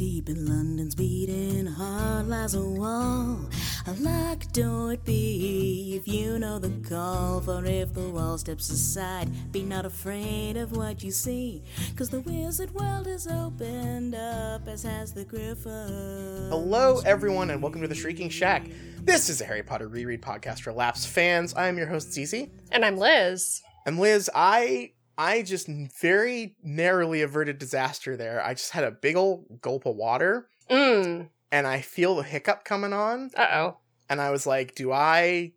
Deep in London's beating heart lies a wall. A locked door it be if you know the call. For if the wall steps aside, be not afraid of what you see. Cause the wizard world is opened up, as has the griffin. Hello, everyone, and welcome to the Shrieking Shack. This is a Harry Potter reread podcast for Lapsed fans. I am your host, Zizi. And I'm Liz. And Liz, I I just very narrowly averted disaster there. I just had a big old gulp of water, Mm. and I feel the hiccup coming on, Uh oh. and I was like, do I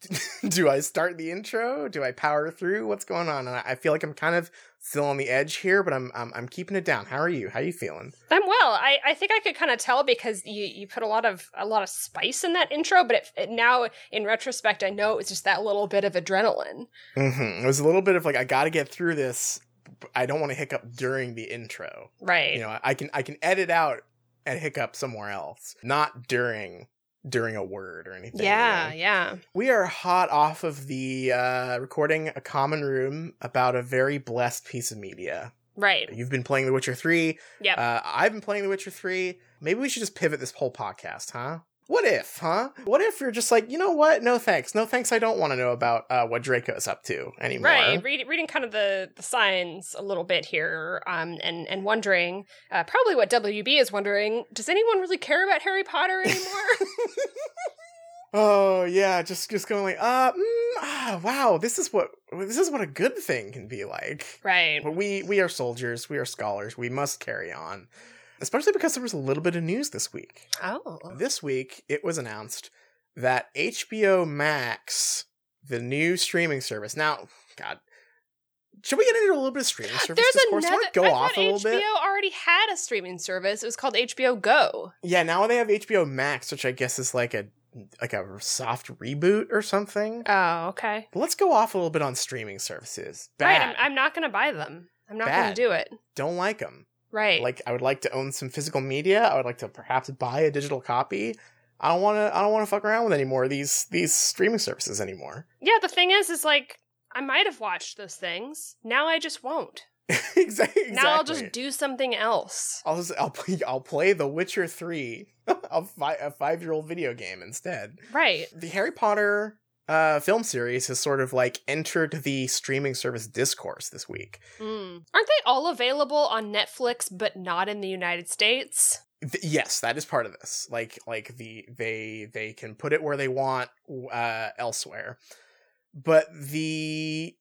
do I start the intro? Do I power through? What's going on? And I I feel like I'm kind of still on the edge here, but I'm I'm, I'm keeping it down. How are you? How are you feeling? I'm well. I, I think I could kind of tell because you, you put a lot of a lot of spice in that intro, but it, it, now in retrospect, I know it was just that little bit of adrenaline. Mm-hmm. It was a little bit of like I got to get through this. I don't want to hiccup during the intro. Right. You know, I can I can edit out and hiccup somewhere else, not during during a word or anything. yeah, you know? yeah. We are hot off of the uh, recording a common room about a very blessed piece of media. Right. You've been playing The Witcher Three. Yeah. Uh, I've been playing The Witcher Three. Maybe we should just pivot this whole podcast, huh? What if, huh? What if you're just like, you know what? No thanks. No thanks. I don't want to know about uh, what Draco's up to anymore. Right, read, reading kind of the, the signs a little bit here, um, and and wondering, uh, probably what WB is wondering: Does anyone really care about Harry Potter anymore? Oh yeah, just just going like, uh, mm, ah, wow, this is what this is what a good thing can be like. right. But we we are soldiers, we are scholars, we must carry on. Especially because there was a little bit of news this week. Oh. This week, it was announced that HBO Max, the new streaming service. Now, God, should we get into a little bit of streaming service There's discourse? I another. wanna go I off thought a little HBO bit. already had a streaming service. It was called HBO Go. Yeah, now they have HBO Max, which I guess is like a like a soft reboot or something. Oh, okay. But let's go off a little bit on streaming services. Right. I'm, I'm not going to buy them. I'm not going to do it. Don't like them. Right. Like I would like to own some physical media. I would like to perhaps buy a digital copy. I don't want to. I don't want to fuck around with any more of ththese these streaming services anymore. yeah. The thing is, is like I might have watched those things. Now I just won't. exactly. Now I'll just do something else. I'll just I'll play I'll play The Witcher Three, a, fi- a five year old video game instead. Right. The Harry Potter uh, film series has sort of like entered the streaming service discourse this week. Mm. Aren't they all available on Netflix, but not in the United States? Th- yes, that is part of this. Like like the they they can put it where they want uh, elsewhere, but the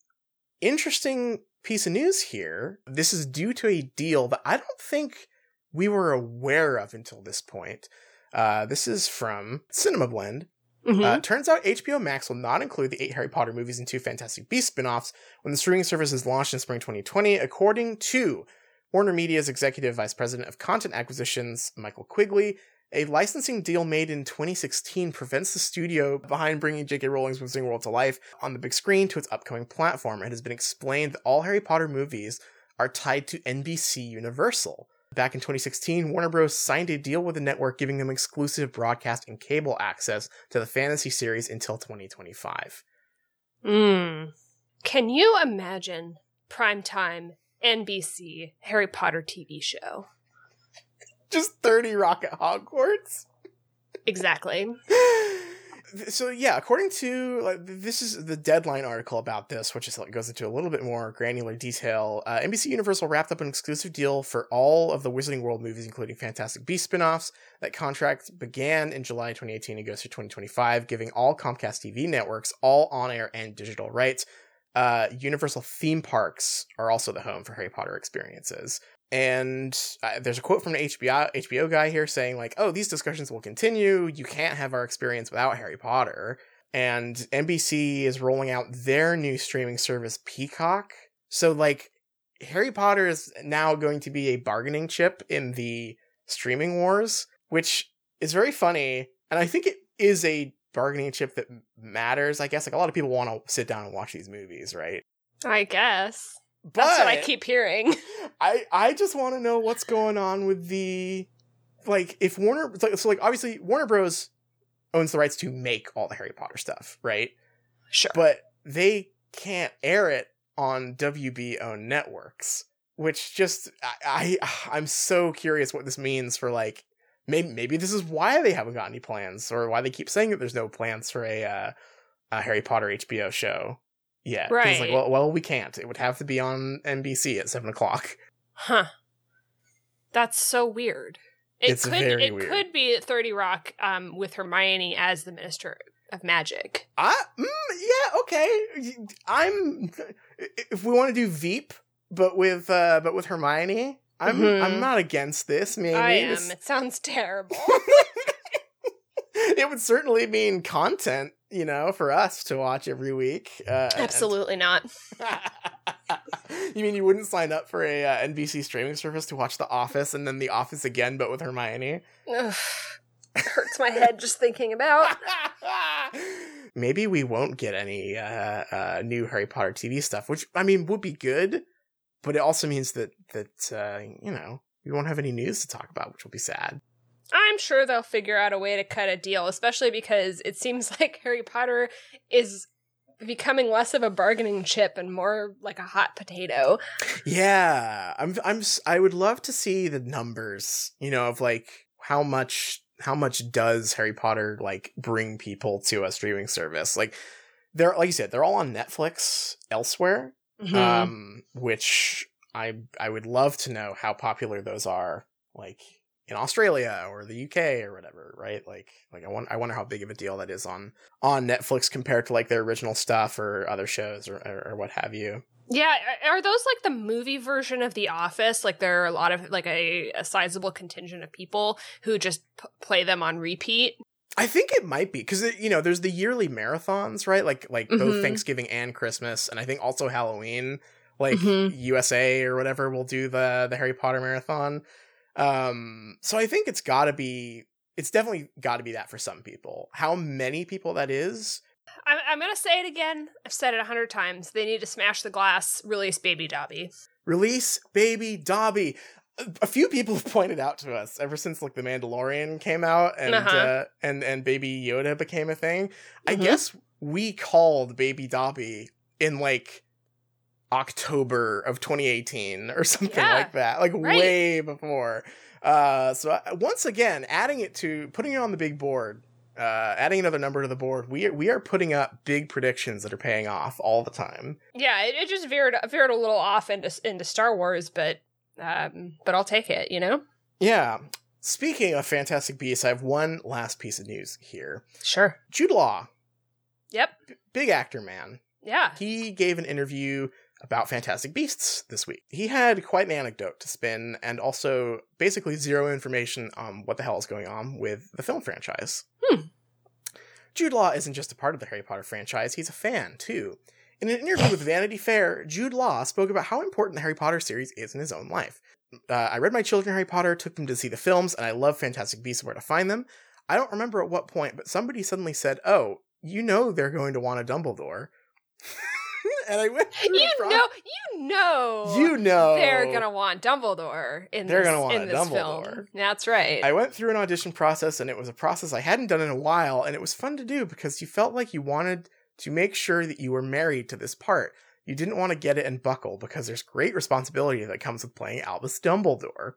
interesting piece of news here. This is due to a deal that I don't think we were aware of until this point. Uh, this is from Cinema Blend. Mm-hmm. Uh, turns out HBO Max will not include the eight Harry Potter movies and two Fantastic Beasts spin-offs when the streaming service is launched in spring 2020, according to Warner Media's executive vice president of content acquisitions, Michael Quigley. A licensing deal made in 2016 prevents the studio behind bringing J.K. Rowling's Wizarding World to life on the big screen to its upcoming platform. It has been explained that all Harry Potter movies are tied to NBC Universal. Back in 2016, Warner Bros. signed a deal with the network giving them exclusive broadcast and cable access to the fantasy series until 2025. Mm. Can you imagine primetime NBC Harry Potter TV show? Just 30 Rock at Hogwarts? Exactly. so yeah, according to like this is the deadline article about this, which is like goes into a little bit more granular detail. Uh, NBC Universal wrapped up an exclusive deal for all of the Wizarding World movies, including Fantastic Beasts spin-offs. That contract began in July 2018 and goes through 2025, giving all Comcast TV networks all on-air and digital rights. Uh, Universal theme parks are also the home for Harry Potter experiences. And uh, there's a quote from an HBO HBO guy here saying like, "Oh, these discussions will continue. You can't have our experience without Harry Potter." And NBC is rolling out their new streaming service Peacock. So like Harry Potter is now going to be a bargaining chip in the streaming wars, which is very funny, and I think it is a bargaining chip that matters. I guess like a lot of people want to sit down and watch these movies, right? I guess. But That's what I keep hearing. I I just want to know what's going on with the like if Warner so, like obviously Warner Bros owns the rights to make all the Harry Potter stuff, right? Sure. But they can't air it on WB owned networks. which just I, I I'm so curious what this means for like maybe maybe this is why they haven't got any plans or why they keep saying that there's no plans for a uh, a Harry Potter HBO show. Yeah, Right. Like, well, well, we can't. It would have to be on NBC at seven o'clock. Huh. That's so weird. It It's could it weird. could be 30 Rock um with Hermione as the Minister of Magic. I mm, yeah okay. I'm if we want to do Veep, but with uh but with Hermione, I'm Mhm. I'm not against this. Maybe I am. This- It sounds terrible. it would certainly mean content, you know, for us to watch every week. Uh, and- Absolutely not. you mean you wouldn't sign up for a uh, NBC streaming service to watch The Office and then The Office again, but with Hermione? Ugh. It hurts my head just thinking about. Maybe we won't get any uh, uh, new Harry Potter TV stuff, which I mean would be good, but it also means that that uh, you know we won't have any news to talk about, which will be sad. I'm sure they'll figure out a way to cut a deal, especially because it seems like Harry Potter is becoming less of a bargaining chip and more like a hot potato. Yeah, I'm I'm I would love to see the numbers, you know, of like how much how much does Harry Potter like bring people to a streaming service? Like they're like you said, they're all on Netflix elsewhere, Mhm. um which I I would love to know how popular those are like in Australia or the UK or whatever, right? Like like I want I wonder how big of a deal that is on on Netflix compared to like their original stuff or other shows or or, or what have you. Yeah, are- those like the movie version of The Office? Like there are a lot of like a, a sizable contingent of people who just p- play them on repeat. I think it might be because you know there's the yearly marathons, right? Like like both Mhm. Thanksgiving and Christmas, and I think also Halloween. Like Mhm. USA or whatever will do the the Harry Potter marathon. Um, so I think it's got to be. It's definitely got to be that for some people. How many people that is? I'm, I'm gonna say it again. I've said it a hundred times. They need to smash the glass, release Baby Dobby. Release Baby Dobby. A- A few people have pointed out to us ever since like the Mandalorian came out and Uh-huh. uh, and and Baby Yoda became a thing. I Mhm. guess we called Baby Dobby in like October of 2018 or something Yeah, like that, like right. way before. Uh, so I- once again, adding it to putting it on the big board, uh, adding another number to the board, we are, we are putting up big predictions that are paying off all the time. Yeah, it, it just veered veered a little off into into Star Wars, but um, but I'll take it. You know. Yeah. Speaking of Fantastic Beasts, I have one last piece of news here. Sure. Jude Law, Yep. big actor man, Yeah. he gave an interview about Fantastic Beasts this week. He had quite an anecdote to spin and also basically zero information on what the hell is going on with the film franchise. Hmm. Jude Law isn't just a part of the Harry Potter franchise, he's a fan too. In an interview with Vanity Fair, Jude Law spoke about how important the Harry Potter series is in his own life. Uh, I read my children Harry Potter, took them to see the films, and I love Fantastic Beasts and where to find them. I don't remember at what point, but somebody suddenly said, Oh, you know they're going to want a Dumbledore. and I went through You know. You know. You know. They're gonna want Dumbledore in They're this, gonna want in this Dumbledore. film. That's right. I went through an audition process and it was a process I hadn't done in a while and it was fun to do because you felt like you wanted to make sure that you were married to this part. You didn't want to get it and buckle because there's great responsibility that comes with playing Albus Dumbledore.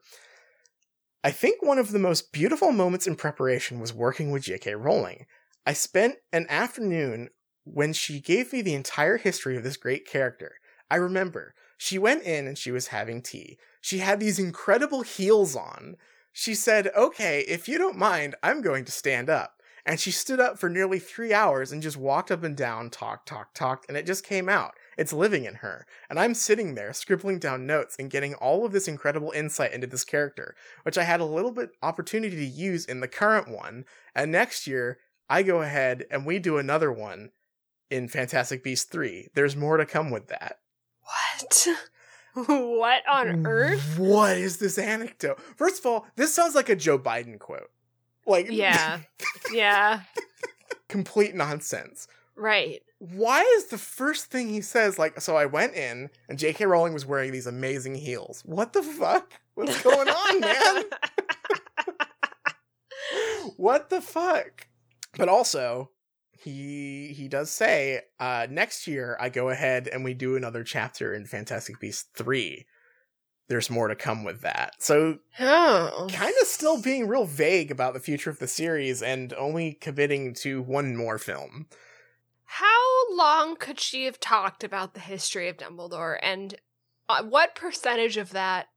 I think one of the most beautiful moments in preparation was working with J.K. Rowling. I spent an afternoon when she gave me the entire history of this great character. I remember she went in and she was having tea. She had these incredible heels on. She said, Okay, if you don't mind, I'm going to stand up. And she stood up for nearly three hours and just walked up and down, talked, talked, talked, and it just came out. It's living in her. And I'm sitting there scribbling down notes and getting all of this incredible insight into this character, which I had a little bit opportunity to use in the current one. And next year, I go ahead and we do another one in Fantastic Beasts 3. There's more to come with that. what? what on earth? What is this anecdote? First of all, this sounds like a Joe Biden quote. Like, Yeah. Yeah. complete nonsense. Right. Why is the first thing he says like, so I went in and J.K. Rowling was wearing these amazing heels? What the fuck? What's going on, man? what the fuck? But also, he he does say, uh, next year I go ahead and we do another chapter in Fantastic Beasts 3. there's more to come with that. So Oh. kind of still being real vague about the future of the series and only committing to one more film. How long could she have talked about the history of Dumbledore and uh, what percentage of that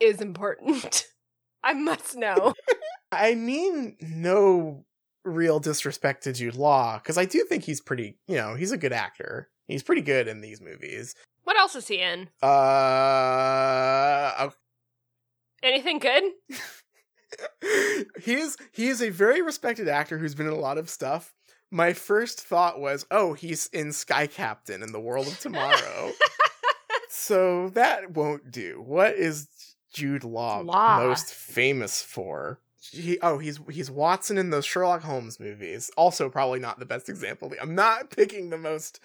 is important? I must know. I mean, no real disrespect to Jude Law, because I do think he's pretty, you know, he's a good actor. He's pretty good in these movies. what else is he in? Uh, Anything good? he is he is a very respected actor who's been in a lot of stuff. My first thought was, oh, he's in Sky Captain in the World of Tomorrow. so that won't do. What is Jude Law, Law. most famous for? He, oh, he's he's Watson in those Sherlock Holmes movies. Also, probably not the best example. I'm not picking the most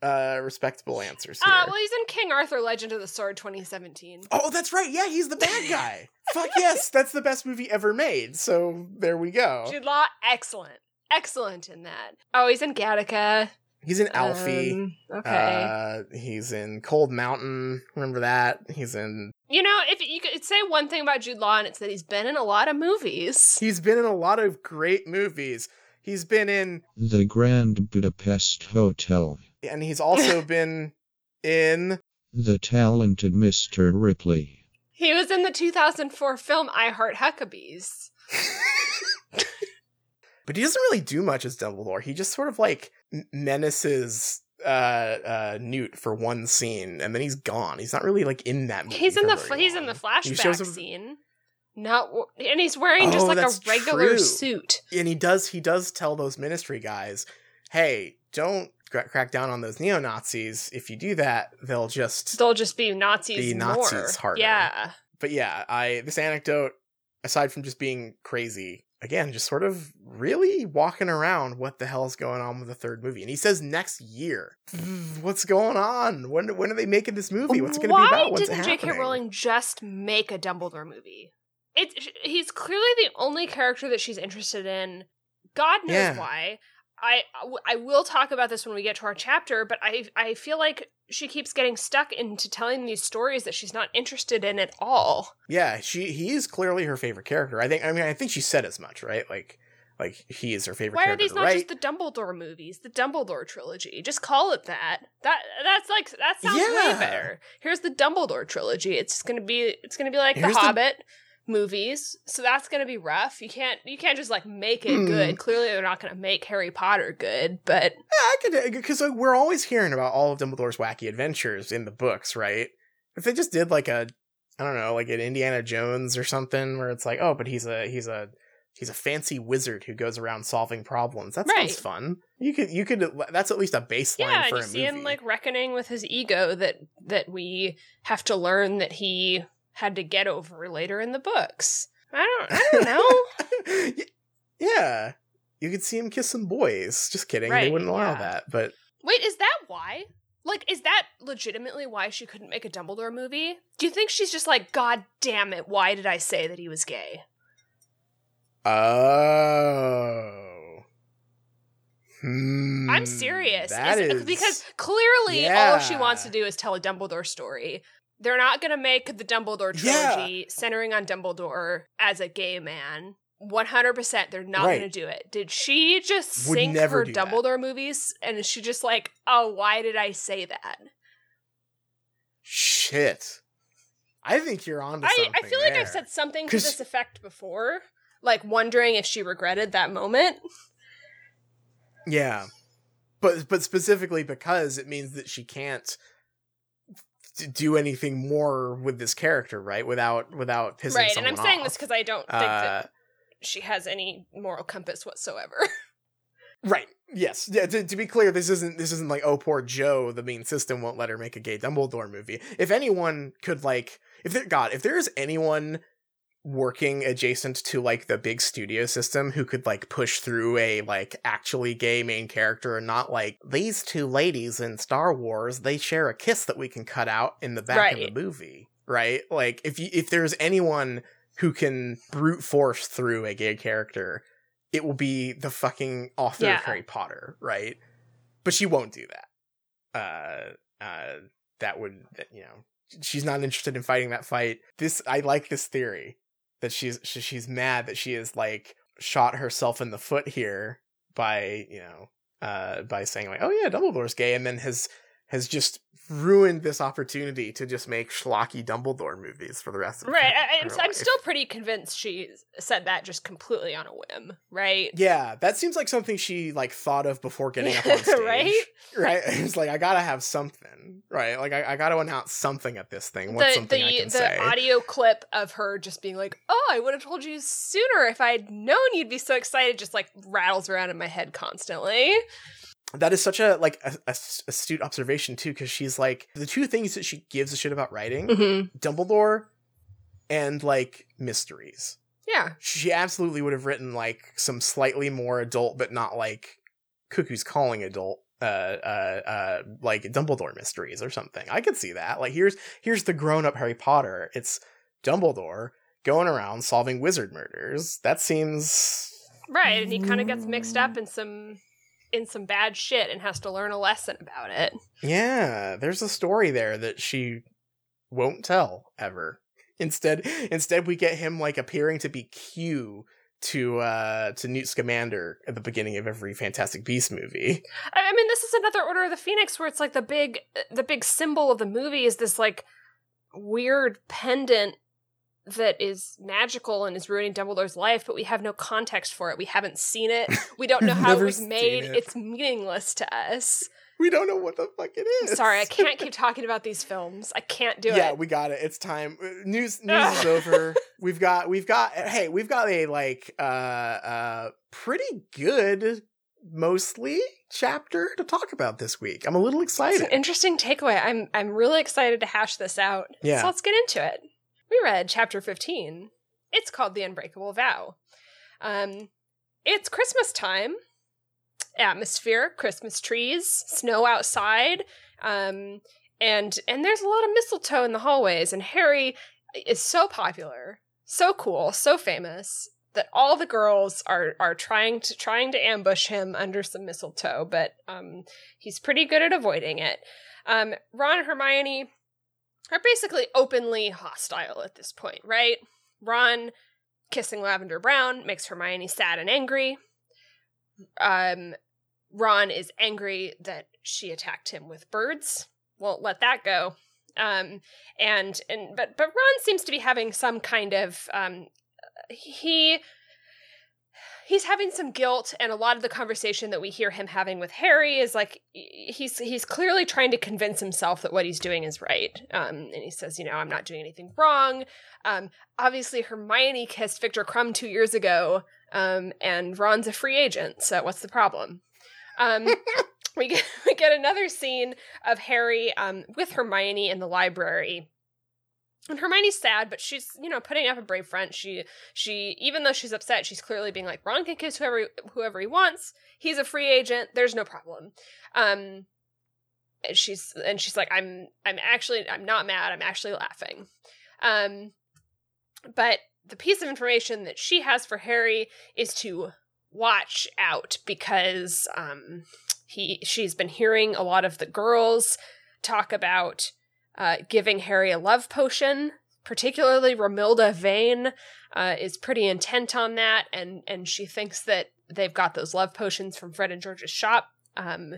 uh respectable answers here. Uh, well, he's in King Arthur: Legend of the Sword 2017. Oh, that's right. Yeah, he's the bad guy. Fuck yes, that's the best movie ever made. So there we go. Jude Law, excellent, excellent in that. Oh, he's in Gattaca. He's in Alfie. Um, okay. Uh, he's in Cold Mountain. Remember that? He's in. you know, if you could say one thing about Jude Law, and it's that he's been in a lot of movies. He's been in a lot of great movies. He's been in, The Grand Budapest Hotel. and he's also been in. The Talented Mr. Ripley. He was in the 2004 film I Heart Huckabees. But he doesn't really do much as Dumbledore. He just sort of like m- menaces uh uh Newt for one scene, and then he's gone. He's not really like in that movie. He's in the very he's in the flashback up- scene. Not w- and he's wearing just Oh, like a regular true. suit. and he does he does tell those ministry guys hey don't cra- crack down on those neo-nazis if you do that they'll just They'll just be Nazis Be more. Nazis harder. Yeah. but yeah i this anecdote aside from just being crazy again just sort of really walking around what the hell's going on with the third movie and he says next year mm. what's going on when when are they making this movie what's it going to be about what's didn't it J.K. Rowling just make a Dumbledore movie? It's he's clearly the only character that she's interested in. God knows Yeah. why. I I will talk about this when we get to our chapter, but I I feel like she keeps getting stuck into telling these stories that she's not interested in at all. yeah she he is clearly her favorite character i think i mean i think she said as much right like like he is her favorite Why are these not just the Dumbledore movies, the Dumbledore trilogy? Just call it that. That that's like that sounds Yeah. way better. Here's the Dumbledore trilogy. It's gonna be it's gonna be like Here's the the- Hobbit movies. So that's gonna be rough. You can't you can't just like make it Hmm. good. Clearly they're not gonna make Harry Potter good, but Yeah, I could because like, we're always hearing about all of Dumbledore's wacky adventures in the books, right? If they just did like a, I don't know, like an Indiana Jones or something, where it's like, oh, but he's a he's a he's a fancy wizard who goes around solving problems. That Right. sounds fun. You could you could that's at least a baseline yeah, and for you see movie. him like reckoning with his ego that that we have to learn that he had to get over later in the books. I don't I don't know. Yeah, you could see him kiss some boys. Just kidding, they wouldn't allow yeah. that. But Wait, is that why? Like, is that legitimately why she couldn't make a Dumbledore movie? Do you think she's just like, God damn it, why did I say that he was gay? oh. Hmm, I'm serious. Is- is because clearly all she wants to do is tell a Dumbledore story. They're not going to make the Dumbledore Yeah. trilogy centering on Dumbledore as a gay man. 100% they're not Right. going to do it. Did she just Would sink her do that. Dumbledore movies and is she just like, "Oh, why did I say that?" Shit. I think you're on to I, something. I feel like I've said something to this effect before, like wondering if she regretted that moment. Yeah. But but specifically because it means that she can't do anything more with this character, right? Without without pissing right, and I'm saying this because I don't think Uh, that she has any moral compass whatsoever. Right. Yes. Yeah. To, to be clear, this isn't this isn't like oh poor Joe, the mean system won't let her make a gay Dumbledore movie. If anyone could like, if there, God, if there is anyone working adjacent to like the big studio system who could like push through a like actually gay main character and not like these two ladies in Star Wars, they share a kiss that we can cut out in the back of the movie, right? Like if you if there's anyone who can brute force through a gay character, it will be the fucking author Yeah. of Harry Potter, right? But she won't do that. Uh, uh, that would, you know, she's not interested in fighting that fight. This I like this theory that she's she's mad that she has like shot herself in the foot here by you know uh by saying like oh yeah Dumbledore's gay and then has has just ruined this opportunity to just make schlocky Dumbledore movies for the rest of Right. I, I'm, her I'm still pretty convinced she said that just completely on a whim, right? Yeah, that seems like something she like thought of before getting up on stage. Right? Right? It's like I gotta have something. Right? Like I, I gotta announce something at this thing. What's the something I the, can the say? audio clip of her just being like, "Oh, I would have told you sooner if I'd known you'd be so excited." Just like rattles around in my head constantly. That is such a like a, a astute observation too, because she's like the two things that she gives a shit about writing: Mm-hmm. Dumbledore and like mysteries. Yeah. She absolutely would have written like some slightly more adult, but not like Cuckoo's Calling adult, uh, uh, uh, like Dumbledore mysteries or something. I could see that. Like here's here's the grown up Harry Potter. It's Dumbledore going around solving wizard murders. That seems Right, and he kind of gets mixed up in some in some bad shit and has to learn a lesson about it. Yeah, there's a story there that she won't tell ever. Instead, instead we get him like appearing to be Q to uh to Newt Scamander at the beginning of every Fantastic Beast movie. I I mean, this is another Order of the Phoenix where it's like the big the big symbol of the movie is this like weird pendant that is magical and is ruining Dumbledore's life, but we have no context for it. We haven't seen it. We don't know how it was made. it. It's meaningless to us. We don't know what the fuck it is. Sorry, I can't keep talking about these films. I can't do yeah, it. Yeah, we got it. It's time. Uh, News news is over. We've got we've got hey, we've got a like uh uh pretty good mostly chapter to talk about this week. I'm a little It's excited. an interesting takeaway. I'm I'm really excited to hash this out. Yeah. So let's get into it. We read chapter 15. It's called The Unbreakable Vow. Um it's Christmas time. Atmosphere, Christmas trees, snow outside. Um and and there's a lot of mistletoe in the hallways and Harry is so popular, so cool, so famous that all the girls are are trying to trying to ambush him under some mistletoe, but um he's pretty good at avoiding it. Um, Ron and Hermione are basically openly hostile at this point, right? Ron kissing Lavender Brown makes Hermione sad and angry. Um, Ron is angry that she attacked him with birds. Won't let that go. Um, and and but but Ron seems to be having some kind of um, he he's having some guilt and a lot of the conversation that we hear him having with harry is like he's he's clearly trying to convince himself that what he's doing is right. Um and he says you know i'm not doing anything wrong. Um obviously hermione kissed victor krum two years ago um and ron's a free agent so what's the problem? Um we get we get another scene of harry um with hermione in the library and Hermione's sad, but she's, you know, putting up a brave front. She she even though she's upset, she's clearly being like, Ron can kiss whoever whoever he wants. He's a free agent. There's no problem. Um and she's and she's like, I'm I'm actually I'm not mad, I'm actually laughing. Um but the piece of information that she has for Harry is to watch out because um he she's been hearing a lot of the girls talk about uh, giving Harry a love potion. Particularly, Romilda Vane uh, is pretty intent on that, and and she thinks that they've got those love potions from Fred and George's shop, um,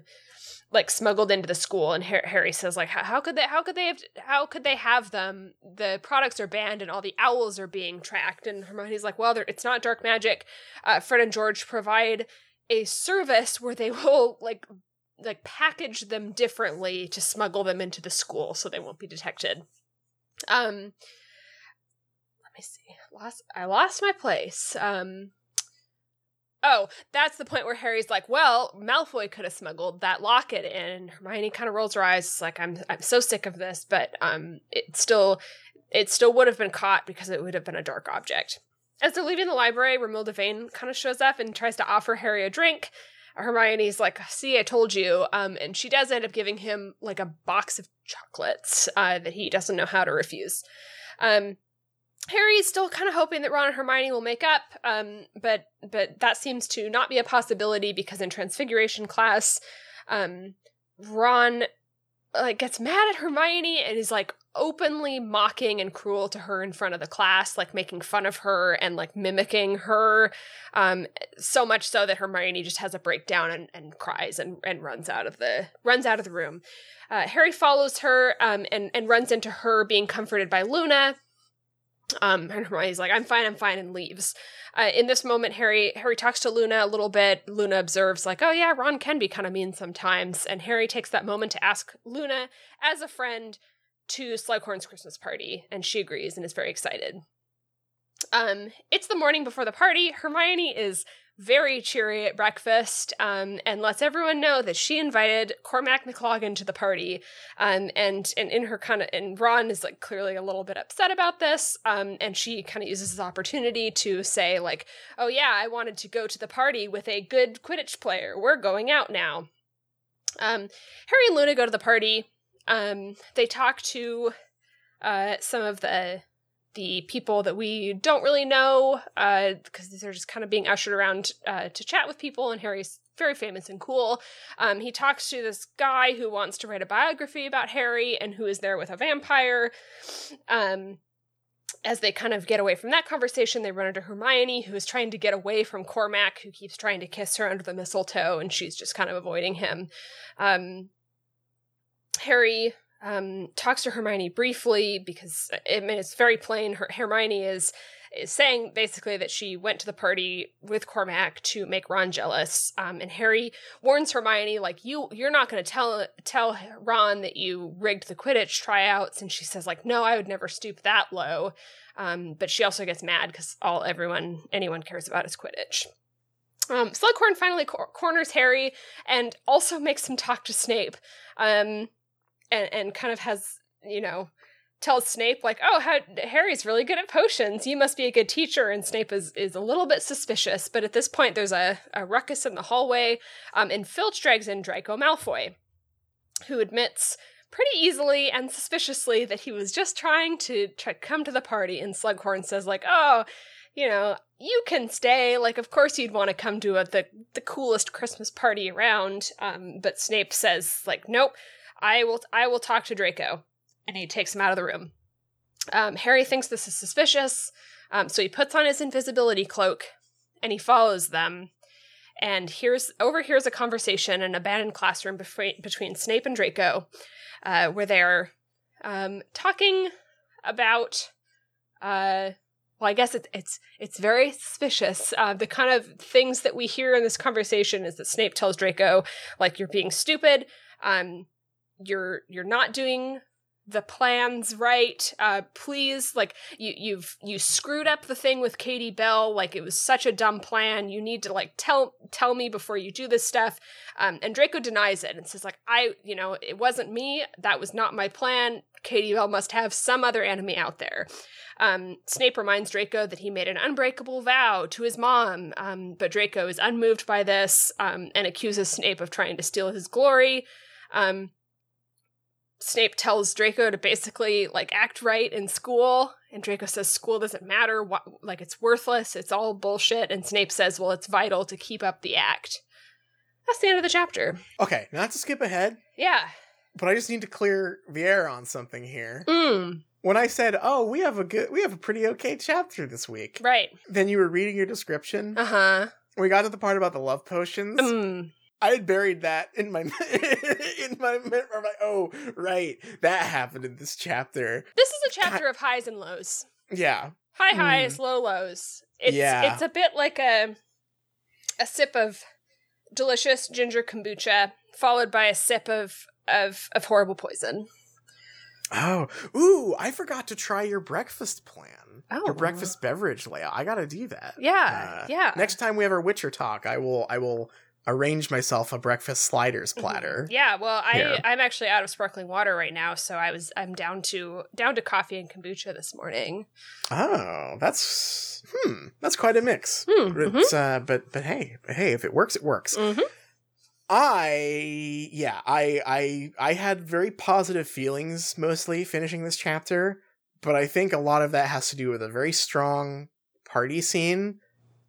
like smuggled into the school. And Har- Harry says, like, how, how could they? How could they have? How could they have them? The products are banned, and all the owls are being tracked. And Hermione's like, well, it's not dark magic. Uh, Fred and George provide a service where they will like like package them differently to smuggle them into the school so they won't be detected. Um let me see. Lost I lost my place. Um Oh, that's the point where Harry's like, "Well, Malfoy could have smuggled that locket in." And Hermione kind of rolls her eyes, it's like, "I'm I'm so sick of this, but um it still it still would have been caught because it would have been a dark object." As they're leaving the library, Romilda Vane kind of shows up and tries to offer Harry a drink. Hermione's like, "See, I told you," um, and she does end up giving him like a box of chocolates uh, that he doesn't know how to refuse. Um, Harry's still kind of hoping that Ron and Hermione will make up, um, but but that seems to not be a possibility because in Transfiguration class, um, Ron like gets mad at Hermione and is like openly mocking and cruel to her in front of the class, like making fun of her and like mimicking her. Um, so much so that Hermione just has a breakdown and, and cries and, and runs out of the runs out of the room. Uh, Harry follows her um, and and runs into her being comforted by Luna. Um, and Hermione's like, "I'm fine, I'm fine," and leaves. Uh, in this moment, Harry Harry talks to Luna a little bit. Luna observes, like, "Oh yeah, Ron can be kind of mean sometimes," and Harry takes that moment to ask Luna, as a friend, to Slughorn's Christmas party, and she agrees and is very excited. Um, it's the morning before the party. Hermione is very cheery at breakfast um, and lets everyone know that she invited Cormac McLaggen to the party. Um, and and in her kind of and Ron is like clearly a little bit upset about this. Um, and she kind of uses this opportunity to say like, "Oh yeah, I wanted to go to the party with a good Quidditch player. We're going out now." Um, Harry and Luna go to the party. Um, they talk to uh, some of the the people that we don't really know because uh, they're just kind of being ushered around uh, to chat with people and harry's very famous and cool. Um, he talks to this guy who wants to write a biography about harry and who is there with a vampire. Um, as they kind of get away from that conversation they run into hermione who is trying to get away from cormac who keeps trying to kiss her under the mistletoe and she's just kind of avoiding him. Um, harry um, talks to Hermione briefly because I mean it's very plain. Her, Hermione is is saying basically that she went to the party with Cormac to make Ron jealous. Um, and Harry warns Hermione like you you're not going to tell tell Ron that you rigged the Quidditch tryouts. And she says like no, I would never stoop that low. Um, but she also gets mad because all everyone anyone cares about is Quidditch. Um, Slughorn finally cor- corners Harry and also makes him talk to Snape. Um, and and kind of has you know tells Snape like, "Oh, how, Harry's really good at potions. You must be a good teacher." And Snape is is a little bit suspicious, but at this point, there's a, a ruckus in the hallway, um, and Filch drags in Draco Malfoy, who admits pretty easily and suspiciously that he was just trying to try come to the party. And Slughorn says like, "Oh." You know, you can stay. Like, of course, you'd want to come to a, the the coolest Christmas party around. Um, but Snape says, like, nope, I will I will talk to Draco. And he takes him out of the room. Um, Harry thinks this is suspicious, um, so he puts on his invisibility cloak and he follows them. And here's overhears a conversation in an abandoned classroom between, between Snape and Draco, uh, where they're um, talking about. Uh, well, I guess it's it's it's very suspicious. Uh, the kind of things that we hear in this conversation is that Snape tells Draco, like, "You're being stupid. Um, you're you're not doing the plans right uh please like you you've you screwed up the thing with katie bell. Like it was such a dumb plan. You need to like tell tell me before you do this stuff. Um and draco denies it and says like i you know it wasn't me. That was not my plan. Katie bell must have some other enemy out there. Um, Snape reminds Draco that he made an unbreakable vow to his mom, um, but Draco is unmoved by this um, and accuses Snape of trying to steal his glory. Um, Snape tells Draco to basically like act right in school, and Draco says school doesn't matter, what, like it's worthless, it's all bullshit, and Snape says, well, it's vital to keep up the act. That's the end of the chapter. Okay, not to skip ahead. Yeah. But I just need to clear the air on something here. Mm. When I said, "Oh, we have a good, we have a pretty okay chapter this week," right? Then you were reading your description. Uh huh. We got to the part about the love potions. Mm. I had buried that in my in my memory. I'm like, oh, right, that happened in this chapter. This is a chapter of highs and lows. Yeah, high highs, mm. low lows. It's yeah. it's a bit like a a sip of delicious ginger kombucha followed by a sip of of of horrible poison. Oh, ooh! I forgot to try your breakfast plan. Oh, your breakfast beverage layout. I gotta do that. Yeah, uh, yeah. Next time we have our Witcher talk, I will. I will arrange myself a breakfast sliders mm-hmm. platter. Yeah, well, I here. I'm actually out of sparkling water right now, so I was I'm down to down to coffee and kombucha this morning. Oh, that's hmm, that's quite a mix. Hmm, mm-hmm. uh, but but hey, but hey, if it works, it works. Mm-hmm. I yeah, I I I had very positive feelings mostly finishing this chapter, but I think a lot of that has to do with a very strong party scene.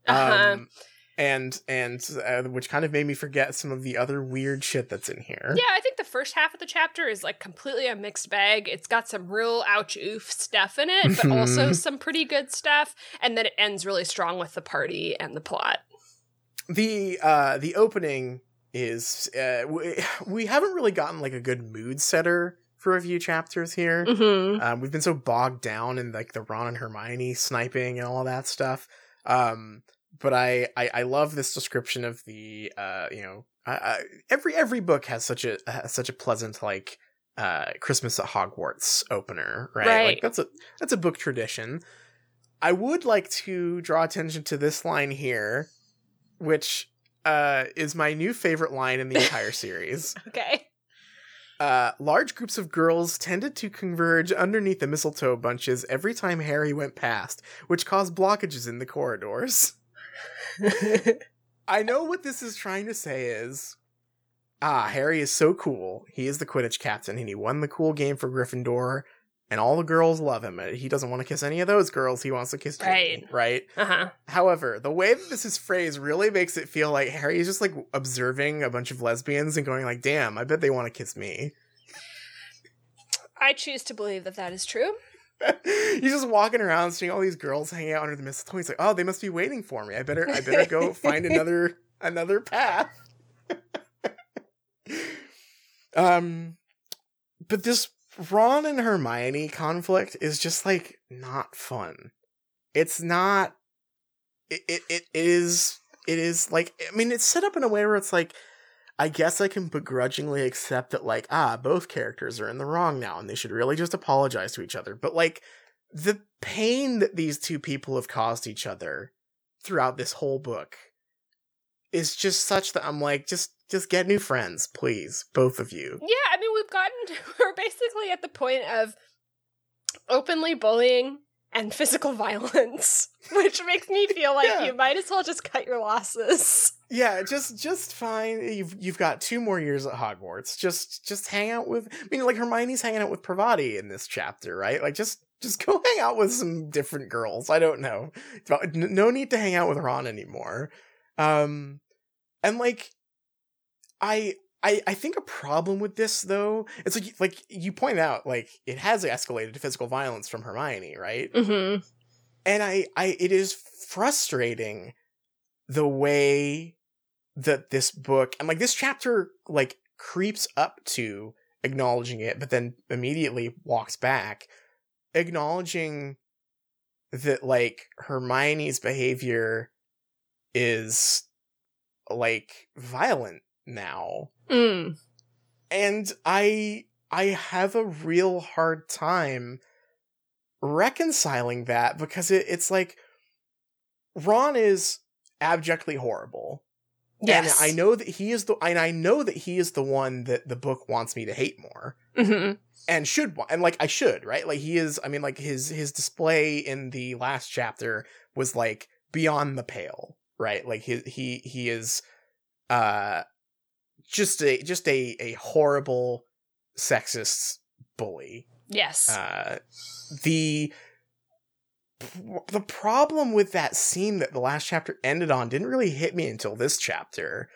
Uh-huh. Um, and and uh, which kind of made me forget some of the other weird shit that's in here. Yeah, I think the first half of the chapter is like completely a mixed bag. It's got some real ouch oof stuff in it, but also Mhm. some pretty good stuff. And then it ends really strong with the party and the plot. the uh the opening is uh we, we haven't really gotten like a good mood setter for a few chapters here. Mm-hmm. Um, we've been so bogged down in like the Ron and Hermione sniping and all that stuff. Um, but I, I I love this description of the uh you know I, I, every every book has such a has such a pleasant like uh Christmas at Hogwarts opener right? Right. like that's a that's a book tradition. I would like to draw attention to this line here, which uh is my new favorite line in the entire series. Okay. Uh, large groups of girls tended to converge underneath the mistletoe bunches every time Harry went past, which caused blockages in the corridors. I know what this is trying to say is ah, Harry is so cool. He is the Quidditch captain and he won the cool game for Gryffindor, and all the girls love him. He doesn't want to kiss any of those girls. He wants to kiss Ginny, Right. right? uh huh. However, the way that this is phrased really makes it feel like Harry is just like observing a bunch of lesbians and going like, "Damn, I bet they want to kiss me." I choose to believe that that is true. He's just walking around seeing all these girls hanging out under the mistletoe. He's like, "Oh, they must be waiting for me. I better, I better go find another, another path." um, but this Ron and Hermione conflict is just like not fun. It's not. It it, it is it is like I mean it's set up in a way where it's like I guess I can begrudgingly accept that, like, ah, both characters are in the wrong now and they should really just apologize to each other. But, like, the pain that these two people have caused each other throughout this whole book is just such that I'm like, just just get new friends, please, both of you. Yeah, I mean, we've gotten, we're basically at the point of openly bullying and physical violence, which makes me feel like Yeah. you might as well just cut your losses. Yeah, just just fine. You've you've got two more years at Hogwarts. Just just hang out with. I mean, like Hermione's hanging out with Parvati in this chapter, right? Like just just go hang out with some different girls. I don't know. No need to hang out with Ron anymore. Um, and like, I. I, I think a problem with this though, it's like like you point out, like it has escalated to physical violence from Hermione, right? Mm-hmm. and I, I it is frustrating the way that this book and like this chapter like creeps up to acknowledging it but then immediately walks back acknowledging that like hermione's behavior is like violent now Mm. and i i have a real hard time reconciling that because it, it's like ron is abjectly horrible Yes. and i know that he is the and i know that he is the one that the book wants me to hate more Mm-hmm. and should and like i should right like he is i mean like his his display in the last chapter was like beyond the pale right like he he he is uh just a just a a horrible sexist bully Yes. uh the the problem with that scene that the last chapter ended on didn't really hit me until this chapter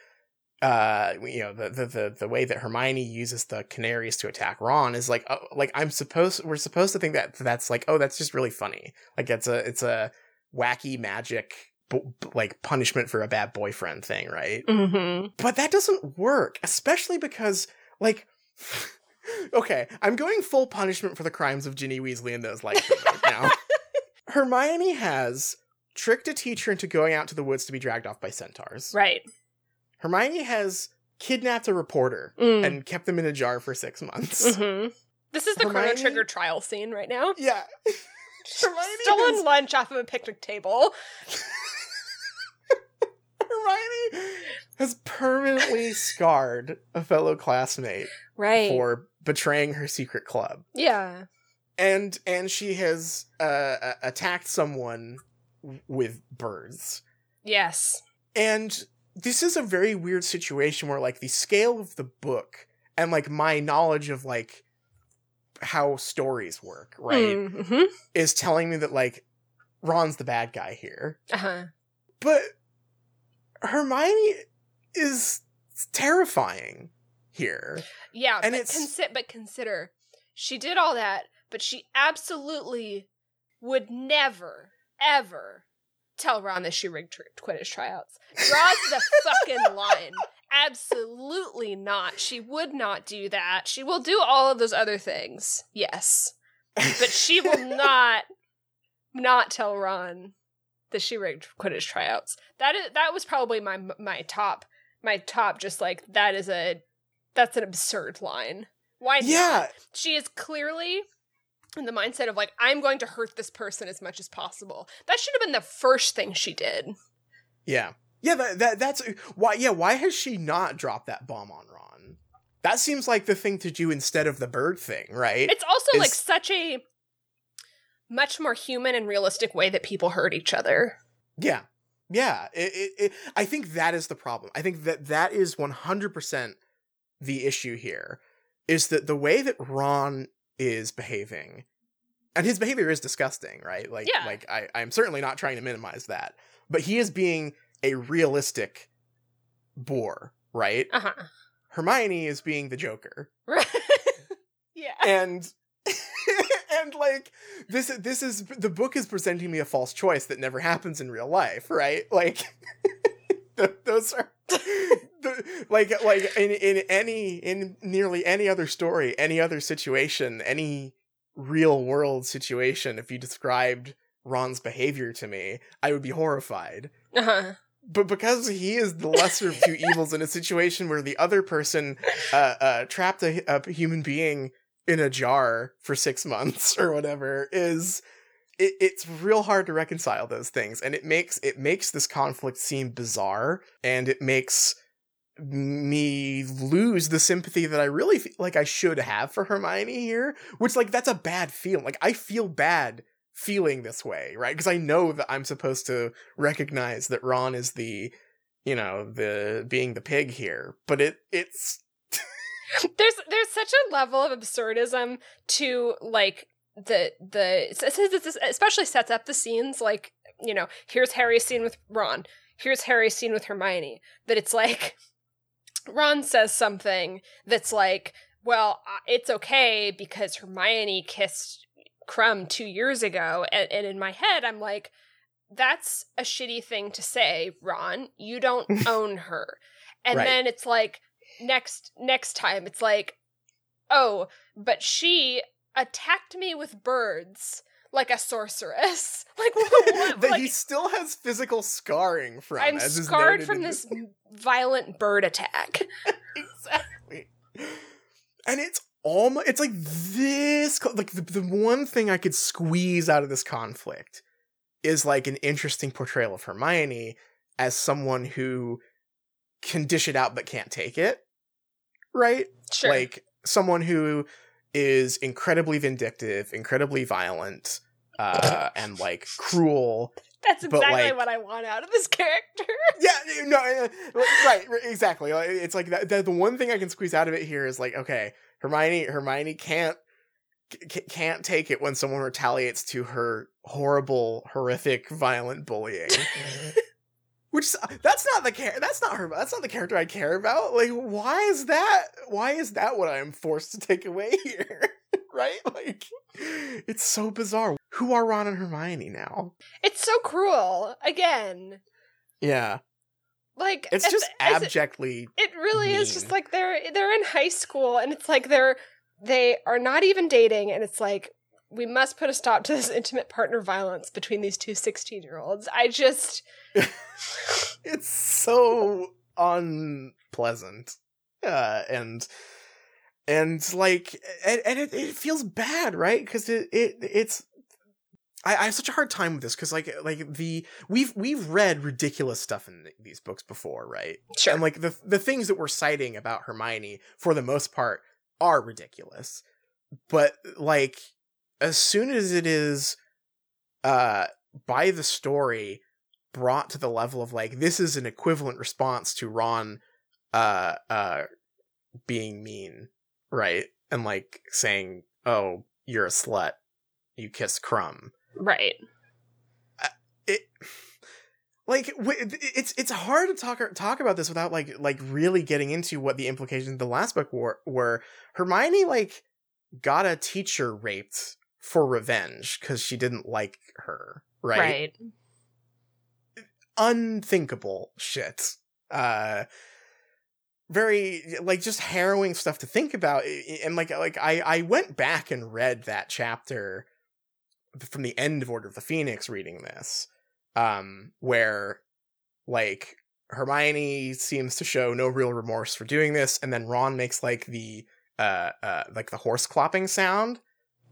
uh you know the the the, the way that hermione uses the canaries to attack ron is like oh, like i'm supposed we're supposed to think that that's like oh that's just really funny like it's a it's a wacky magic bu- like punishment for a bad boyfriend thing right mm-hmm. but that doesn't work, especially because, like, okay, I'm going full punishment for the crimes of Ginny Weasley and those like now. Hermione has tricked a teacher into going out to the woods to be dragged off by centaurs. Right. Hermione has kidnapped a reporter Mm. and kept them in a jar for six months. Mm-hmm. This is the Chrono Trigger trial scene right now. Yeah. Hermione Stolen has- lunch off of a picnic table. Hermione has permanently scarred a fellow classmate Right. for betraying her secret club. yeah. And and she has uh, attacked someone with birds Yes. and this is a very weird situation where like the scale of the book and like my knowledge of like how stories work right Mm-hmm. is telling me that like ron's the bad guy here Uh huh. but Hermione is terrifying here. Yeah, And but, it's- consi- but consider she did all that, but she absolutely would never, ever tell Ron that she rigged tr- Quidditch tryouts. Draws the fucking line. Absolutely not. She would not do that. She will do all of those other things. Yes. But she will not not tell Ron that she rigged Quidditch tryouts. That is that was probably my my top my top just like that is a that's an absurd line. Why not? yeah, She is clearly in the mindset of like I'm going to hurt this person as much as possible. That should have been the first thing she did. yeah, yeah. That, that that's why. Yeah, why has she not dropped that bomb on Ron? That seems like the thing to do instead of the bird thing, right? It's also like such a much more human and realistic way that people hurt each other. Yeah. Yeah. It, it, it, I think that is the problem. I think that that is 100% the issue here is that the way that Ron is behaving and his behavior is disgusting, right? Like Yeah. like I I'm certainly not trying to minimize that. But he is being a realistic bore, right? Uh-huh. Hermione is being the Joker. Right. yeah. and and like this this is the book is presenting me a false choice that never happens in real life right like those are the, like like in in any in nearly any other story any other situation any real world situation if you described ron's behavior to me i would be horrified Uh-huh. but because he is the lesser of two evils in a situation where the other person uh, uh, trapped a, a human being in a jar for six months or whatever is it, it's real hard to reconcile those things and it makes it makes this conflict seem bizarre and it makes me lose the sympathy that I really feel like I should have for Hermione here which like that's a bad feeling. Like I feel bad feeling this way right? Because I know that I'm supposed to recognize that Ron is the you know the being the pig here but it it's there's there's such a level of absurdism to like the the especially sets up the scenes like you know here's Harry's scene with Ron. Here's Harry's scene with Hermione. That it's like Ron says something that's like well uh, it's okay because Hermione kissed Krum two years ago and, and in my head I'm like that's a shitty thing to say Ron. You don't own her. And Right. then it's like next next time it's like oh but she attacked me with birds like a sorceress. Like what, that like, he still has physical scarring from i'm scarred from this violent bird attack. Exactly. And it's almost it's like this like the, the one thing i could squeeze out of this conflict is like an interesting portrayal of hermione as someone who can dish it out but can't take it. Right? Sure. Like someone who is incredibly vindictive incredibly violent uh and like cruel that's exactly like- what i want out of this character. Yeah no uh, right, exactly. It's like that the one thing i can squeeze out of it here is like okay hermione hermione can't can't take it when someone retaliates to her horrible horrific violent bullying which that's not the care that's not her that's not the character i care about. Like why is that why is that what i'm forced to take away here? Right? Like it's so bizarre. Who are ron and hermione now? It's so cruel again. Yeah. Like it's just the- as it- abjectly It really is just like they're they're in high school and it's like they're they are not even dating and it's like we must put a stop to this intimate partner violence between these two 16 year olds. I just it's so unpleasant uh and and like and, and it, it feels bad right because it, it it's I, I have such a hard time with this because like like the we've we've read ridiculous stuff in th- these books before right sure and like the the things that we're citing about Hermione for the most part are ridiculous. But like as soon as it is uh by the story brought to the level of like this is an equivalent response to Ron uh uh being mean, right? And like saying, "Oh, you're a slut. You kiss Krum." right. it like it's it's hard to talk talk about this without like like really getting into what the implications of the last book were. Were Hermione like got a teacher raped for revenge because she didn't like her, right? right. Unthinkable shit. Uh, very like just harrowing stuff to think about and like like i i went back and read that chapter from the end of order of the phoenix reading this um where like hermione seems to show no real remorse for doing this and then ron makes like the uh uh like the horse clopping sound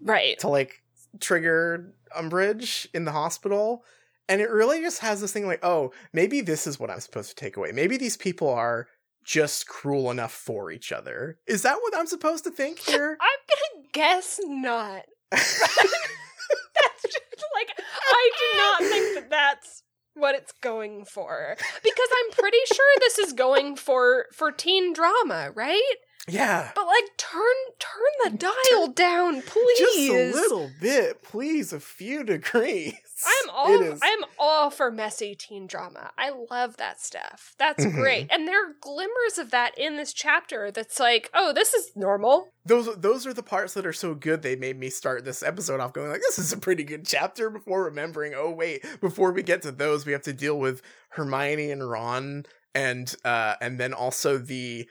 Right. to like trigger Umbridge in the hospital. And it really just has this thing like, oh, maybe this is what I'm supposed to take away. Maybe these people are just cruel enough for each other. Is that what I'm supposed to think here? I'm gonna guess not. that's just like I do not think that that's what it's going for because I'm pretty sure this is going for for teen drama, right? Yeah. But like turn turn the dial down, please. Just a little bit, please, a few degrees. I'm all I'm all for messy teen drama. I love that stuff. That's Mhm. great. And there are glimmers of that in this chapter that's like, oh, this is normal. those those are the parts that are so good they made me start this episode off going like this is a pretty good chapter before remembering oh wait before we get to those we have to deal with Hermione and Ron and uh and then also the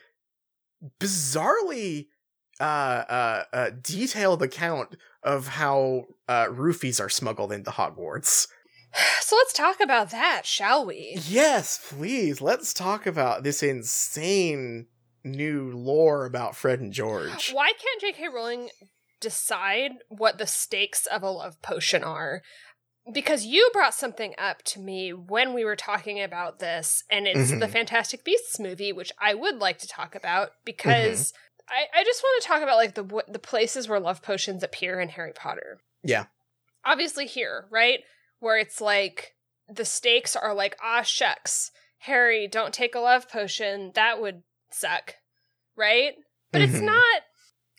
bizarrely uh uh, uh detailed account of how uh roofies are smuggled into Hogwarts. So let's talk about that, shall we? Yes, please. Let's talk about this insane new lore about Fred and George. Why can't J.K. Rowling decide what the stakes of a love potion are? Because you brought something up to me when we were talking about this, and it's the Mhm. Fantastic Beasts movie, which I would like to talk about because I, I just want to talk about like the w- the places where love potions appear in Harry Potter. Yeah. Obviously, here, right, where it's like the stakes are like, ah, shucks, Harry, don't take a love potion. That would suck, right? But it's Mhm. not.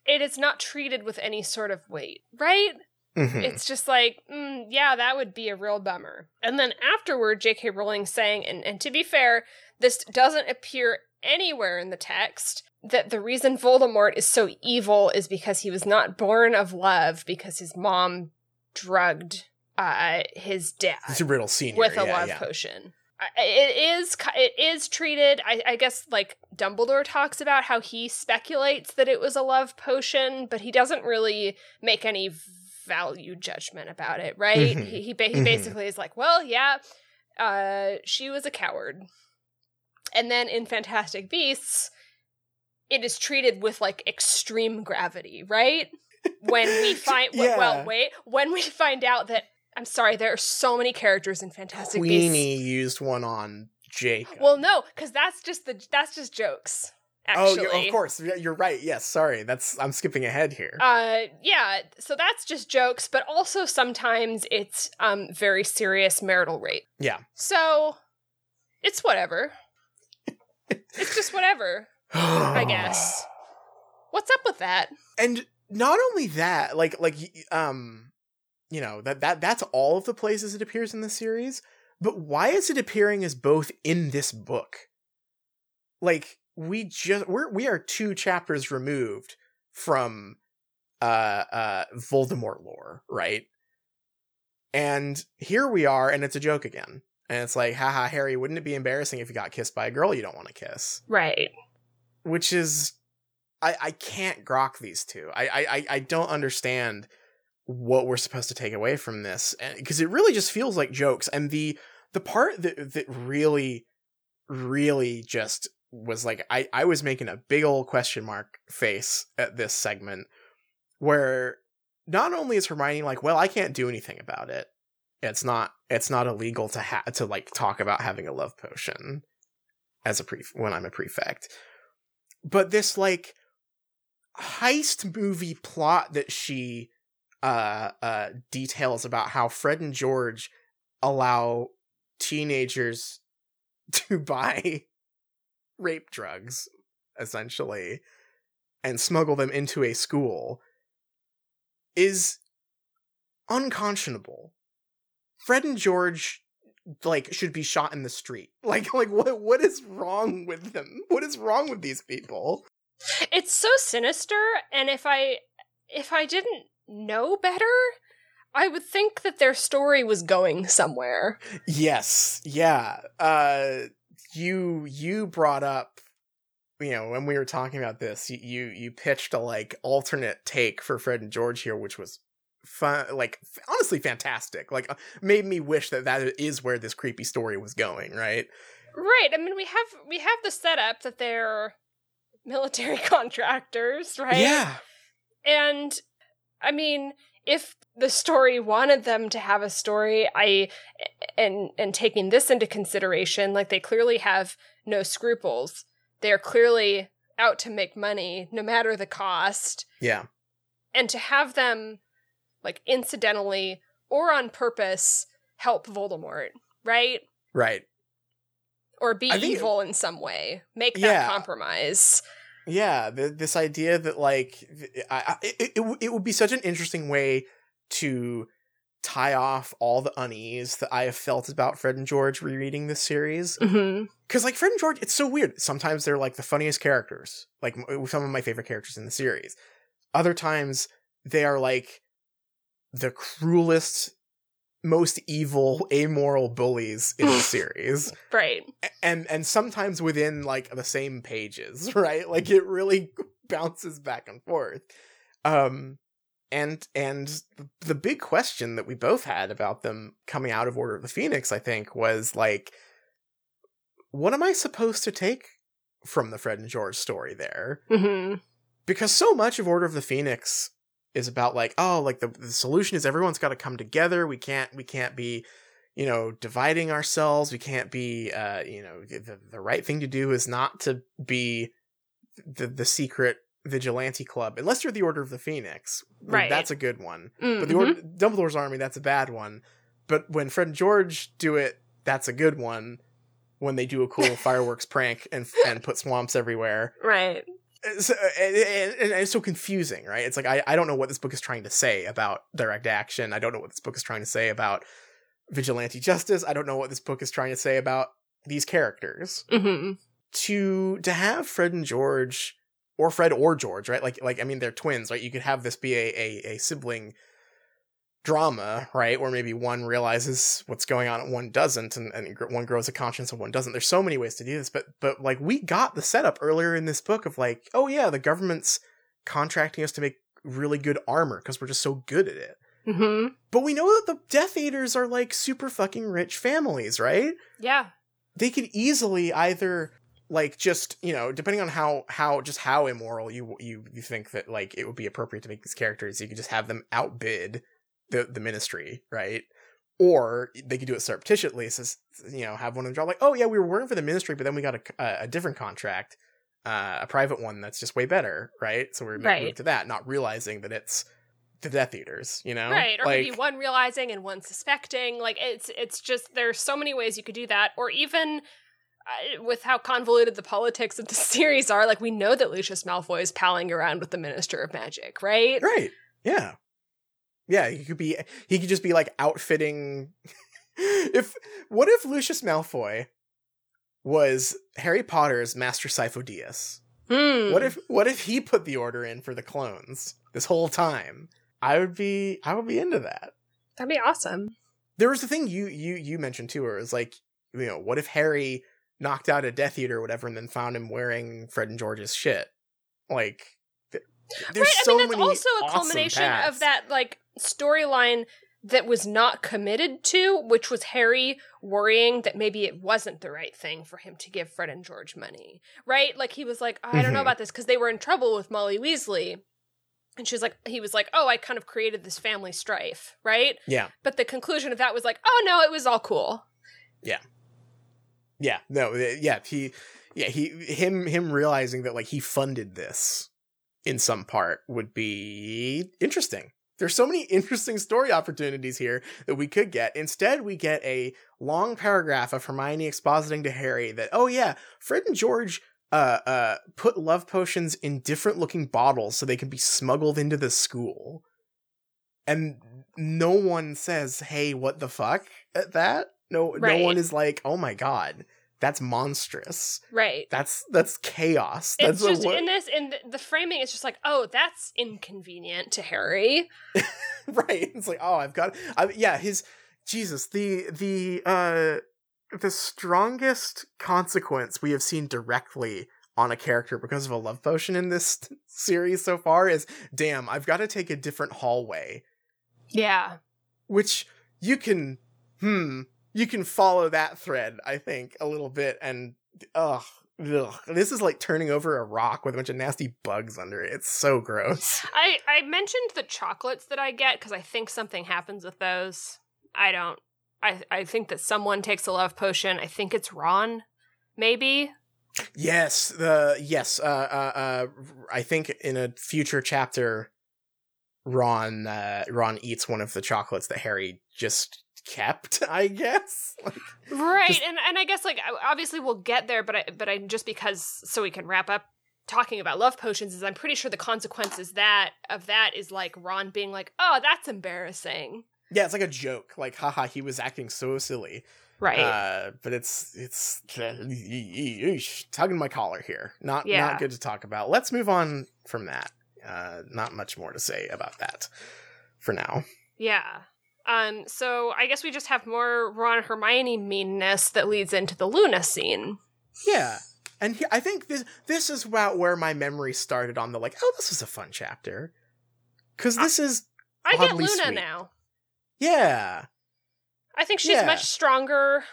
It is not treated with any sort of weight, right? Mhm. It's just like, mm, yeah, that would be a real bummer. And then afterward, J.K. Rowling saying, and, and to be fair, this doesn't appear anywhere in the text, that the reason Voldemort is so evil is because he was not born of love because his mom drugged uh, his dad It's a riddle senior with a yeah, love yeah. potion. It is it is treated. I, I guess like Dumbledore talks about how he speculates that it was a love potion, but he doesn't really make any value judgment about it. Right? Mhm. He he, ba- he Mhm. basically is like, well, yeah, uh, she was a coward. And then in Fantastic Beasts, it is treated with like extreme gravity, right? When we find Yeah. well, wait, when we find out that I'm sorry, there are so many characters in Fantastic Beasts. Queenie used one on Jake. Well, no, because that's just the that's just jokes. Oh, Actually, you're, of course, you're right. Yes, sorry, that's I'm skipping ahead here. Uh, yeah. So that's just jokes, but also sometimes it's um very serious marital rape. Yeah. So it's whatever. it's just whatever, I guess. What's up with that? And not only that, like like um, you know that that that's all of the places it appears in the series. But why is it appearing as both in this book? Like we just we're we are two chapters removed from uh uh Voldemort lore, right? And here we are, and it's a joke again. And it's like, haha, Harry, wouldn't it be embarrassing if you got kissed by a girl you don't want to kiss? Right. which is I I can't grok these two. I I I- I don't understand what we're supposed to take away from this And because it really just feels like jokes. And the the part that that really really just was like I I was making a big old question mark face at this segment where not only is Hermione like, well, I can't do anything about it. It's not it's not illegal to ha- to like talk about having a love potion as a pre when I'm a prefect but this like heist movie plot that she uh uh details about how Fred and George allow teenagers to buy rape drugs essentially and smuggle them into a school is unconscionable. Fred and George like should be shot in the street. Like like what what is wrong with them? What is wrong with these people? It's so sinister, and if I if I didn't know better, I would think that their story was going somewhere. Yes. Yeah. Uh you you brought up you know when we were talking about this you you, pitched a like alternate take for Fred and George here which was fun like honestly fantastic like uh, made me wish that that is where this creepy story was going right Right. I mean, we have we have the setup that they're military contractors, right? yeah And I mean, if the story wanted them to have a story, I and and taking this into consideration, like they clearly have no scruples. They're clearly out to make money no matter the cost. yeah And to have them like incidentally or on purpose help Voldemort, right? right Or be evil in some way. Make that Yeah. compromise. yeah th- this idea that like I, I, it, it, it would be such an interesting way to tie off all the unease that i have felt about fred and george rereading this series. Mm-hmm. because like fred and george it's so weird. Sometimes they're like the funniest characters like m- some of my favorite characters in the series. Other times they are like the cruelest most evil amoral bullies in the series. Right. and and sometimes within like the same pages right? Like it really bounces back and forth. Um and and the big question that we both had about them coming out of order of the phoenix i think was like what am i supposed to take from the fred and george story there? Mm-hmm. because so much of order of the phoenix is about like oh like the, the solution is everyone's got to come together. We can't we can't be you know dividing ourselves. We can't be uh you know the, the right thing to do is not to be the the secret vigilante club unless you're the order of the phoenix Right. that's a good one Mm-hmm. but the order, dumbledore's army that's a bad one but when fred and george do it that's a good one when they do a cool fireworks prank and and put swamps everywhere right. so, and, and, and it's so confusing, right? It's like I, I don't know what this book is trying to say about direct action. I don't know what this book is trying to say about vigilante justice. I don't know what this book is trying to say about these characters. Mm-hmm. To to have Fred and George, or Fred or George, right? Like like I mean they're twins, right? You could have this be a a, a sibling drama, right? Where maybe one realizes what's going on and one doesn't, and, and one grows a conscience and one doesn't. There's so many ways to do this, but but like we got the setup earlier in this book of like, oh yeah, the government's contracting us to make really good armor because we're just so good at it. Mm-hmm. But we know that the Death Eaters are like super fucking rich families, right? Yeah. They could easily either like just you know depending on how how just how immoral you you you think that like it would be appropriate to make these characters you could just have them outbid the the ministry right or they could do it surreptitiously so you know have one of them drop like oh yeah we were working for the ministry but then we got a, a, a different contract uh, a private one that's just way better right so we're Right. moved to that not realizing that it's the death eaters you know Right. Or like maybe one realizing and one suspecting. Like it's it's just there's so many ways you could do that. Or even with how convoluted the politics of the series are, like we know that Lucius Malfoy is palling around with the Minister of Magic, right? Right. Yeah. Yeah, he could be he could just be like outfitting if what if Lucius Malfoy was Harry Potter's Master Sifo-Dyas? Hmm. What if what if he put the order in for the clones this whole time? I would be I would be into that. That'd be awesome. There was the thing you you you mentioned too, where it was like, you know, what if Harry knocked out a Death Eater or whatever and then found him wearing Fred and George's shit? Like th- there's right. so I mean, that's many also a awesome culmination paths. of that like storyline that was not committed to, which was Harry worrying that maybe it wasn't the right thing for him to give Fred and George money. Right? Like he was like, I don't know Mhm. about this because they were in trouble with Molly Weasley. And she was like, he was like, oh, I kind of created this family strife, right? Yeah. But the conclusion of that was like, oh no, it was all cool. Yeah, no, uh, yeah, he, yeah, he, him, him realizing that like he funded this in some part would be interesting. There's so many interesting story opportunities here that we could get. Instead, we get a long paragraph of Hermione expositing to Harry that, oh yeah, Fred and George uh uh put love potions in different looking bottles so they can be smuggled into the school. And no one says, "Hey, what the fuck?" at that. No, no one is like, oh my god, that's monstrous. Right. That's that's chaos. That's it's just wo- in this in the, the framing is just like oh that's inconvenient to harry right. It's like, oh, I've got, I, yeah, his Jesus, the the uh the strongest consequence we have seen directly on a character because of a love potion in this series so far is, damn, I've got to take a different hallway, yeah which you can, hmm, you can follow that thread, I think, a little bit, and ugh. Ugh. This is like turning over a rock with a bunch of nasty bugs under it. It's so gross. i i mentioned the chocolates that i get because i think something happens with those i don't i i think that someone takes a love potion i think it's ron maybe Yes, the yes, uh, uh, uh, I think in a future chapter, Ron, uh, Ron eats one of the chocolates that Harry just kept. I guess. Like, right Just- and and i guess like obviously we'll get there but i but i just because so we can wrap up talking about love potions is i'm pretty sure the consequences that of that is like ron being like oh that's embarrassing yeah, it's like a joke. Like, haha, he was acting so silly. right Uh, but it's it's tugging my collar here. Not Yeah. not good to talk about. Let's move on from that. Uh, not much more to say about that for now. Yeah. Um, so I guess we just have more Ron Hermione meanness that leads into the Luna scene. Yeah. And he, I think this this is about where my memory started on the like, oh, this was a fun chapter. Cause this is I get Luna sweet. now. yeah. I think she's Yeah. much stronger.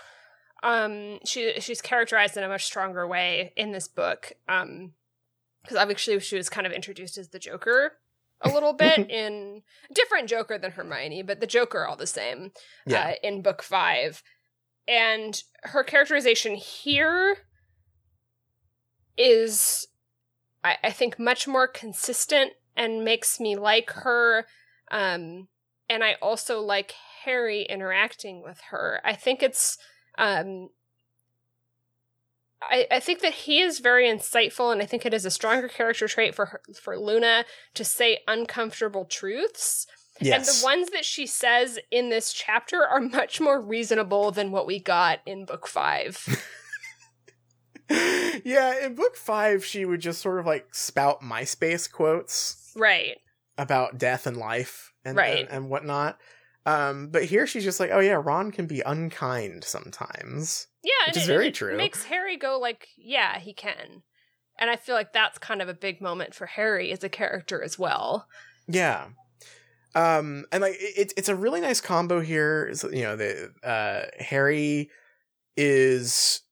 Um, she she's characterized in a much stronger way in this book. Um, because obviously she was kind of introduced as the Joker a little bit in different Joker than Hermione, but the Joker all the same. Yeah. uh, in book five. And her characterization here is, I, I think, much more consistent and makes me like her. Um, and I also like Harry interacting with her. I think it's. Um, I, I think that he is very insightful, and I think it is a stronger character trait for her, for Luna to say uncomfortable truths. yes. And the ones that she says in this chapter are much more reasonable than what we got in book five. yeah, in book five, she would just sort of like spout MySpace quotes right. about death and life and Right. and, and whatnot. Um, but here she's just like, oh yeah, Ron can be unkind sometimes. Yeah, Which and is it, very true. makes Harry go like, yeah, he can. And I feel like that's kind of a big moment for Harry as a character as well. Yeah. Um, and like it's it's a really nice combo here. Is you know the uh Harry is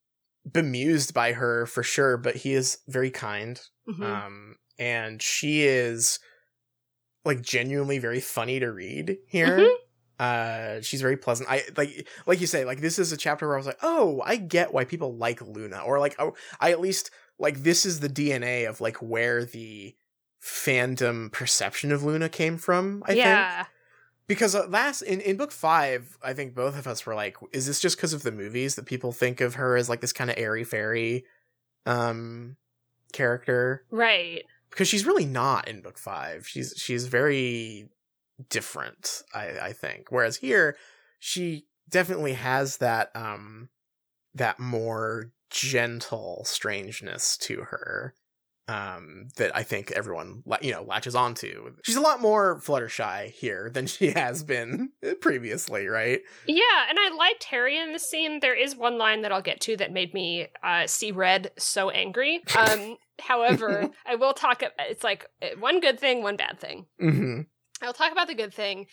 bemused by her for sure, but he is very kind. Mhm. Um, and she is like genuinely very funny to read here. Mhm. Uh, she's very pleasant. I like, like you say, like this is a chapter where I was like, oh, I get why people like Luna, or like, oh, I at least like this is the DNA of like where the fandom perception of Luna came from. I think because uh, last in, in book five i think both of us were like is this just because of the movies that people think of her as like this kind of airy fairy um character Right. because she's really not in book five she's she's very different i i think whereas here she definitely has that um that more gentle strangeness to her um that i think everyone you know latches onto she's a lot more fluttershy here than she has been previously right Yeah, and I liked Harry in this scene. There is one line that I'll get to that made me uh, see red so angry. Um, however, I will talk. It's like uh, one good thing, one bad thing. mm-hmm. I'll talk about the good thing.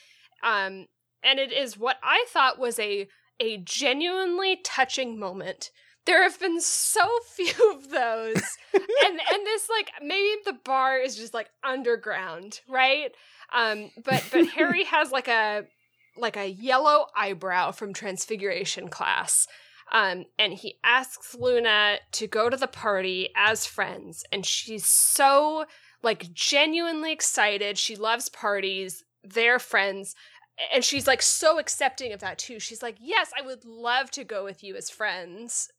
Um, and it is what I thought was a a genuinely touching moment. There have been so few of those. and and this like maybe the bar is just like underground, right? Um but but Harry has like a like a yellow eyebrow from transfiguration class. Um, and he asks Luna to go to the party as friends, and she's so like genuinely excited. She loves parties. They're friends. And she's like so accepting of that too. She's like, Yes, I would love to go with you as friends.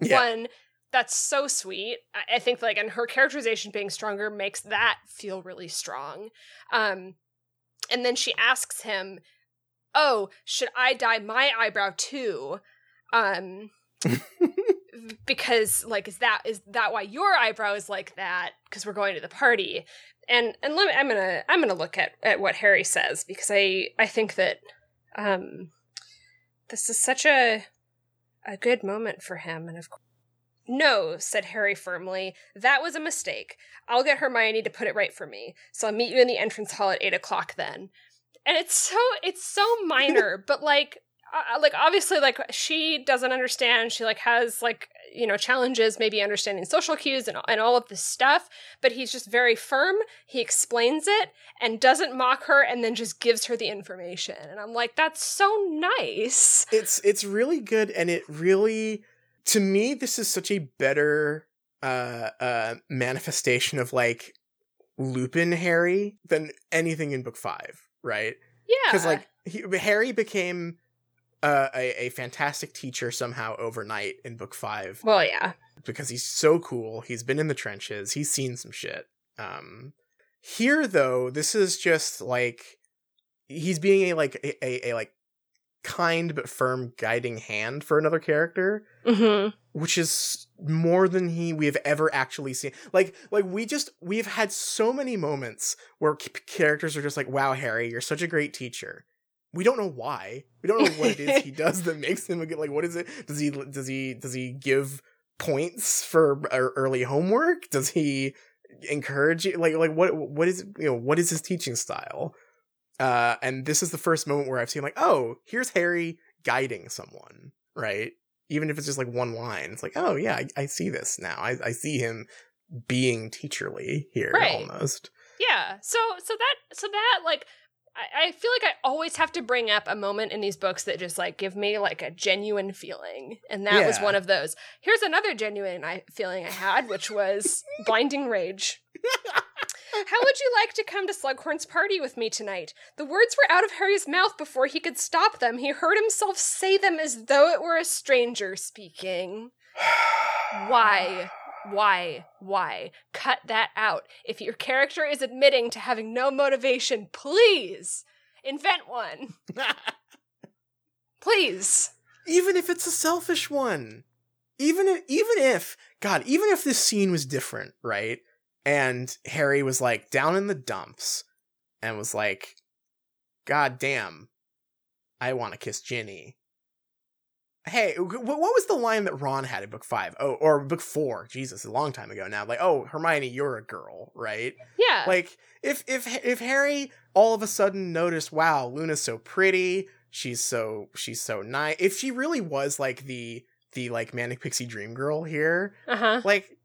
yeah One, that's so sweet. I- I think like and her characterization being stronger makes that feel really strong. Um and then she asks him, oh, should I dye my eyebrow too? Um because like is that is that why your eyebrow is like that? Because we're going to the party. And and let me, i'm gonna i'm gonna look at at what harry says because i i think that um this is such a a good moment for him and of course no said harry firmly that was a mistake. I'll get hermione to put it right for me. So i'll meet you in the entrance hall at eight o'clock then. And it's so it's so minor but like uh, like obviously like she doesn't understand. She like has like you know challenges maybe understanding social cues and, and all of this stuff but he's just very firm. He explains it and doesn't mock her and then just gives her the information. And i'm like that's so nice. It's it's really good and it really to me this is such a better uh uh manifestation of like lupin harry than anything in book five right? Yeah. Because like he, harry became uh, a, a fantastic teacher somehow overnight in book five. Well yeah. Because he's so cool. He's been in the trenches. He's seen some shit. Um here though this is just like he's being a like a, a, a like kind but firm guiding hand for another character mm-hmm. which is more than he we have ever actually seen. Like like we just we've had so many moments where c- characters are just like wow harry you're such a great teacher we don't know why. We don't know what it is he does that makes him a good like what is it? Does he does he does he give points for early homework? Does he encourage you like like what what is you know what is his teaching style? Uh and this is the first moment where i've seen like oh here's harry guiding someone right? Even if it's just like one line it's like oh yeah i, I see this now. I, I see him being teacherly here Right. almost. Yeah. So so that so that like I, I feel like I always have to bring up a moment in these books that just like give me like a genuine feeling, and that was one of those. Here's another genuine I, feeling I had, which was blinding rage. How would you like to come to Slughorn's party with me tonight? The words were out of Harry's mouth before he could stop them. He heard himself say them as though it were a stranger speaking. Why? Why? Why? Cut that out. If your character is admitting to having no motivation, please invent one. Please. even if it's a selfish one even if, even if god even if this scene was different right and harry was like down in the dumps and was like god damn i want to kiss ginny hey what was the line that ron had in book five? Oh, or book four jesus a long time ago now like oh hermione you're a girl right Yeah. like if if if Harry all of a sudden noticed, wow, Luna's so pretty, she's so she's so nice. If she really was like the the like manic pixie dream girl here, uh huh. like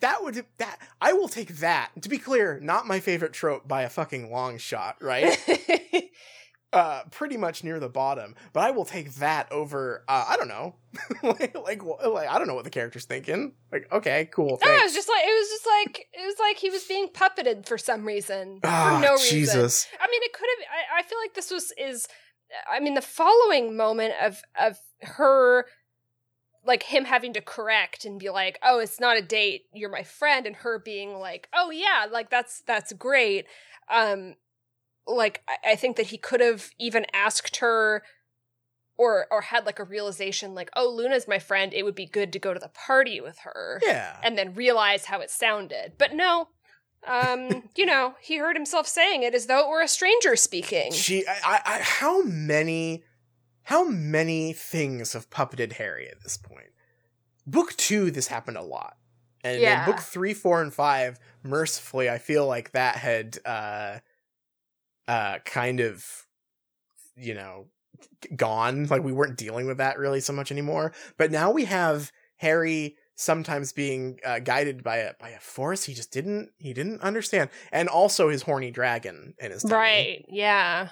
that would that I will take that. To be clear, not my favorite trope by a fucking long shot, right? uh pretty much near the bottom, but I will take that over uh I don't know. like, like like I don't know what the character's thinking. Like okay, cool. No, it was just like it was just like it was like he was being puppeted for some reason Ah, for no reason. Jesus. I mean, it could have. I, I feel like this was is. I mean, the following moment of of her, like him having to correct and be like, "Oh, it's not a date. You're my friend," and her being like, "Oh yeah, like that's that's great." Um, like I, I think that he could have even asked her. Or, or had like a realization like oh luna's my friend it would be good to go to the party with her Yeah. and then realize how it sounded. But no, um, you know, he heard himself saying it as though it were a stranger speaking. She, I, I, I, how many, how many things have puppeted Harry at this point? Book two, this happened a lot, and Yeah. in book three, four, and five, mercifully, I feel like that had, uh, uh, kind of, you know, gone. Like we weren't dealing with that really so much anymore. But now we have Harry sometimes being uh, guided by a by a force he just didn't he didn't understand, and also his horny dragon in his tummy. Right. Yeah.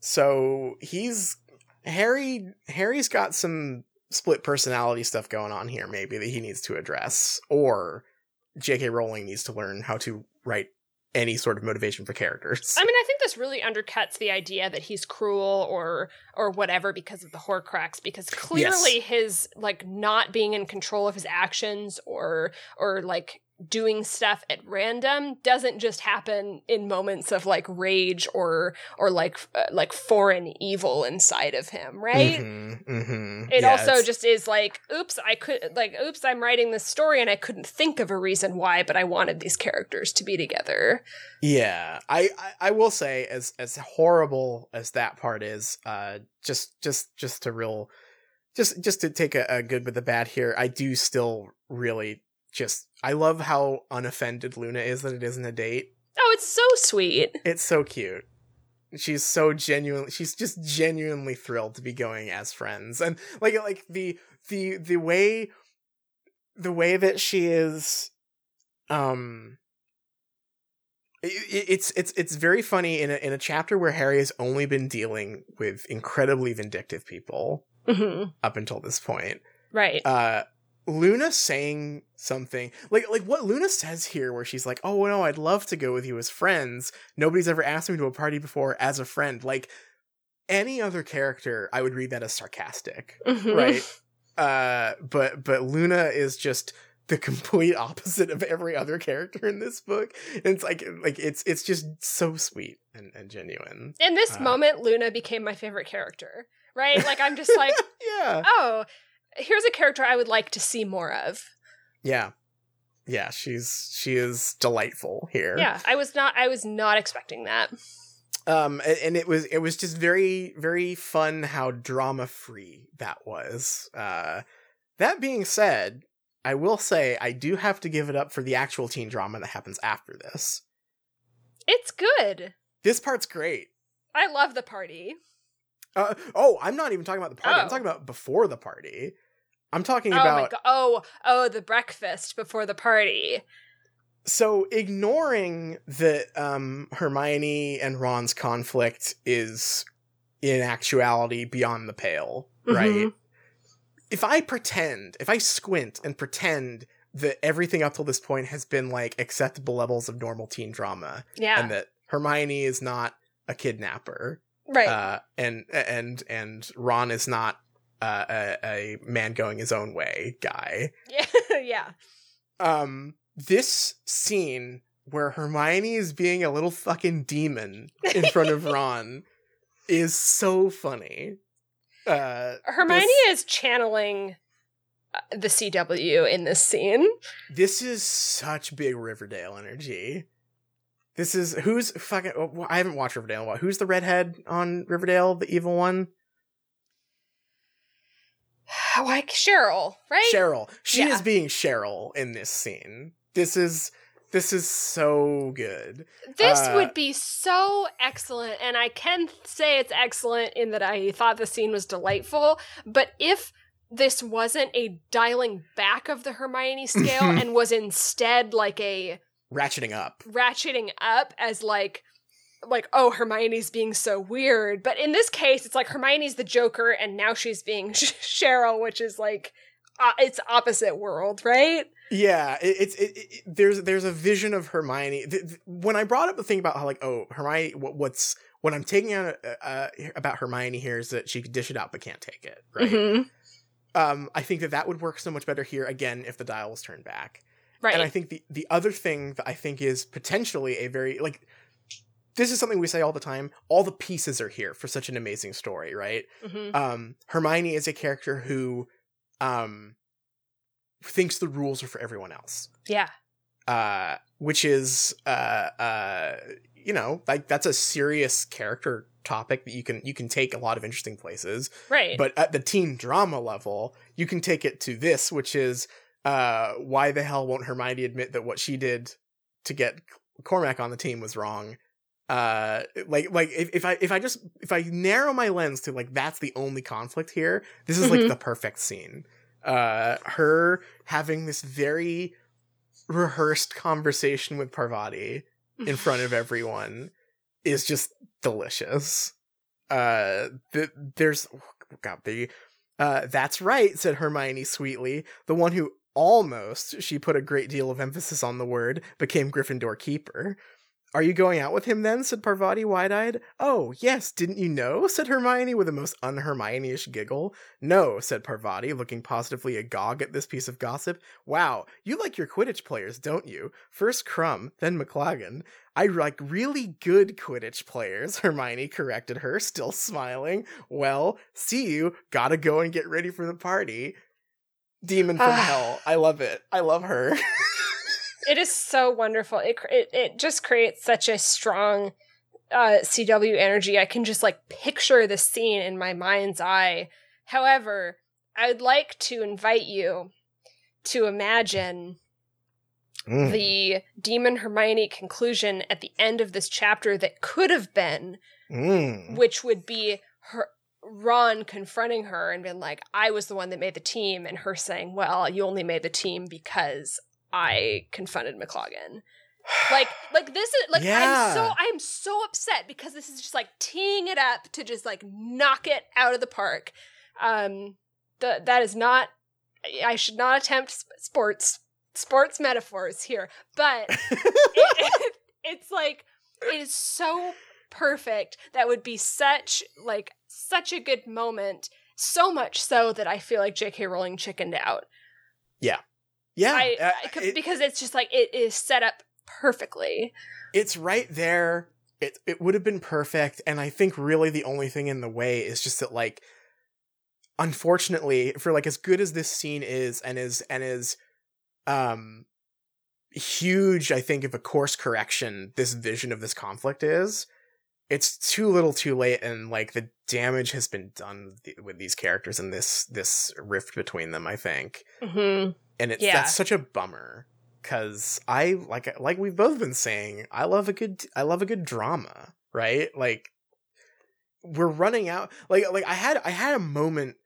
So he's Harry. Harry's got some split personality stuff going on here, maybe that he needs to address, or J.K. Rowling needs to learn how to write any sort of motivation for characters. I mean, I think this really undercuts the idea that he's cruel or or whatever because of the Horcrux. Because clearly, his like not being in control of his actions or or like doing stuff at random doesn't just happen in moments of like rage or or like uh, like foreign evil inside of him right Mhm, mhm. it Yeah, also it's- just is like oops i could like oops i'm writing this story and i couldn't think of a reason why but i wanted these characters to be together Yeah, I, I I will say as as horrible as that part is, uh, just just just to real, just just to take a, a good with the bad here, I do still really just I love how unoffended Luna is that it isn't a date. oh it's so sweet It's so cute. She's so genuinely She's just genuinely thrilled to be going as friends, and like like the the the way the way that she is, um, it's it's it's very funny in a in a chapter where Harry has only been dealing with incredibly vindictive people hmm up until this point. right Uh, Luna saying something like like what Luna says here, where she's like, "Oh no, I'd love to go with you as friends. Nobody's ever asked me to a party before as a friend." Like any other character, I would read that as sarcastic, Mhm. right? uh, but but Luna is just the complete opposite of every other character in this book. And it's like like it's it's just so sweet and, and genuine. in this Uh, moment luna became my favorite character right like i'm just like yeah, oh here's a character i would like to see more of. Yeah, yeah. She's she is delightful here. yeah i was not i was not expecting that. Um a- and it was it was just very very fun how drama free that was. Uh that being said i will say i do have to give it up for the actual teen drama that happens after this. It's good. This part's great. I love the party. Uh, oh i'm not even talking about the party. I'm Oh. talking about before the party i'm talking oh my about god oh oh the breakfast before the party. So ignoring that um hermione and ron's conflict is in actuality beyond the pale right? Mhm. if I pretend, if I squint and pretend that everything up till this point has been like acceptable levels of normal teen drama, yeah. and that Hermione is not a kidnapper, right. uh, and and and Ron is not uh, a, a man going his own way guy. yeah yeah Um, this scene where Hermione is being a little fucking demon in front of Ron is so funny. Uh, hermione this- is channeling uh, the cw in this scene This is such big Riverdale energy. This is who's fucking. oh, I haven't watched Riverdale. in a while. Who's the redhead on Riverdale? The evil one, like cheryl right Cheryl. She Yeah. is being Cheryl in this scene. This is this is so good. This Uh, would be so excellent, and I can say it's excellent in that I thought the scene was delightful. But if this wasn't a dialing back of the Hermione scale and was instead like a Ratcheting up. ratcheting up as like like oh Hermione's being so weird, but in this case it's like Hermione's the Joker and now she's being Cheryl, which is like uh, it's opposite world, right? Yeah, it, it's it, it, there's there's a vision of Hermione. Th- th- when I brought up the thing about how like oh Hermione, what, what's what I'm taking out uh, uh, about Hermione here is that she could dish it out but can't take it, right? Mhm. Um, I think that that would work so much better here again if the dial was turned back. Right. And I think the the other thing that I think is potentially a very like this is something we say all the time. All the pieces are here for such an amazing story, right? Mhm. Um, Hermione is a character who um thinks the rules are for everyone else. Yeah. Uh, which is uh uh you know like that's a serious character topic that you can you can take a lot of interesting places Right. but at the teen drama level you can take it to this which is uh why the hell won't hermione admit that what she did to get cormac on the team was wrong uh like like if, if i if i just if i narrow my lens to like that's the only conflict here this is like Mhm. the perfect scene uh her having this very rehearsed conversation with parvati in front of everyone is just delicious. Uh, th- there's oh, God, the uh, that's right," said Hermione sweetly. The one who almost she put a great deal of emphasis on the word became Gryffindor keeper. Are you going out with him then? said Parvati wide eyed. Oh, yes, didn't you know? said Hermione with a most un Hermione ish giggle. No, said Parvati, looking positively agog at this piece of gossip. Wow, you like your Quidditch players, don't you? First Krum, then McLaggen. I like really good Quidditch players, Hermione corrected her, still smiling. Well, see you. Gotta go and get ready for the party. Demon from ah. hell. I love it. I love her. it is so wonderful. It, it it just creates such a strong uh, CW energy. I can just like picture the scene in my mind's eye. However, I would like to invite you to imagine mm. the Demon Hermione conclusion at the end of this chapter that could have been, mm. which would be her Ron confronting her and being like, I was the one that made the team, and her saying, Well, you only made the team because I confronted McLaggen. Like, like this is like yeah. I'm so I'm so upset because this is just like teeing it up to just like knock it out of the park. Um, the that is not. I should not attempt sports sports metaphors here, but it, it, it's like it is so perfect. That would be such like such a good moment. So much so that I feel like J.K. Rowling chickened out. Yeah, yeah, I, uh, it, because it's just like it is set up perfectly. It's right there. It it would have been perfect, and I think really the only thing in the way is just that like, unfortunately, for like as good as this scene is, and is and is, um, huge. I think of a course correction this vision of this conflict is it's too little too late and like the damage has been done with these characters and this this rift between them i think mm-hmm and it's yeah. that's such a bummer because I like like we've both been saying I love a good I love a good drama right? Like we're running out like like I had I had a moment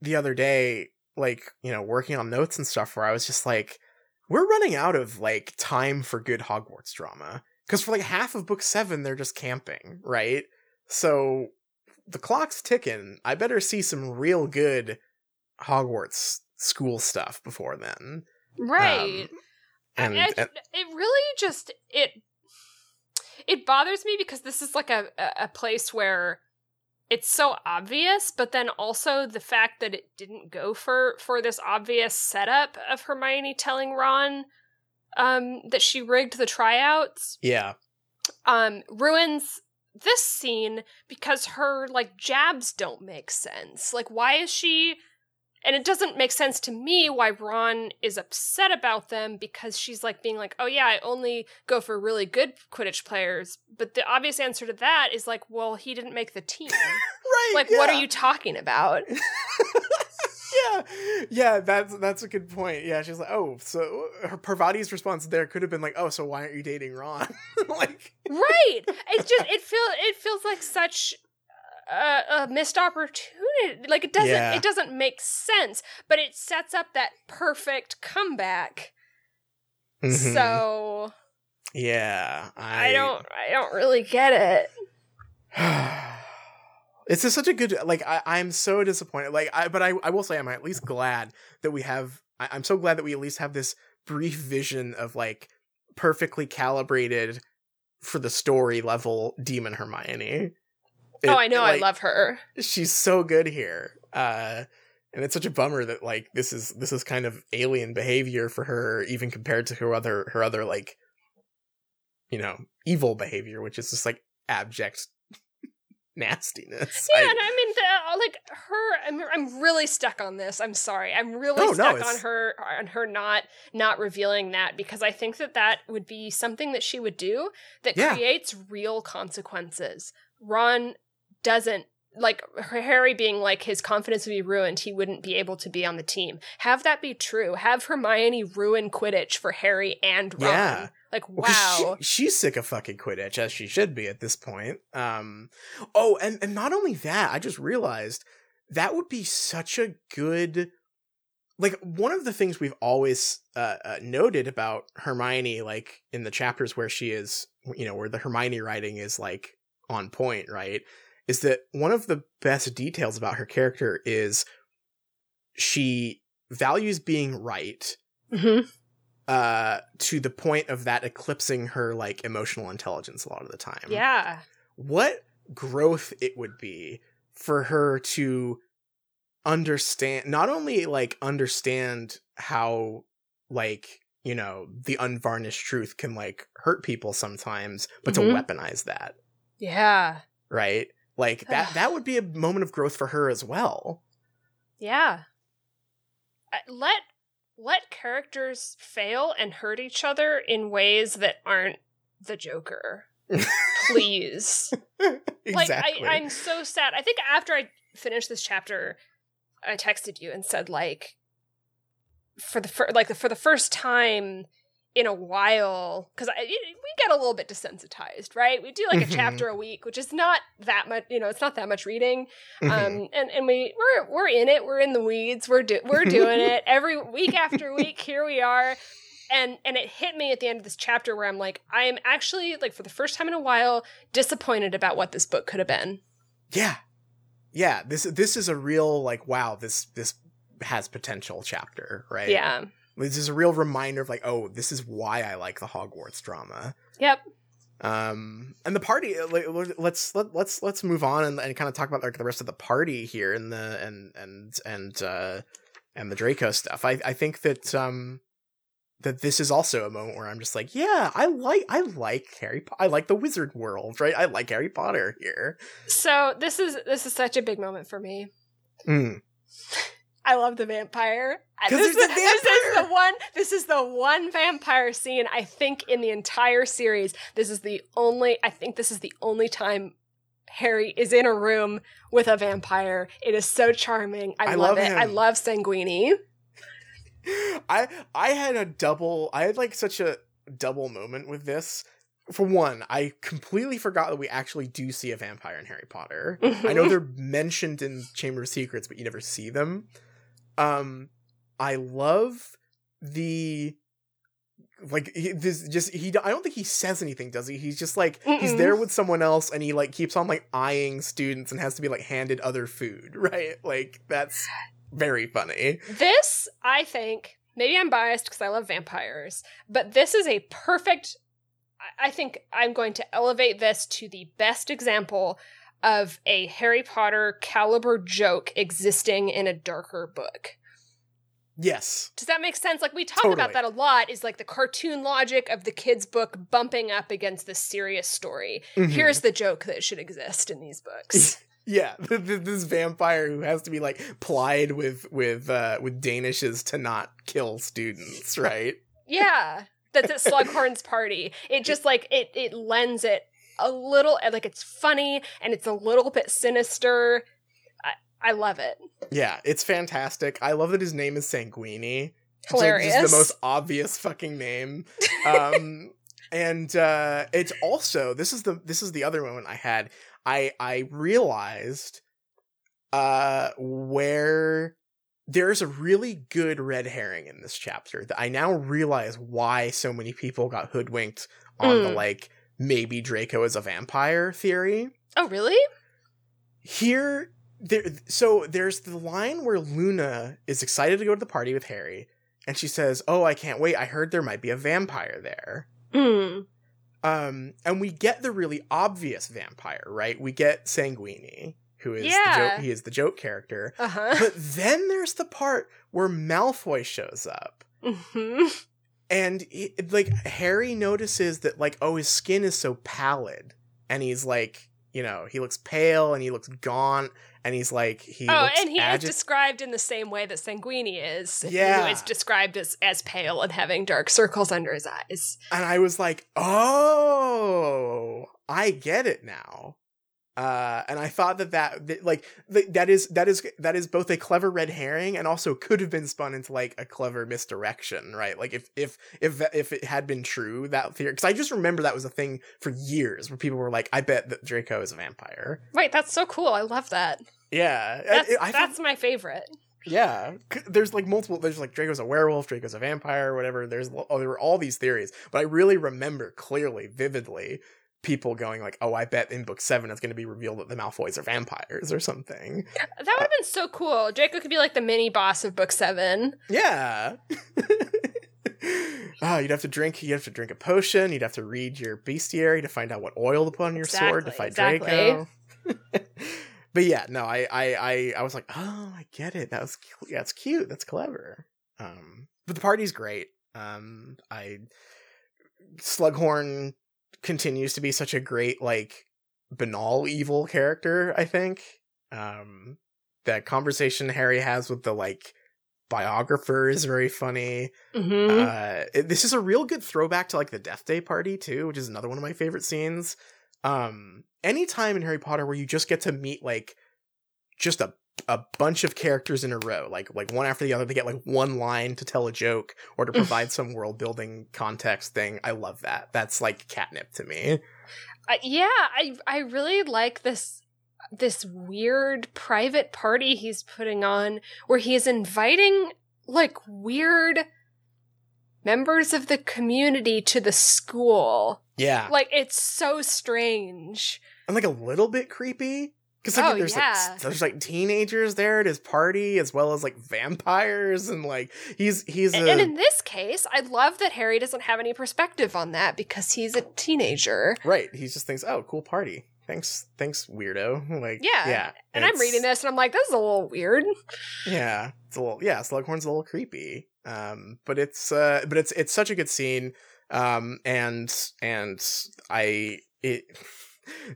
the other day like you know working on notes and stuff where I was just like we're running out of like time for good Hogwarts drama because for like half of book seven they're just camping right? So the clock's ticking. I better see some real good Hogwarts school stuff before then. Right. Um, and, I, and, it really just it it bothers me because this is like a a place where it's so obvious but then also the fact that it didn't go for for this obvious setup of Hermione telling Ron um that she rigged the tryouts yeah um ruins this scene because her like jabs don't make sense like why is she and it doesn't make sense to me why Ron is upset about them because she's like being like, oh yeah, I only go for really good Quidditch players. But the obvious answer to that is like, well, he didn't make the team. right. Like, yeah. what are you talking about? yeah. Yeah, that's that's a good point. Yeah, she's like, oh, so her Parvati's response there could have been like, oh, so why aren't you dating Ron? like Right. It's just it feels it feels like such a, a missed opportunity. Like it doesn't yeah. it doesn't make sense, but it sets up that perfect comeback. Mm-hmm. So yeah, I... I don't I don't really get it. it's just such a good like I, i'm so disappointed like i but i i will say i'm at least glad that we have I, i'm so glad that we at least have this brief vision of like perfectly calibrated for the story level demon hermione it, oh, I know. Like, I love her. She's so good here. Uh, and it's such a bummer that like this is this is kind of alien behavior for her, even compared to her other her other like, you know, evil behavior, which is just like abject nastiness. Yeah, I, and I mean, the, uh, like her, I'm, I'm really stuck on this. I'm sorry, I'm really stuck no, on her on her not not revealing that because I think that that would be something that she would do that yeah. creates real consequences. Ron doesn't like Harry being like his confidence would be ruined, he wouldn't be able to be on the team. Have that be true. Have Hermione ruin Quidditch for Harry and Ron. Yeah. Like wow. She, she's sick of fucking Quidditch as she should be at this point. Um oh, and and not only that, I just realized that would be such a good like one of the things we've always uh, uh, noted about Hermione like in the chapters where she is you know where the Hermione writing is like on point, right? Is that one of the best details about her character is she values being right, mm-hmm. uh to the point of that eclipsing her like emotional intelligence a lot of the time Yeah. what growth it would be for her to understand not only like understand how like you know the unvarnished truth can like hurt people sometimes but Mhm. to weaponize that Yeah. right like that that would be a moment of growth for her as well Yeah. Let let characters fail and hurt each other in ways that aren't the Joker. Please. exactly Like I, I'm so sad. I think after I finished this chapter, I texted you and said like for the fir- like the, for the first time in a while because we get a little bit desensitized, right? We do like a Mhm. chapter a week, which is not that much. You know, it's not that much reading. Mhm. Um, and and we we're we're in it. We're in the weeds. We're do- we're doing it every week after week. Here we are. And and it hit me at the end of this chapter where I'm like, I am actually like for the first time in a while disappointed about what this book could have been. yeah yeah this this is a real like wow this this has potential chapter right Yeah. This is a real reminder of like oh this is why i like the hogwarts drama Yep. um and the party uh, like, let's let, let's let's move on and, and kind of talk about like the rest of the party here and the and and and uh and the draco stuff i i think that um that this is also a moment where i'm just like yeah i like i like harry Po- i like the wizard world right i like harry potter here So this is this is such a big moment for me. Mm. I love the vampire. This, is- a this is the one. This is the one vampire scene I think in the entire series. This is the only. I think this is the only time Harry is in a room with a vampire. It is so charming. I, I love, love it. I love Sanguini. I I had a double I had like such a double moment with this. For one, I completely forgot that we actually do see a vampire in Harry Potter. I know mm-hmm. they're mentioned in Chamber of Secrets, but you never see them. Um I love the like he, this just he I don't think he says anything does he he's just like he's Mm-mm. there with someone else and he like keeps on like eyeing students and has to be like handed other food right like that's very funny This, I think, maybe I'm biased because I love vampires, but this is a perfect. I think I'm going to elevate this to the best example of a Harry Potter caliber joke existing in a darker book. yes Does that make sense? Like we talk Totally. about that a lot is like the cartoon logic of the kids book bumping up against the serious story. Mhm. Here's the joke that should exist in these books. Yeah, th- th- this vampire who has to be like plied with with uh with danishes to not kill students, right? Yeah, that's at Slughorn's party. It just like it it lends it a little like it's funny and it's a little bit sinister. I I love it. Yeah, it's fantastic. I love that his name is Sanguini. Hilarious. just the most obvious fucking name. Um and uh it's also this is the this is the other moment I had. I I realized uh where there's a really good red herring in this chapter that I now realize why so many people got hoodwinked on the Mm. like maybe Draco is a vampire theory. oh really? Here there so there's the line where Luna is excited to go to the party with Harry and she says, "Oh, I can't wait. I heard there might be a vampire there." Hmm. Um and we get the really obvious vampire, right? We get Sanguini, who is the Yeah. joke, he is the joke character. Uh huh. But then there's the part where Malfoy shows up. hmm and he, like harry notices that like oh his skin is so pallid and he's like you know he looks pale and he looks gaunt and he's like he Oh, and he agi- is described in the same way that Sanguini is. Yeah. Who is described as as pale and having dark circles under his eyes. and i was like oh i get it now uh and i thought that that, that like th- that is that is that is both a clever red herring and also could have been spun into like a clever misdirection right like if if if if it had been true that theory because i just remember that was a thing for years where people were like i bet that draco is a vampire Right, that's so cool. I love that. yeah That's I, I that's my favorite. yeah there's like multiple there's like draco's a werewolf draco's a vampire whatever there's oh there were all these theories but i really remember clearly vividly people going like oh i bet in book seven it's going to be revealed that the malfoys are vampires or something That would have been so cool. Draco could be like the mini boss of book seven. yeah Oh, you'd have to drink. You'd have to drink a potion. You'd have to read your bestiary to find out what oil to put on your sword to fight exactly. Draco. but yeah, no, I, I, I, I was like, oh, I get it. That was, yeah, it's cute. That's clever. Um, but the party's great. Um, I, Slughorn continues to be such a great, like, banal evil character. I think. Um, that conversation Harry has with the like biographer is very funny. hmm Uh, it- this is a real good throwback to like the Death Day party too, which is another one of my favorite scenes. Um, any time in Harry Potter where you just get to meet like just a a bunch of characters in a row, like like one after the other, They get like one line to tell a joke or to provide some world building context thing. I love that. That's like catnip to me. I, yeah, I I really like this this weird private party he's putting on where he's inviting like weird members of the community to the school. Yeah, Like it's so strange. and like a little bit creepy. Because like, Oh, there's yeah. like there's like teenagers there at his party as well as like vampires and like he's he's And, a, and in this case, I love that Harry doesn't have any perspective on that because he's a teenager. Right. He just thinks, "Oh, cool party. Thanks, thanks, weirdo." Like, Yeah. yeah. And I'm reading this and I'm like, this is a little weird. Yeah, it's a little, yeah. Slughorn's a little creepy. Um, but it's, uh, but it's, it's such a good scene. Um, and and I it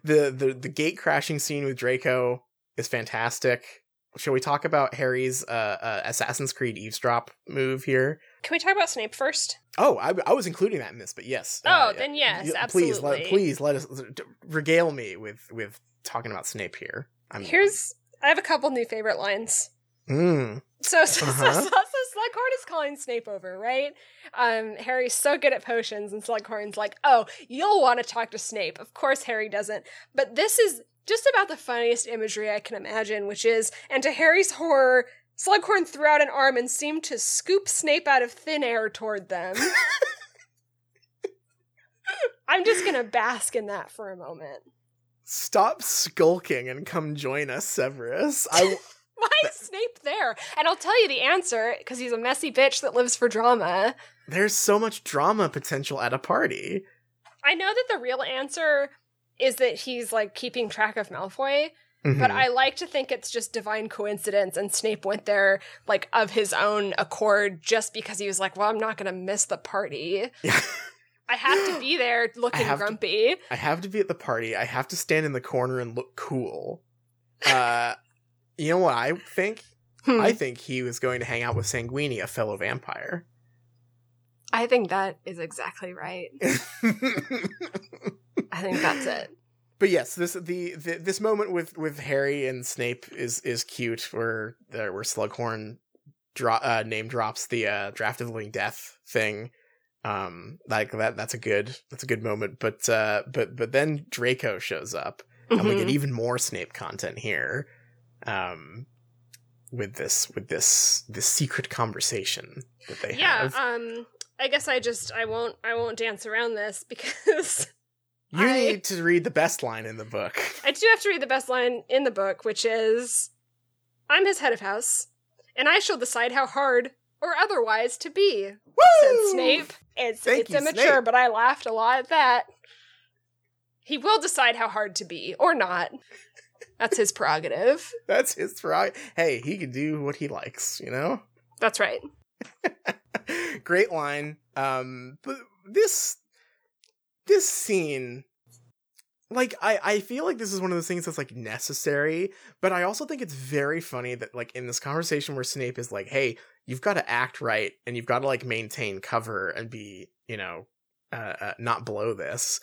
the the the gate crashing scene with Draco is fantastic. Shall we talk about Harry's uh, uh Assassin's Creed eavesdrop move here? Can we talk about Snape first? Oh, I, I was including that in this, but yes. Oh, uh, then yes, y- Please, let, please let us regale me with with talking about Snape here. I'm, Here's I have a couple new favorite lines. Mm, So, so, Uh-huh. so Slughorn is calling Snape over, right? Um, Harry's so good at potions, and Slughorn's like, "Oh, you'll want to talk to Snape." Of course, Harry doesn't. But this is just about the funniest imagery I can imagine, which is, and to Harry's horror, Slughorn threw out an arm and seemed to scoop Snape out of thin air toward them. I'm just gonna bask in that for a moment. stop skulking and come join us, Severus. I Why is Snape there? And I'll tell you the answer because he's a messy bitch that lives for drama. there's so much drama potential at a party. I know that the real answer is that he's like keeping track of Malfoy, but Mhm. I like to think it's just divine coincidence and Snape went there like of his own accord just because he was like, well, I'm not going to miss the party. I have to be there looking to- grumpy. I have to be at the party. I have to stand in the corner and look cool. Uh, you know what I think? Hmm. I think he was going to hang out with Sanguini, a fellow vampire. I think that is exactly right. I think that's it. but yes, this the, the this moment with with Harry and Snape is is cute. Where there where Slughorn dro- uh, name drops the uh, draft of the living death thing. Um, like that that's a good that's a good moment. But uh, but but then Draco shows up, and we get Mhm. even more Snape content here. Um, with this with this this secret conversation that they yeah, have. Yeah, um I guess I just I won't I won't dance around this because you I- need to read the best line in the book. I do have to read the best line in the book, which is I'm his head of house, and I shall decide how hard or otherwise to be, said Snape. It's Thank it's you, immature, Snape. but I laughed a lot at that. He will decide how hard to be, or not. That's his prerogative. That's his prerogative. Hey, he can do what he likes, you know? That's right. Great line. Um but this this scene like I I feel like this is one of those things that's like necessary, but I also think it's very funny that like in this conversation where Snape is like, "Hey, you've got to act right and you've got to like maintain cover and be, you know, uh, uh not below this."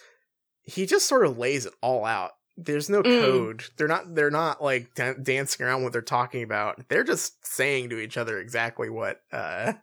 He just sort of lays it all out. There's no Mm. code. They're not they're not like dan- dancing around what they're talking about. They're just saying to each other exactly what uh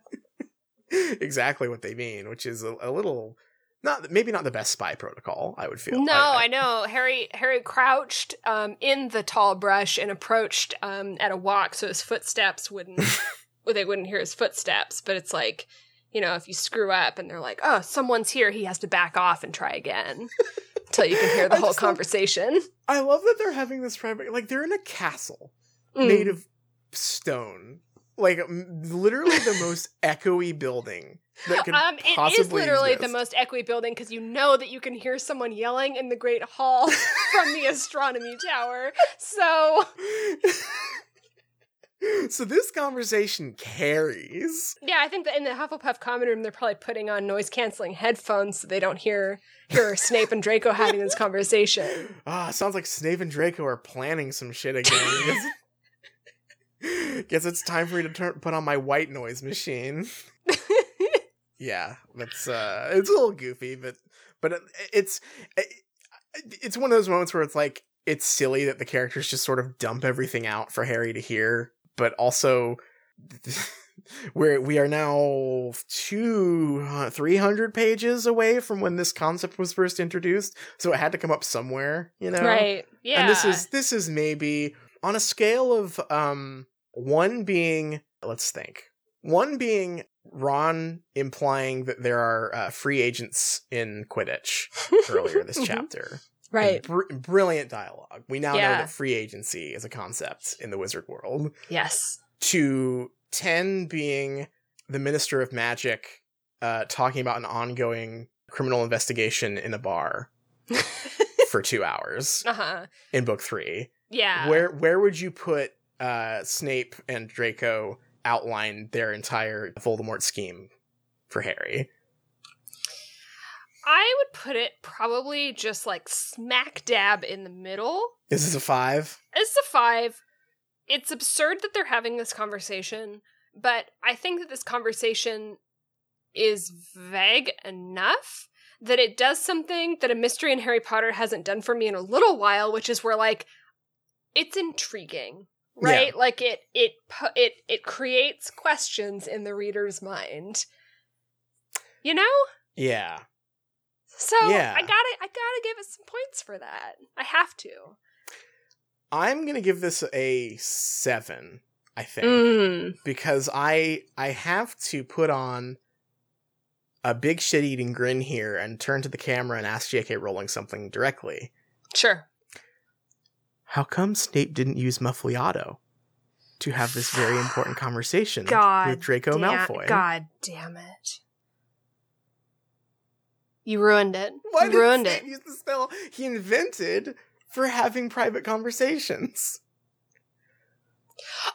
exactly what they mean, which is a, a little not maybe not the best spy protocol. I would feel. No, I, know. Harry Harry crouched um, in the tall brush and approached um, at a walk, so his footsteps wouldn't. well, they wouldn't hear his footsteps. But it's like, you know, if you screw up and they're like, "Oh, someone's here," he has to back off and try again until you can hear the I whole love- conversation. I love that they're having this private like they're in a castle Mm. made of stone, like literally the most echoey building that could Um, it is literally exist. the most echoey building because you know that you can hear someone yelling in the Great Hall from the astronomy tower. So so this conversation carries. yeah, I think that in the Hufflepuff common room they're probably putting on noise canceling headphones so they don't hear hear Snape and Draco having this conversation. Ah, sounds like Snape and Draco are planning some shit again. Guess, guess it's time for me to turn, put on my white noise machine. yeah, that's uh, it's a little goofy, but but it, it's it, it's one of those moments where it's like it's silly that the characters just sort of dump everything out for Harry to hear, but also. We're, we are now two, uh, 300 pages away from when this concept was first introduced. So it had to come up somewhere, you know? Right. Yeah. And this is this is maybe on a scale of um one being let's think. One being Ron implying that there are uh, free agents in Quidditch earlier this chapter. Right. Br- brilliant dialogue. We now know that free agency is a concept in the wizard world. Yes. To 10 being the Minister of Magic uh, talking about an ongoing criminal investigation in a bar for two hours Uh huh. in book three. Yeah. Where where would you put uh, Snape and Draco outline their entire Voldemort scheme for Harry? I would put it probably just like smack dab in the middle. Is this a five? It's a five. It's absurd that they're having this conversation, but I think that this conversation is vague enough that it does something that a mystery in Harry Potter hasn't done for me in a little while, which is where like it's intriguing, right? Like it it it it creates questions in the reader's mind. You know? Yeah. So Yeah. I gotta I gotta give it some points for that. I have to. I'm gonna give this a seven, I think. Mm. Because I I have to put on a big shit eating grin here and turn to the camera and ask J.K. Rowling something directly. Sure. How come Snape didn't use Muffliato to have this very important conversation God with Draco damn, Malfoy? God damn it. You ruined it. Why you did ruined it. use the spell he invented for having private conversations?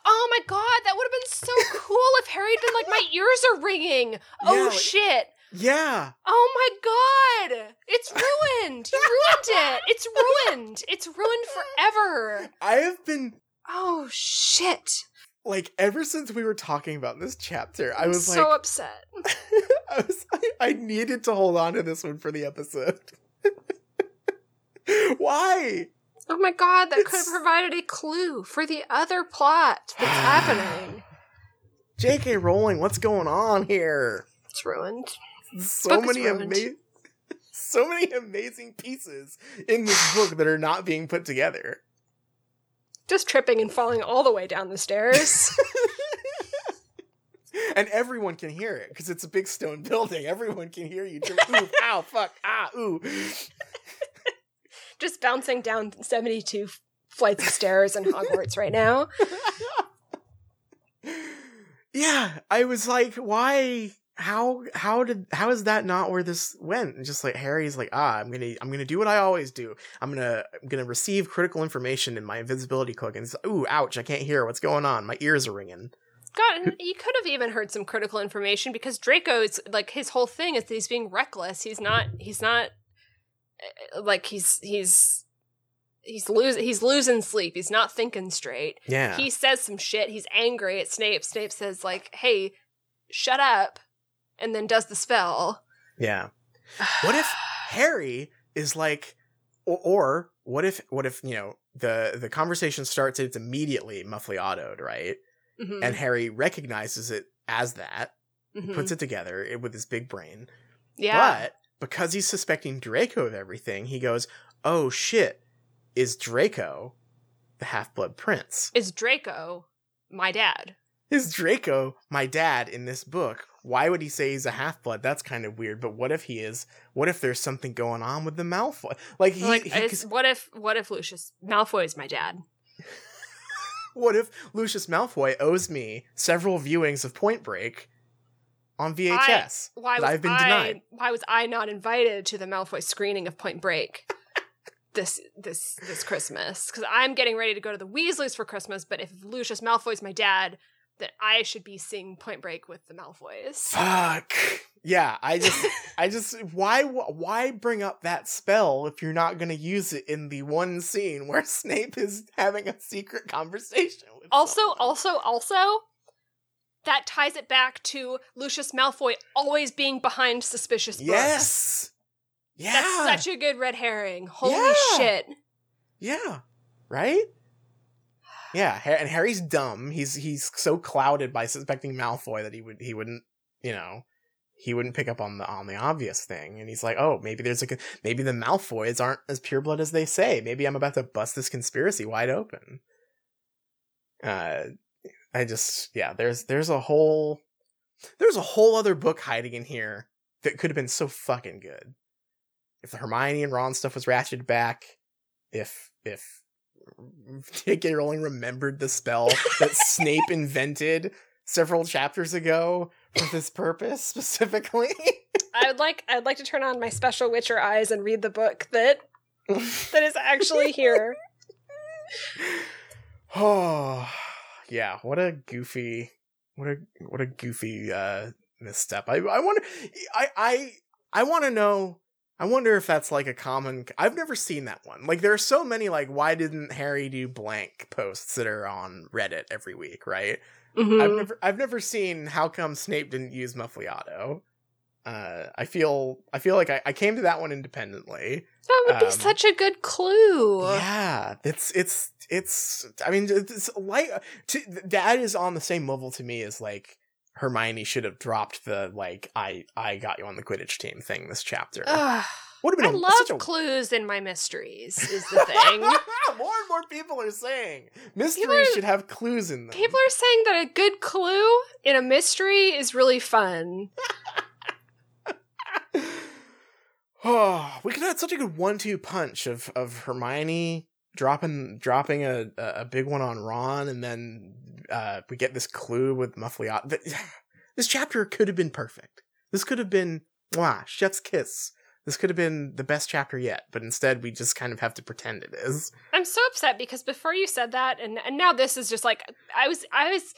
Oh my god, that would have been so cool if Harry had been like, my ears are ringing. Oh Yeah, shit. Yeah. Oh my god. It's ruined. You ruined it. It's ruined. It's ruined forever. I have been Oh shit. Like ever since we were talking about this chapter, I I'm was so like upset. I was I, I needed to hold on to this one for the episode. Why? Oh my god, that could have provided a clue for the other plot that's happening. J.K. Rowling, what's going on here? It's ruined. So many amazing so many amazing pieces in this book that are not being put together. Just tripping and falling all the way down the stairs. and everyone can hear it because it's a big stone building. Everyone can hear you. Jim. Ooh, ow, fuck, ah, ooh. Just bouncing down 72 flights of stairs in Hogwarts right now. yeah, I was like, why? How? How did? How is that not where this went? And just like Harry's like, ah, I'm gonna, I'm gonna do what I always do. I'm gonna, I'm gonna receive critical information in my invisibility cloak. And it's, ooh, ouch! I can't hear what's going on. My ears are ringing. God, you could have even heard some critical information because Draco's like his whole thing is that he's being reckless. He's not. He's not. uh, Like he's he's he's losing he's losing sleep. He's not thinking straight. Yeah. He says some shit. He's angry at Snape. Snape says like, "Hey, shut up," and then does the spell. yeah. What if Harry is like, or, or what if, what if you know the the conversation starts and it's immediately muffliatoed, right? Mhm, And Harry recognizes it as that, mhm. puts it together with his big brain. yeah. But because he's suspecting Draco of everything, he goes, "Oh shit, is Draco the half-blood prince? is Draco my dad? Is Draco my dad in this book? Why would he say he's a half-blood? That's kind of weird. But what if he is? What if there's something going on with the Malfoy? Like he, like, he- what if what if Lucius Malfoy is my dad? what if Lucius Malfoy owes me several viewings of Point Break on VHS. Why that was I've been I, denied. Why was I not invited to the Malfoy screening of Point Break this this this Christmas? Because I'm getting ready to go to the Weasleys for Christmas. But if Lucius Malfoy's my dad, then I should be seeing Point Break with the Malfoys. Fuck. Yeah, I just, I just, why, why bring up that spell if you're not going to use it in the one scene where Snape is having a secret conversation with Also, someone? also, also, that ties it back to Lucius Malfoy always being behind suspicious books. yes, yeah, That's such a good red herring. Holy Yeah. shit. yeah, right. Yeah, and Harry's dumb. He's he's so clouded by suspecting Malfoy that he would he wouldn't you know he wouldn't pick up on the on the obvious thing. And he's like, oh, maybe there's a maybe the Malfoys aren't as pureblood as they say. Maybe I'm about to bust this conspiracy wide open. Uh, I just yeah, there's there's a whole there's a whole other book hiding in here that could have been so fucking good. If the Hermione and Ron stuff was ratcheted back, if if J.K. Rowling remembered the spell that Snape invented several chapters ago for this purpose specifically. I would like I'd like to turn on my special Witcher eyes and read the book that that is actually here. oh, yeah. What a goofy, what a what a goofy uh, misstep. I I wonder. I I I want to know. I wonder if that's like a common. I've never seen that one. Like there are so many like why didn't Harry do blank posts that are on Reddit every week, right? Mhm. I've never I've never seen how come Snape didn't use Muffliato. Uh, I feel I feel like I, I came to that one independently. That would be um, such a good clue. Yeah, it's it's it's. I mean, it's like to, Dad on the same level to me as like Hermione should have dropped the like I I got you on the Quidditch team thing this chapter. Ugh. Would have I been a, love a clues in my mysteries. Is the thing. more and more people are saying mysteries are- should have clues in them. People are saying that a good clue in a mystery is really fun. Oh, we could have had such a good one-two punch of of Hermione dropping dropping a a big one on Ron, and then uh, we get this clue with Muffliato. Th- This chapter could have been perfect. This could have been wow, chef's kiss. This could have been the best chapter yet, but instead we just kind of have to pretend it is. I'm so upset because before you said that, and, and now this is just like I was I was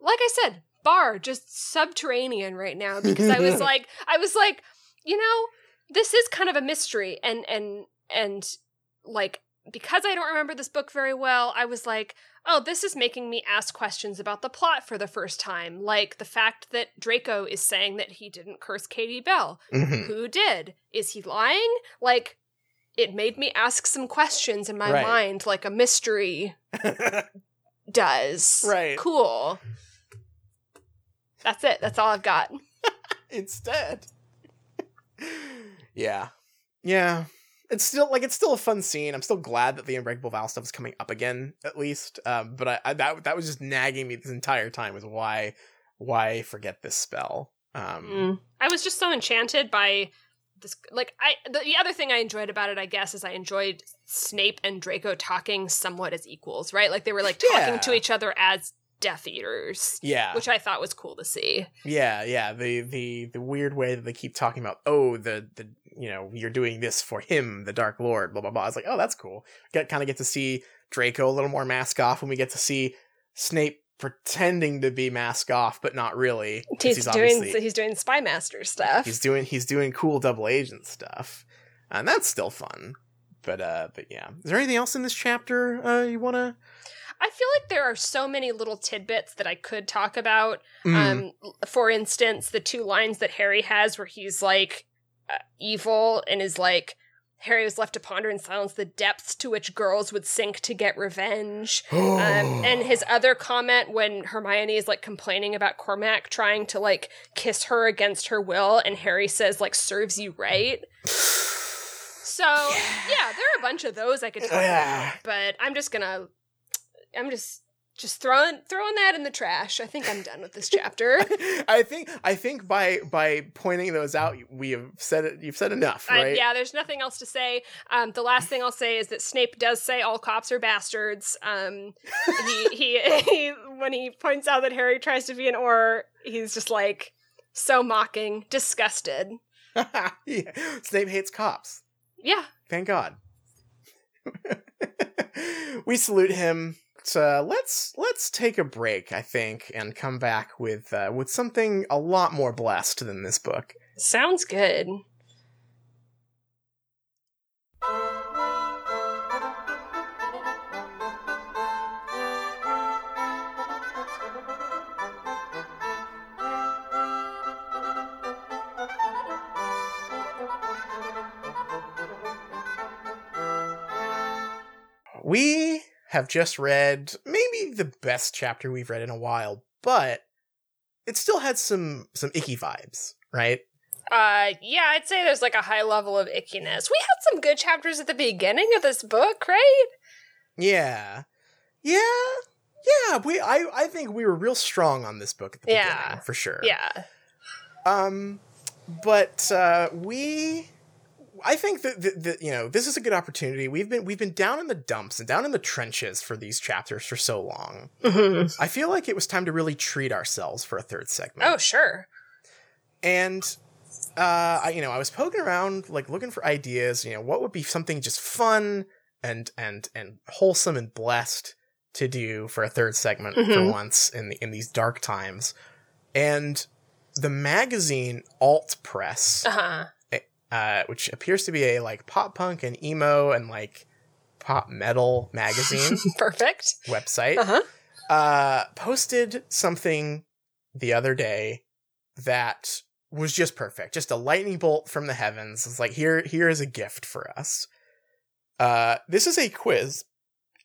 like I said, bar just subterranean right now because I was like I was like, you know, this is kind of a mystery and and and like because I don't remember this book very well, I was like, oh, this is making me ask questions about the plot for the first time, like the fact that Draco is saying that he didn't curse Katie Bell. Mhm. Who did? Is he lying? Like, it made me ask some questions in my Right. mind, like a mystery does. Right. Cool. That's it. That's all I've got. instead. yeah. Yeah. It's still like it's still a fun scene. I'm still glad that the Unbreakable Vow stuff is coming up again, at least. Um, but I, I that that was just nagging me this entire time was why why forget this spell. Um Mm. I was just so enchanted by this. Like, I the, the other thing I enjoyed about it, I guess, is I enjoyed Snape and Draco talking somewhat as equals, right? Like they were like talking Yeah. to each other as Death Eaters, yeah. which I thought was cool to see. Yeah, yeah. The the the weird way that they keep talking about, oh, the the you know, you're doing this for him, the Dark Lord, blah blah blah. I was like, oh, that's cool. Get kind of get to see Draco a little more mask off, and we get to see Snape pretending to be mask off, but not really. He's, doing obviously- he's doing spy master stuff. he's doing he's doing cool double agent stuff, and that's still fun. But uh, but yeah. Is there anything else in this chapter uh you want to? I feel like there are so many little tidbits that I could talk about. Mm. Um, for instance, the two lines that Harry has where he's like uh, evil and is like Harry was left to ponder in silence the depths to which girls would sink to get revenge. Um, and his other comment when Hermione is like complaining about Cormac trying to like kiss her against her will, and Harry says like serves you right. So yeah, there are a bunch of those I could talk Yeah. about, but I'm just gonna, I'm just just throwing throwing that in the trash. I think I'm done with this chapter. I think I think by by pointing those out, we have said it. You've said enough, Uh, right? yeah, there's nothing else to say. Um, the last thing I'll say is that Snape does say all cops are bastards. Um, he, he he when he points out that Harry tries to be an Auror, he's just like So mocking, disgusted. yeah. Snape hates cops. Yeah. Thank God. we salute him. So let's let's take a break, I think, and come back with uh, with something a lot more blessed than this book. Sounds good. We have just read maybe the best chapter we've read in a while, but it still had some some icky vibes, right? Uh, yeah, I'd say there's like a high level of ickiness. We had some good chapters at the beginning of this book, right? Yeah. Yeah. Yeah, we I I think we were real strong on this book at the Yeah. beginning, for sure. Yeah. Um, but uh, we, I think that, that, that you know this is a good opportunity. We've been we've been down in the dumps and down in the trenches for these chapters for so long. Mm-hmm. I feel like it was time to really treat ourselves for a third segment. Oh, sure. and uh, I you know I was poking around like looking for ideas. You know what would be something just fun and and and wholesome and blessed to do for a third segment for Mhm. once in the in these dark times, and the magazine Alt Press Uh huh. Uh, which appears to be a like pop punk and emo and like pop metal magazine Perfect. website, Uh huh. uh, posted something the other day that was just perfect, just a lightning bolt from the heavens. It's like here, here is a gift for us. Uh, this is a quiz,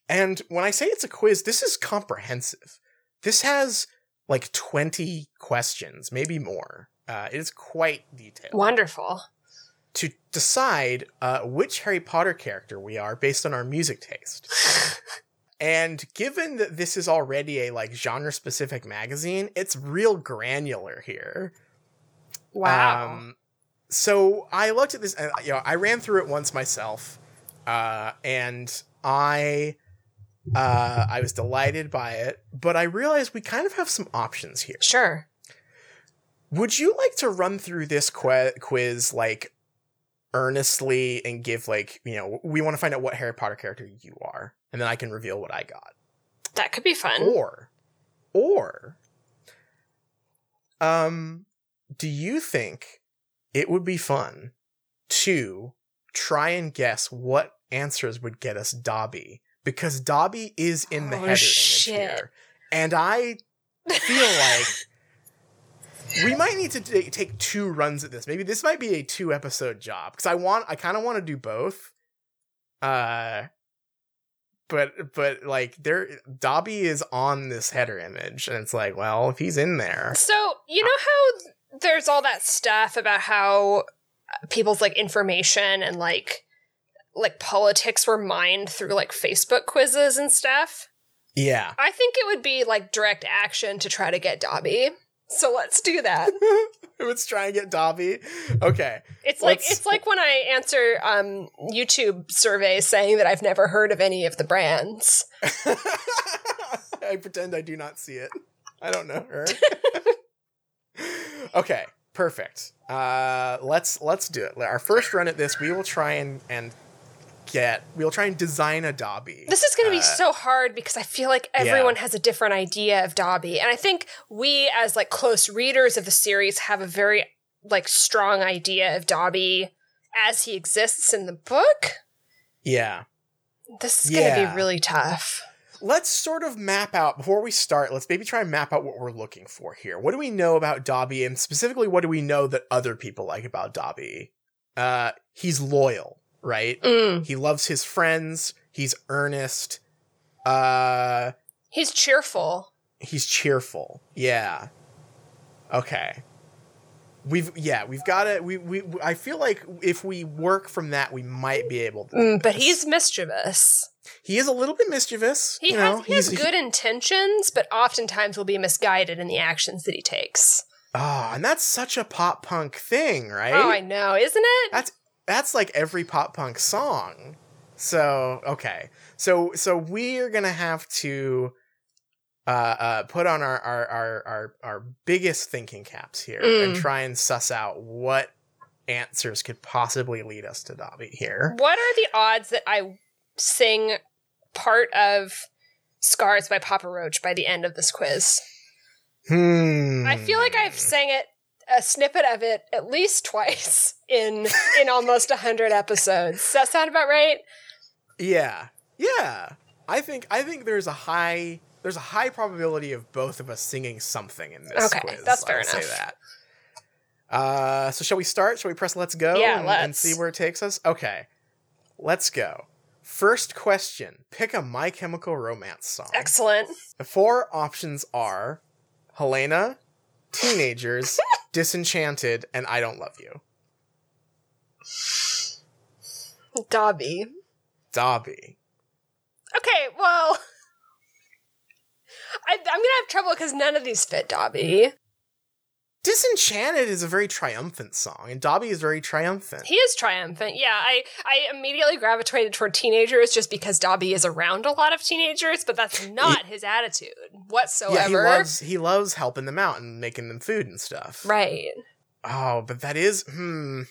and when I say it's a quiz, this is comprehensive. This has like twenty questions, maybe more. Uh, it is quite detailed Wonderful. To decide uh, which Harry Potter character we are based on our music taste. and given that this is already a like genre specific magazine, it's real granular here. Wow. Um, so I looked at this, and you know, I ran through it once myself, uh, and I, uh, I was delighted by it. But I realized we kind of have some options here. sure. Would you like to run through this quiz like earnestly and give like you know we want to find out what Harry Potter character you are, and then I can reveal what I got, That could be fun. or, or, um, do you think it would be fun to try and guess what answers would get us Dobby? Because Dobby is in the Oh, header image here, and I feel like we might need to ta- take two runs at this. Maybe this might be a two episode job because I want, I kind of want to do both. Uh, but but like there, Dobby is on this header image, and it's like, well, if he's in there, So, you know how there's all that stuff about how people's like information and like like politics were mined through like Facebook quizzes and stuff? yeah. I think it would be like direct action to try to get Dobby. So let's do that. Let's try and get Dobby. Okay. It's like Let's- it's like when I answer um YouTube surveys saying that I've never heard of any of the brands. I pretend I do not see it. I don't know her. okay, perfect. Uh, let's let's do it. Our first run at this, we will try and and get. We'll try and design a Dobby. This is going to be Uh, so hard because I feel like everyone has a different idea of Dobby, and I think we, as like close readers of the series, have a very like strong idea of Dobby as he exists in the book. Yeah. This is going to be really tough. Let's sort of map out before we start. Let's maybe try and map out what we're looking for here. What do we know about Dobby, and specifically, what do we know that other people like about Dobby? Uh, he's loyal, right? Mm. He loves his friends. He's earnest. Uh, He's cheerful. he's cheerful. Yeah. Okay. We've yeah, we've got to we we I feel like if we work from that we might be able to. Mm, but he's mischievous. he is a little bit mischievous. He you has know, he has he's- good intentions, but oftentimes will be misguided in the actions that he takes. Oh, and that's such a pop punk thing, right? Oh, I know, isn't it? That's that's like every pop punk song. So, okay. So so we're going to have to uh, uh, put on our, our our our our biggest thinking caps here Mm. and try and suss out what answers could possibly lead us to Dobby here. What are the odds that I sing part of Scars by Papa Roach by the end of this quiz? Hmm. I feel like I've sang it a snippet of it at least twice in in almost 100 episodes. Does that sound about right? Yeah. Yeah. I think I think there's a high there's a high probability of both of us singing something in this Okay, quiz. that's fair I'll Say that. Uh, so shall we start? Shall we press let's go Yeah, and, and let's. see where it takes us? Okay. Let's go. First question. Pick a My Chemical Romance song. Excellent. The four options are Helena, Teenagers, Disenchanted, and I Don't Love You. Dobby. Dobby. Okay, well, I, I'm gonna have trouble because none of these fit Dobby. Disenchanted is a very triumphant song, and Dobby is very triumphant. He is triumphant. Yeah, I I immediately gravitated toward teenagers just because Dobby is around a lot of teenagers, but that's not his attitude whatsoever. Yeah, he loves he loves helping them out and making them food and stuff. right. Oh, but that is hmm.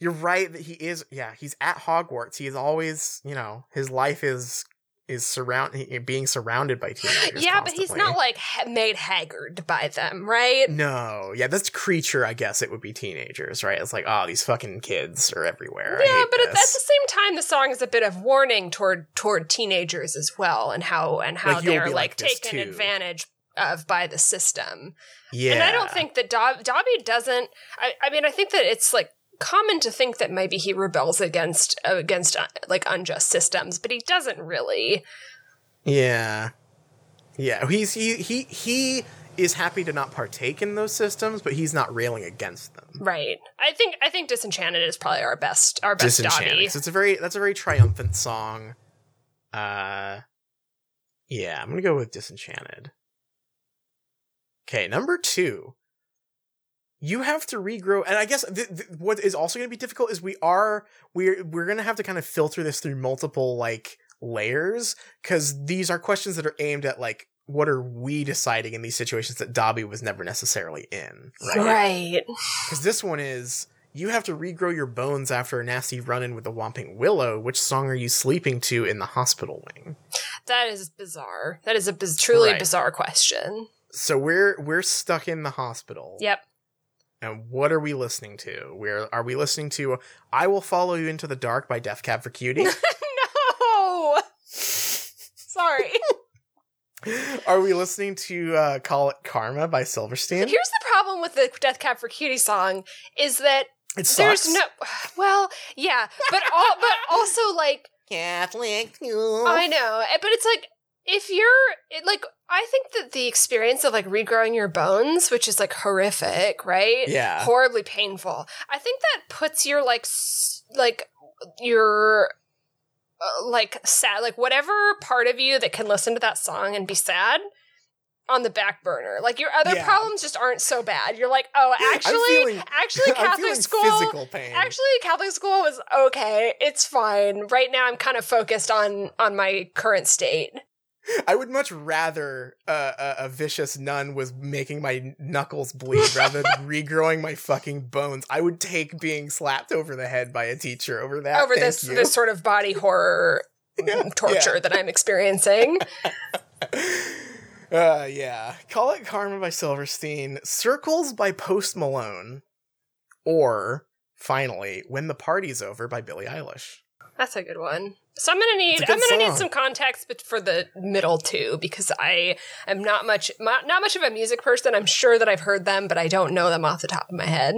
You're right that he is. Yeah, he's at Hogwarts. He is always, you know, his life is is surround being surrounded by teenagers. Yeah, but he's not like ha- made haggard by them, right? No, yeah, that's creature. I guess it would be teenagers, right? It's like, oh, these fucking kids are everywhere. Yeah, but at, at the same time, the song is a bit of warning toward toward teenagers as well, and how and how Like, they're like, like taken too. advantage of by the system. yeah, And I don't think that Dob- Dobby doesn't. I, I mean, I think that it's like common to think that maybe he rebels against against uh, like unjust systems, but he doesn't really. Yeah. Yeah, he's he he he is happy to not partake in those systems, but he's not railing against them. Right. I think I think Disenchanted is probably our best our best Disenchanted. So it's a very that's a very triumphant song. Uh yeah, I'm gonna go with Disenchanted. Okay, number two. You have to regrow, and I guess th- th- what is also going to be difficult is we are we're we're going to have to kind of filter this through multiple like layers because these are questions that are aimed at like what are we deciding in these situations that Dobby was never necessarily in, right? Right. Because this one is you have to regrow your bones after a nasty run in with the Whomping Willow. Which song are you sleeping to in the hospital wing? That is bizarre. That is a biz- truly Right. bizarre question. So we're we're stuck in the hospital. Yep. And what are we listening to? Where are we listening to "I Will Follow You Into the Dark" by Death Cab for Cutie? no. Sorry. are we listening to uh, "Call It Karma" by Silverstein? Here's the problem with the Death Cab for Cutie song is that It there's no well, yeah, but all but also like Catholic. I know, eh, but it's like if you're like I think that the experience of like regrowing your bones, which is like horrific, right? Yeah. Horribly painful. I think that puts your like s- like your uh, like sad like whatever part of you that can listen to that song and be sad on the back burner. Like your other Yeah. problems just aren't so bad. You're like, "Oh, actually feeling- actually Catholic school physical pain. Actually, Catholic school was okay. It's fine. Right now, I'm kind of focused on on my current state. I would much rather uh, a, a vicious nun was making my knuckles bleed rather than regrowing my fucking bones. I would take being slapped over the head by a teacher over that. over Thank this you. this sort of body horror torture that I'm experiencing. Uh, yeah. Call it Karma by Silverstein, Circles by Post Malone, or finally, When the Party's Over by Billie Eilish. That's a good one. So I'm gonna need It's a good I'm gonna need some context but for the middle two because I am not much not not much of a music person. I'm sure that I've heard them, but I don't know them off the top of my head.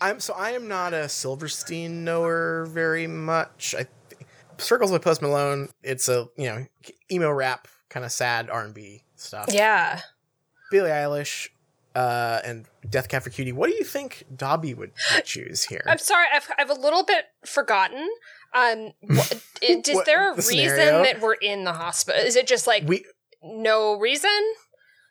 I'm so I am not a Silverstein knower very much. I Circles by Post Malone. It's a you know emo rap kind of sad R and B stuff. Yeah. Billie Eilish, uh, and Death Cab for Cutie. What do you think Dobby would, would choose here? I'm sorry, I've I've a little bit forgotten. Um, is What- there a the reason scenario? that we're in the hospital? Is it just like we no reason?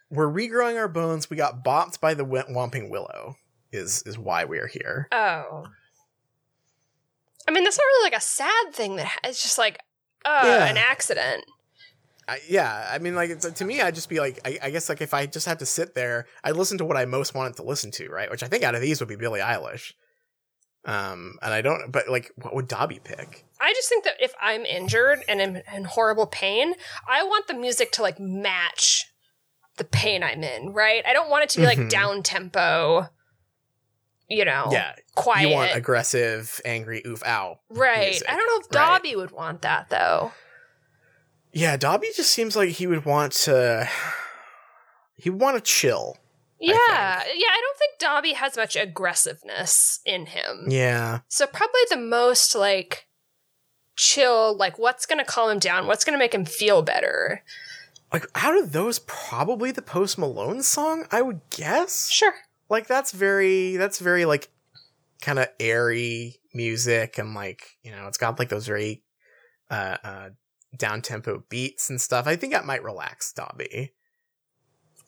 we're regrowing our bones. We got bopped by the Wh- Whomping Willow. Is is why we are here. Oh. I mean, that's not really like a sad thing that ha- it's just like, oh, Yeah. an accident. I, yeah, I mean, like it's, to me, I'd just be like, I, I guess, like if I just had to sit there, I'd listen to what I most wanted to listen to, right? Which I think out of these would be Billie Eilish. Um, and I don't, but like, what would Dobby pick? I just think that if I'm injured and in, in horrible pain, I want the music to like match the pain I'm in, right? I don't want it to be like down tempo, you know, yeah, quiet. you want aggressive, angry, oof, ow. right. music, I don't know if right. Dobby would want that though. Yeah, Dobby just seems like he would want to. He would want to chill. Yeah. Yeah, I don't think Dobby has much aggressiveness in him. Yeah, So probably the most like chill, like what's gonna calm him down, what's gonna make him feel better. like out of those, probably the Post Malone song. I would guess. Sure. like that's very that's very like kind of airy music and like you know it's got like those very uh uh down tempo beats and stuff i think that might relax dobby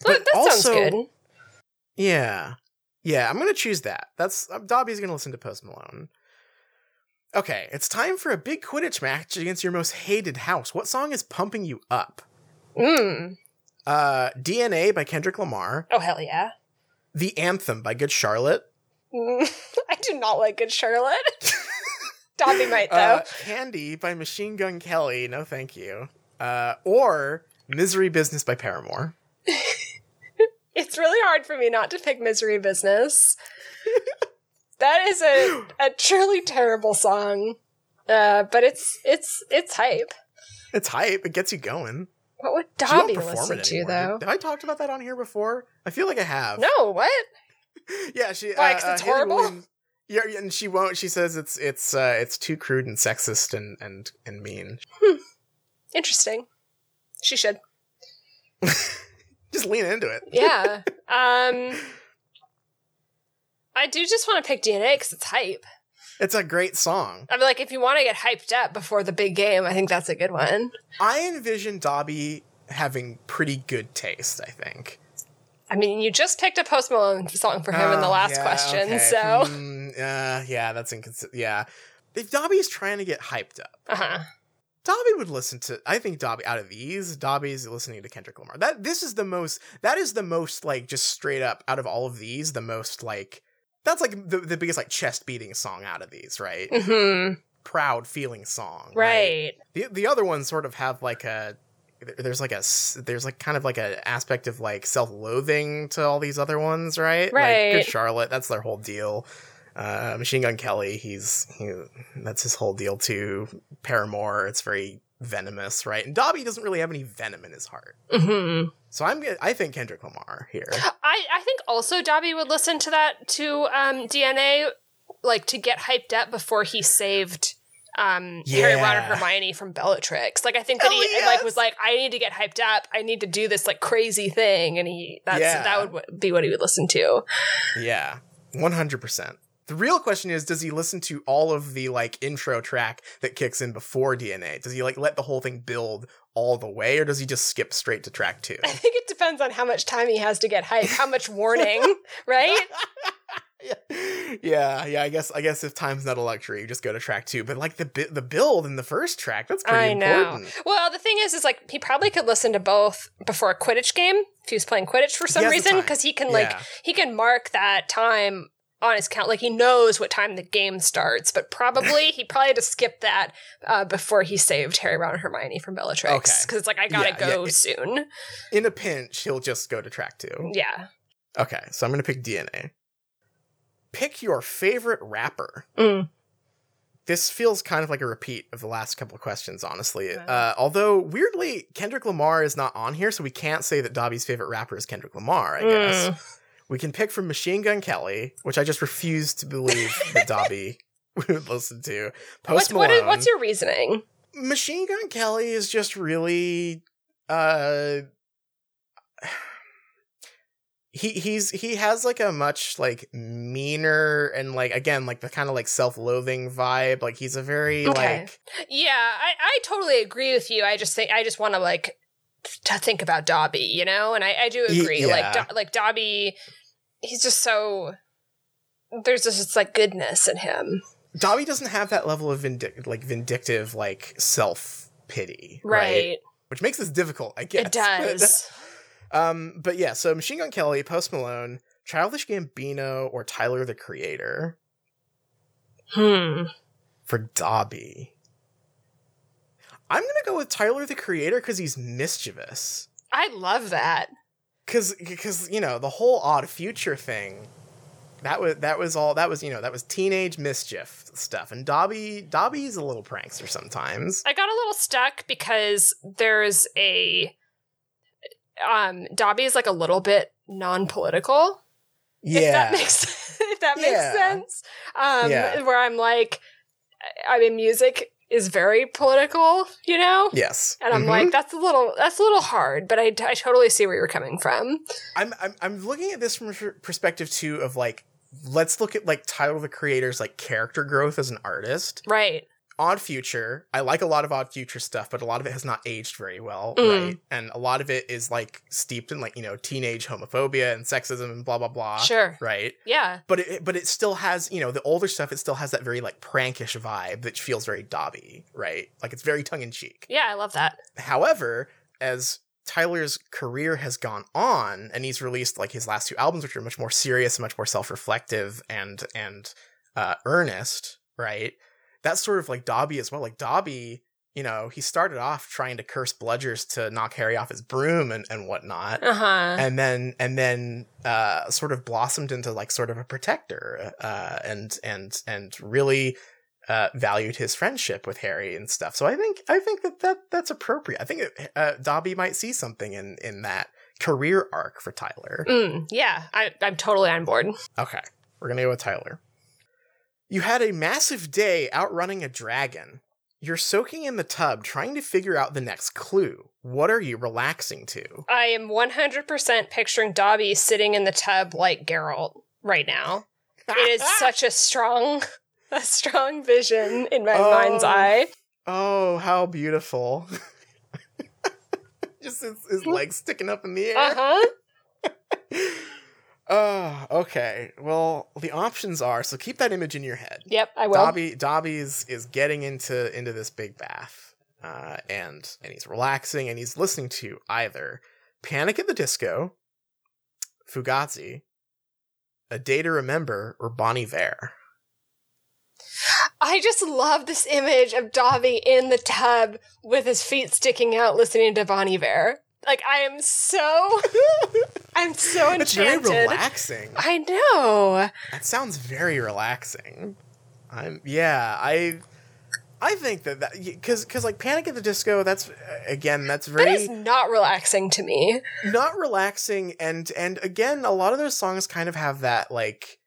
But that sounds good. yeah yeah i'm gonna choose that that's uh, dobby's gonna listen to post malone okay it's time for a big quidditch match against your most hated house what song is pumping you up Mm. uh dna by kendrick lamar Oh hell yeah. the anthem by good charlotte Mm. I do not like Good Charlotte. Dobby might though. Uh, Candy by Machine Gun Kelly. No, thank you. Uh, or Misery Business by Paramore. it's really hard for me not to pick Misery Business. that is a a truly terrible song. Uh, but it's it's it's hype. It's hype. It gets you going. What would Dobby perform listen to anymore. though? Have I talked about that on here before? I feel like I have. No, what? Yeah, she. Why, uh, uh, it's Hayley horrible? Williams- yeah, and she won't. She says it's it's uh, it's too crude and sexist and and and mean. Interesting. She should. Just lean into it. Yeah. um I do just want to pick DNA because it's hype. It's a great song. I mean, like, if you want to get hyped up before the big game, I think that's a good one. I envision Dobby having pretty good taste. I think. I mean, you just picked a Post Malone song for him in the Oh, last yeah, question, okay. so. Mm, uh, yeah, that's inconsistent. Yeah, if Dobby's trying to get hyped up, Uh huh. Dobby would listen to. I think Dobby out of these, Dobby's listening to Kendrick Lamar. That this is the most. That is the most like just straight up out of all of these, the most like. That's like the, the biggest like chest beating song out of these, right? hmm Proud feeling song, Right. The the other ones sort of have like a. There's like a there's like kind of like an aspect of like self loathing to all these other ones, right? Like Right. Good Charlotte, that's their whole deal. Uh, Machine Gun Kelly, he's he, that's his whole deal too. Paramore, it's very venomous, right? And Dobby doesn't really have any venom in his heart, hmm so I'm I think Kendrick Lamar here. I, I think also Dobby would listen to that to um, DNA, like to get hyped up before he saved um, Harry, Ron, and Hermione from Bellatrix. Like I think that Hell he like was like, I need to get hyped up. I need to do this like crazy thing, and he that's Yeah. that would be what he would listen to. Yeah, one hundred percent. The real question is, does he listen to all of the like intro track that kicks in before DNA? Does he like let the whole thing build all the way, or does he just skip straight to track two? I think it depends on how much time he has to get hyped, how much warning, right? yeah, yeah, yeah. I guess I guess if time's not a luxury, you just go to track two. But like the bi- the build in the first track, that's pretty I know. important. Well, the thing is, is like he probably could listen to both before a Quidditch game if he was playing Quidditch for some reason, because he can like Yeah. he can mark that time on his count. Like he knows what time the game starts, but probably he probably had to skip that uh, before he saved Harry, Ron, and Hermione from Bellatrix Okay. because it's like I gotta Yeah, go yeah, soon. In a pinch, he'll just go to track two. Yeah. Okay, so I'm gonna pick DNA. Pick your favorite rapper. Mm. This feels kind of like a repeat of the last couple of questions, honestly. Uh, although weirdly, Kendrick Lamar is not on here, so we can't say that Dobby's favorite rapper is Kendrick Lamar. I guess Mm. we can pick from Machine Gun Kelly, which I just refuse to believe that Dobby would listen to. Post What's what is, Malone. what's your reasoning? Machine Gun Kelly is just really uh he he's he has like a much like meaner and like again like the kind of like self-loathing vibe like he's a very Okay. like Yeah, I, I totally agree with you. I just think I just want to like to think about Dobby, you know, and I, I do agree. yeah. Like Do- like Dobby, he's just so there's just it's like goodness in him, Dobby doesn't have that level of vindic- like vindictive like self-pity right? which makes this difficult, I guess. It does. Um, but yeah, so Machine Gun Kelly, Post Malone, Childish Gambino, or Tyler the Creator hmm. for Dobby. I'm gonna go with Tyler the Creator because he's mischievous. I love that. Cause, cause you know the whole odd future thing, that was that was all that was you know that was teenage mischief stuff, and Dobby Dobby's a little prankster sometimes. I got a little stuck because there's a um Dobby is like a little bit non-political. Yeah, If that makes if that makes Yeah. sense. Um Yeah. where I'm like I mean music is very political, you know? yes, And I'm Mhm. like that's a little that's a little hard, but I, I totally see where you're coming from. I'm, I'm I'm looking at this from a perspective too of like let's look at like Tyler the Creator's like character growth as an artist. Right. Odd Future, I like a lot of Odd Future stuff, but a lot of it has not aged very well, Mm. right? And a lot of it is like steeped in like you know teenage homophobia and sexism and blah blah blah, Sure. right? Yeah. But it but it still has you know the older stuff. It still has that very like prankish vibe that feels very Dobby, right? Like it's very tongue in cheek. Yeah, I love that. However, as Tyler's career has gone on and he's released like his last two albums, which are much more serious, and much more self-reflective and and uh, earnest, right? That's sort of like Dobby as well. Like Dobby, you know, he started off trying to curse Bludgers to knock Harry off his broom and, and whatnot. Uh-huh. And then and then uh, sort of blossomed into like sort of a protector, uh, and and and really uh, valued his friendship with Harry and stuff. So I think I think that, that that's appropriate. I think it, uh, Dobby might see something in in that career arc for Tyler. Mm, yeah, I, I'm totally on board. Okay, we're gonna go with Tyler. You had a massive day outrunning a dragon. You're soaking in the tub trying to figure out the next clue. What are you relaxing to? I am 100% picturing Dobby sitting in the tub like Geralt right now. It is such a strong, a strong vision in my Oh. mind's eye. Oh, how beautiful. Just his, his legs sticking up in the air. Uh huh. Oh, okay. Well, the options are so keep that image in your head. Yep, I will. Dobby Dobby is, is getting into into this big bath. Uh, and and he's relaxing and he's listening to either Panic at the Disco, Fugazi, A Day to Remember, or Bon Iver. I just love this image of Dobby in the tub with his feet sticking out, listening to Bon Iver. Like I am so, I'm so It's very enchanted. relaxing. I know. That sounds very relaxing. I'm yeah, I I think that that cuz cuz like Panic at the Disco that's uh, again that's very is not relaxing to me. not relaxing and and again a lot of those songs kind of have that like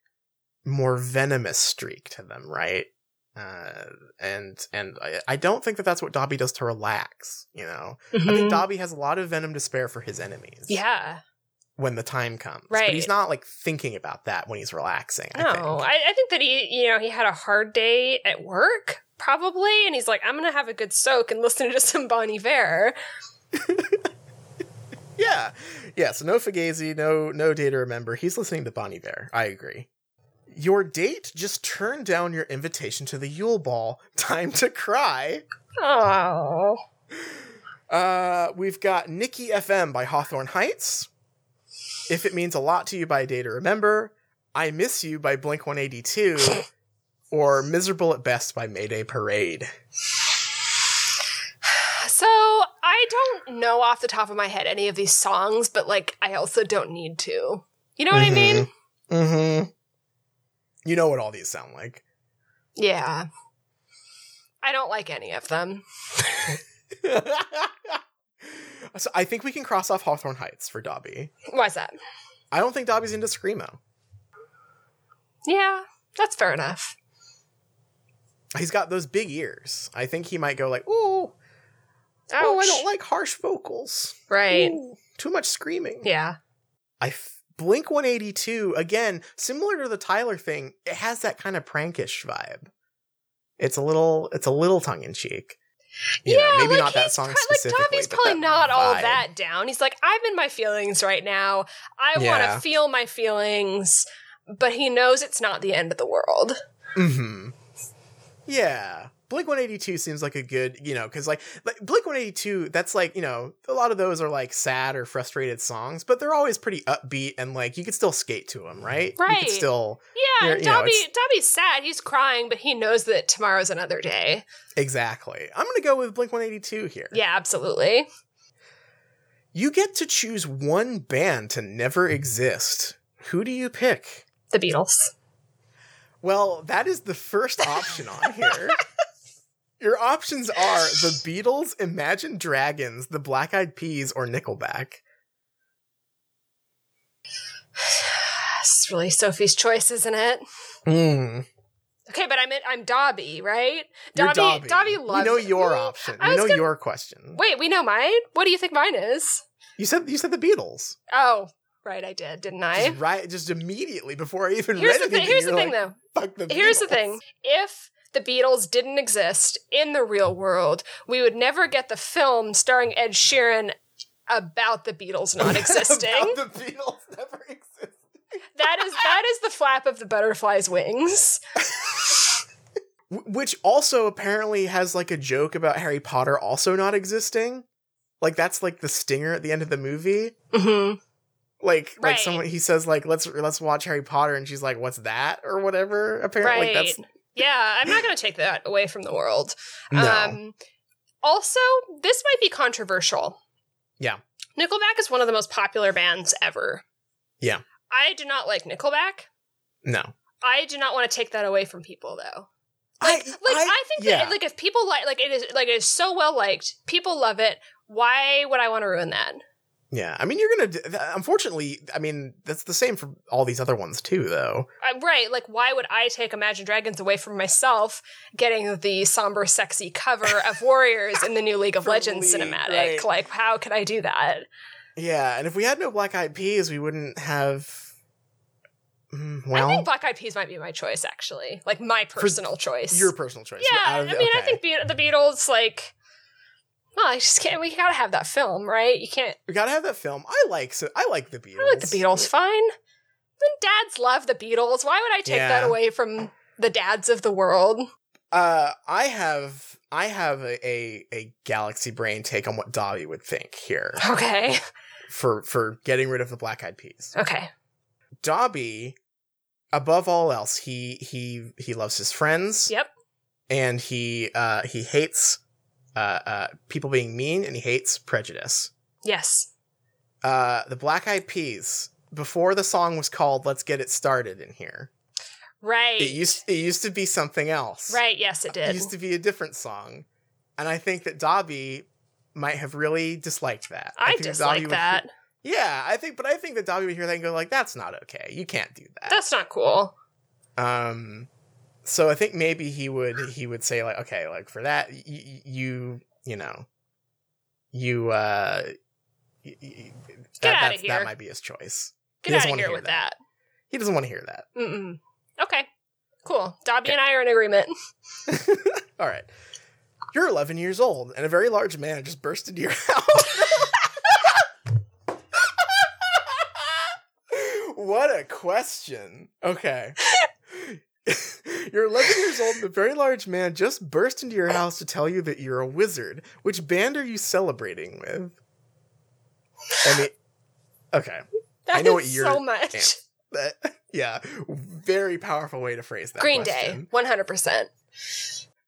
more venomous streak to them, right? Uh, and and I, I don't think that that's what Dobby does to relax. You know, I Mhm. think Dobby has a lot of venom to spare for his enemies. Yeah. when the time comes, Right. But he's not like thinking about that when he's relaxing. I No, think. I, I think that he, you know, he had a hard day at work, probably, and he's like, I'm gonna have a good soak and listen to some Bon Iver. Yeah, yeah. So no Fugazi, no no day to remember. He's listening to Bon Iver. I agree. Your date just turned down your invitation to the Yule Ball. Time to cry. Oh, Uh, we've got Nikki FM by Hawthorne Heights. If it means a lot to you by a Day to Remember, I Miss You by Blink 182, or Miserable at Best by Mayday Parade. so I don't know off the top of my head any of these songs, but like, I also don't need to. You know what I mean? Mm-hmm. You know what all these sound like. Yeah. I don't like any of them. so I think we can cross off Hawthorne Heights for Dobby. Why's that? I don't think Dobby's into Screamo. Yeah, that's fair enough. He's got those big ears. I think he might go like, ooh, oh, I don't like harsh vocals. Right. Ooh, too much screaming. Yeah. I f- Blink 182 again, similar to the Tyler thing. It has that kind of prankish vibe. It's a little, it's a little tongue in cheek. yeah, maybe like not that song pro- specifically. Like pulling that not all that down. He's like, I'm in my feelings right now. I want to feel my feelings, but he knows it's not the end of the world. hmm Yeah, Blink 182 seems like a good, you know, because like, like Blink 182, that's like, you know, a lot of those are like sad or frustrated songs, but they're always pretty upbeat and like you could still skate to them, right? You Right. could still, Yeah, you know, Dobby Dobby's sad. He's crying, but he knows that tomorrow's another day. exactly. I'm going to go with Blink 182 here. Yeah, absolutely. You get to choose one band to never exist. Who do you pick? The Beatles. Well, that is the first option on here. Your options are the Beatles, Imagine Dragons, the Black Eyed Peas, or Nickelback. It's really Sophie's choice, isn't it? Mm, Okay, but I'm I'm Dobby, right? Dobby Dobby. Dobby we loves know your me. option. I We know gonna- your question. Wait, we know mine. What do you think mine is? You said you said the Beatles. Oh, right, I did, didn't I? Just right, just immediately before I even Here's read the thing. Here's the thing, like, though. Fuck the Here's the thing. If the Beatles didn't exist in the real world, we would never get the film starring Ed Sheeran about the Beatles not existing. About the Beatles never existed. that is that is the flap of the butterfly's wings. Which also apparently has like a joke about Harry Potter also not existing. Like that's like the stinger at the end of the movie. hmm Like like someone he says like let's let's watch Harry Potter and she's like what's that or whatever. Apparently Right. that's Yeah, I'm not going to take that away from the world. no. Um, also, this might be controversial. Yeah. Nickelback is one of the most popular bands ever. Yeah. I do not like Nickelback. no. I do not want to take that away from people, though. I Like, like I, think yeah. that like if people like like it is like it is so well liked, people love it. Why would I want to ruin that? Yeah, I mean, you're gonna. Unfortunately, I mean, that's the same for all these other ones too, though. i right, like why would I take Imagine Dragons away from myself getting the somber, sexy cover of Warriors in the new League of Legends League, cinematic? right. Like, how could I do that? Yeah, and if we had no Black Eyed Peas, we wouldn't have. Mm, well, I think Black Eyed Peas might be my choice, actually. Like my personal choice. your personal choice. yeah, I of mean, the- I think Be- the Beatles, like, well, I just can't. We gotta have that film, right? You can't. we gotta have that film. I like so I like the Beatles. I like the Beatles. Fine. Then dads love the Beatles. Why would I take that away from the dads of the world? Uh, I have I have a, a a galaxy brain take on what Dobby would think here Okay. for for getting rid of the Black Eyed Peas. Okay. Dobby, above all else, he he he loves his friends. Yep. and he uh he hates uh uh people being mean and he hates prejudice. Yes. Uh the Black Eyed Peas before the song was called Let's Get It Started in here. Right. It used it used to be something else. right. Yes, it did. It used to be a different song. And I think that Dobby might have really disliked that. I that dislike that. Yeah, I think but I think that Dobby would hear that and go like that's not okay. You can't do that. That's not cool. Um, so I think maybe he would he would say like, okay, like for that, y- y- you you know, you uh, y- that Get outta that's- here. that might be his choice. Get out of here with that. that. He doesn't want to hear that. Mm-mm. Okay. Cool. Dobby and I are in agreement. All right, you're 11 years old, and a very large man just burst into your house. what a question. Okay. You're 11 years old, and a very large man just burst into your house to tell you that you're a wizard. Which band are you celebrating with? I mean, okay. That know is what you're- so much. yeah. That- yeah, very powerful way to phrase that. Green question. Day, one hundred percent.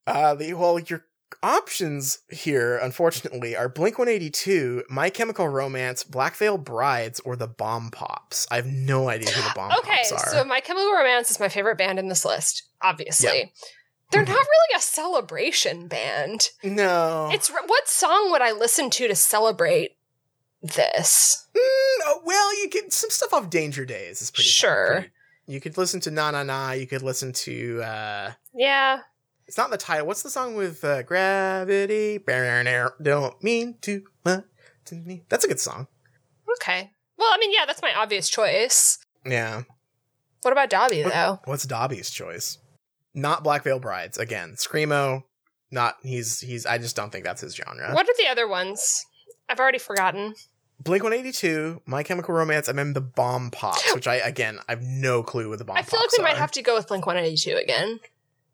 Uh, the well, your options here, unfortunately, are Blink One Eighty Two, My Chemical Romance, Black Veil Brides, or the Bomb Pops. I have no idea who the Bomb Okay, Pops are. Okay, so My Chemical Romance is my favorite band in this list. Obviously, they're Mhm. not really a celebration band. no, It's what song would I listen to to celebrate this? Mm, oh, well, you could some stuff off Danger Days is pretty Sure. pretty- you could listen to Na Na Na. You could listen to. uh Yeah, It's not the title. What's the song with uh, Gravity? Don't mean too much to me. That's a good song. okay. Well, I mean, yeah, that's my obvious choice. Yeah. What about Dobby though? What's Dobby's choice? Not Black Veil Brides. Again, Screamo. Not he's he's. I just don't think that's his genre. What are the other ones? I've already forgotten. Blink One Eighty Two, My Chemical Romance, and then the Bomb Pops, which I again I have no clue what the Bomb I feel like we might have to go with Blink One Eighty Two again.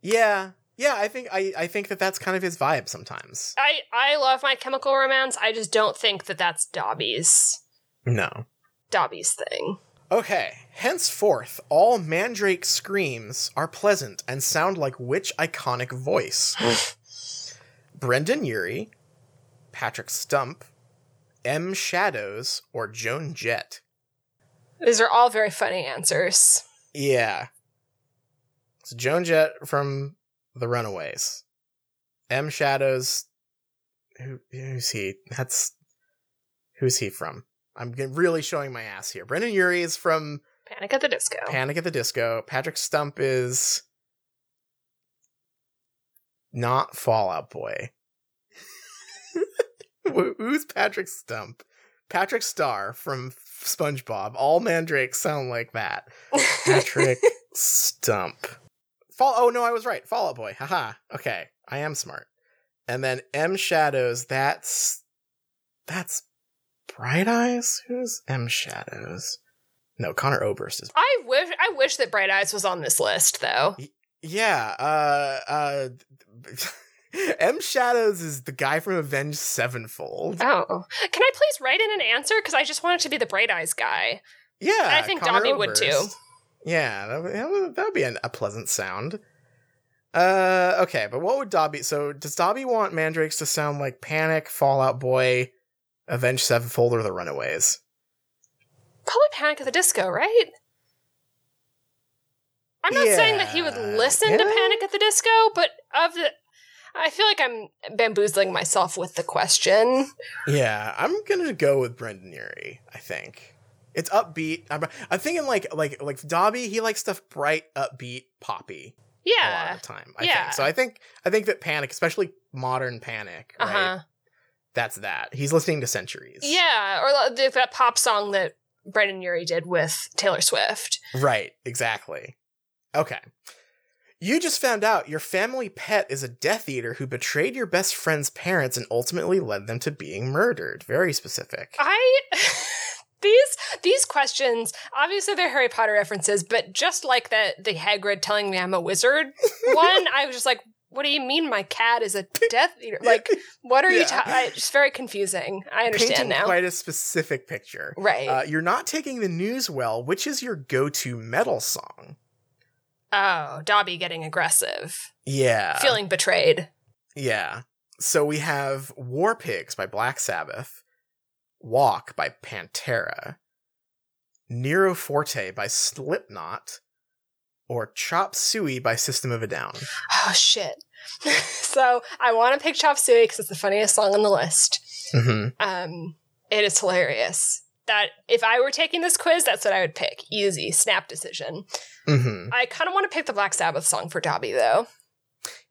Yeah, Yeah, I think I, I think that that's kind of his vibe sometimes. I I love my chemical romance. I just don't think that that's Dobby's No. Dobby's thing. Okay. Henceforth, all Mandrake screams are pleasant and sound like which iconic voice? Brendon Urie, Patrick Stump, M. Shadows, or Joan Jett? These are all very funny answers. Yeah. It's Joan Jett from The Runaways. M. Shadows. Who, who's he? That's. Who's he from? I'm really showing my ass here. Brendon Urie is from Panic at the Disco. Panic at the Disco. Patrick Stump is. Not Fall Out Boy. Who's Patrick Stump? Patrick Star from SpongeBob. All mandrakes sound like that. Patrick Stump. Fall. Oh no, I was right. Fall Out Boy. Haha. Okay, I am smart. And then M Shadows. That's that's Bright Eyes. Who's M Shadows? No, Conor Oberst is. I wish I wish that Bright Eyes was on this list though. Yeah. Uh. Uh. M Shadows is the guy from Avenged Sevenfold. Oh, can I please write in an answer? Because I just want it to be the Bright Eyes guy. Yeah, I think Connor Dobby would, too. Yeah, that would, that would, be an, a pleasant sound. Uh, okay, but what would Dobby? So, does Dobby want Mandrakes to sound like Panic, Fall Out Boy, Avenged Sevenfold, or The Runaways? Probably Panic at the Disco, right? I'm not saying that he would Yeah. listen to Panic at the Disco, but of the I feel like I'm bamboozling myself with the question. Yeah, I'm gonna go with Brendon Urie. I think it's upbeat. I'm, I'm thinking like like like Dobby. He likes stuff bright, upbeat, poppy Yeah, a lot of the time. I Yeah. think so. I think I think that Panic, especially modern Panic, right? huh. That's that. He's listening to Centuries. Yeah, or the, that pop song that Brendon Urie did with Taylor Swift. Right, exactly. Okay. You just found out your family pet is a Death Eater who betrayed your best friend's parents and ultimately led them to being murdered. Very specific. I these these questions obviously they're Harry Potter references, but just like that the Hagrid telling me I'm a wizard one, I was just like, what do you mean my cat is a Death Eater? Like, what are you? Yeah. Ta- I, it's very confusing. I understand Painting now. quite a specific picture. right. Uh, you're not taking the news well. Which is your go-to metal song? oh, Dobby getting aggressive, Yeah. feeling betrayed. Yeah. So we have War Pigs by Black Sabbath, Walk by Pantera, Nero Forte by Slipknot, or Chop Suey by System of a Down. Oh shit. so I want to pick Chop Suey because it's the funniest song on the list. hmm Um, it is hilarious. That if I were taking this quiz, that's what I would pick. Easy, snap decision. hmm I kind of want to pick the Black Sabbath song for Dobby though,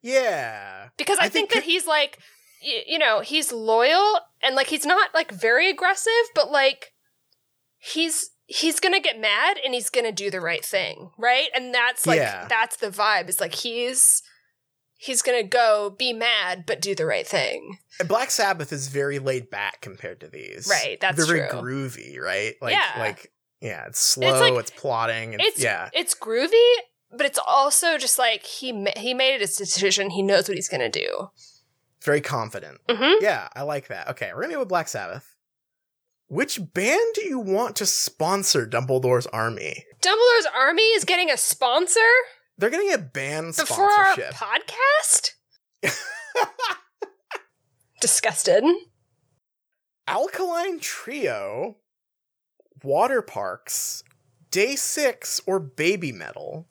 Yeah. because I, I think, think that he's like, you know, he's loyal and like he's not like very aggressive, but like he's he's gonna get mad and he's gonna do the right thing, right? And that's like Yeah. that's the vibe. It's like he's he's gonna go be mad but do the right thing. And Black Sabbath is very laid back compared to these. Right, that's They're very true. groovy, right? Like, Yeah. like, yeah, it's slow, it's, like- plotting, it's, It's yeah. it's groovy, but it's also just like he he made his decision. He knows what he's gonna do. Very confident. Mm-hmm. Yeah, I like that. Okay, we're gonna go with Black Sabbath. Which band do you want to sponsor Dumbledore's Army? Dumbledore's Army is getting a sponsor They're getting a band before our podcast. Disgusted. Alkaline Trio, Waterparks, Day Six, or Baby Metal?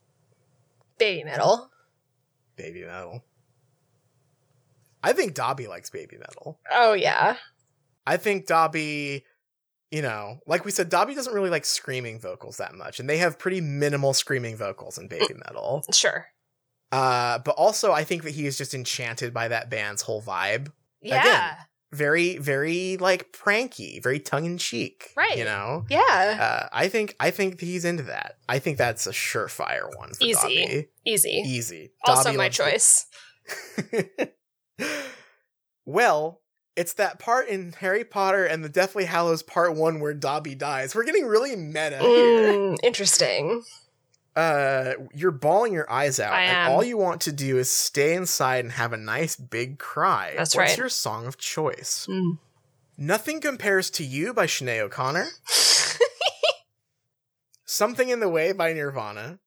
Baby metal. Baby Metal. I think Dobby likes Baby Metal. Oh yeah. I think Dobby, you know, like we said, Dobby doesn't really like screaming vocals that much, and they have pretty minimal screaming vocals in Baby Metal. Sure. Uh, but also, I think that he is just enchanted by that band's whole vibe. Yeah. Again. Very, very like pranky, very tongue in cheek. Right. You know. Yeah. Uh, I think I think he's into that. I think that's a surefire one for Easy. Dobby. Easy. Easy. Also Dobby my choice. well, it's that part in Harry Potter and the Deathly Hallows Part One where Dobby dies. We're getting really meta here. Mm, interesting. uh, you're bawling your eyes out, I and am. all you want to do is stay inside and have a nice big cry. That's What's right. your song of choice? Mm. Nothing compares to you by Sinead O'Connor. Something in the Way by Nirvana.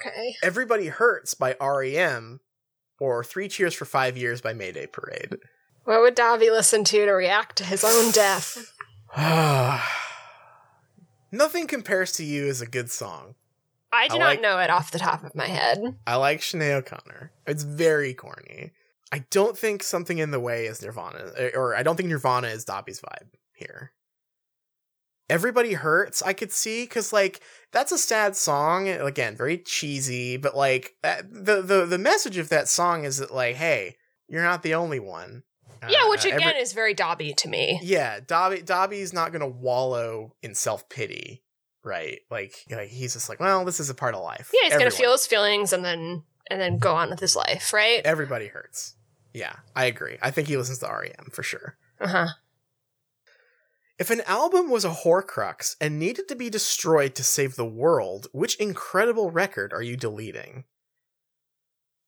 Okay. Everybody Hurts by REM. Or Three Cheers for Five Years by Mayday Parade. What would Dobby listen to to react to his own death? Nothing compares to you is a good song. I do I not like- know it off the top of my head. I like Sinead O'Connor. It's very corny. I don't think something in the way is Nirvana, or I don't think Nirvana is Dobby's vibe here. Everybody hurts. I could see because like that's a sad song. Again, very cheesy, but like the the the message of that song is that like, hey, you're not the only one. yeah, Uh, which again every- is very Dobby to me. yeah, Dobby Dobby's not gonna wallow in self pity, right? Like, like he's just like, well, this is a part of life. Yeah, he's gonna feel his feelings and then and then go on with his life, right? everybody hurts. Yeah, I agree. I think he listens to REM for sure. Uh huh. If an album was a Horcrux and needed to be destroyed to save the world, which incredible record are you deleting?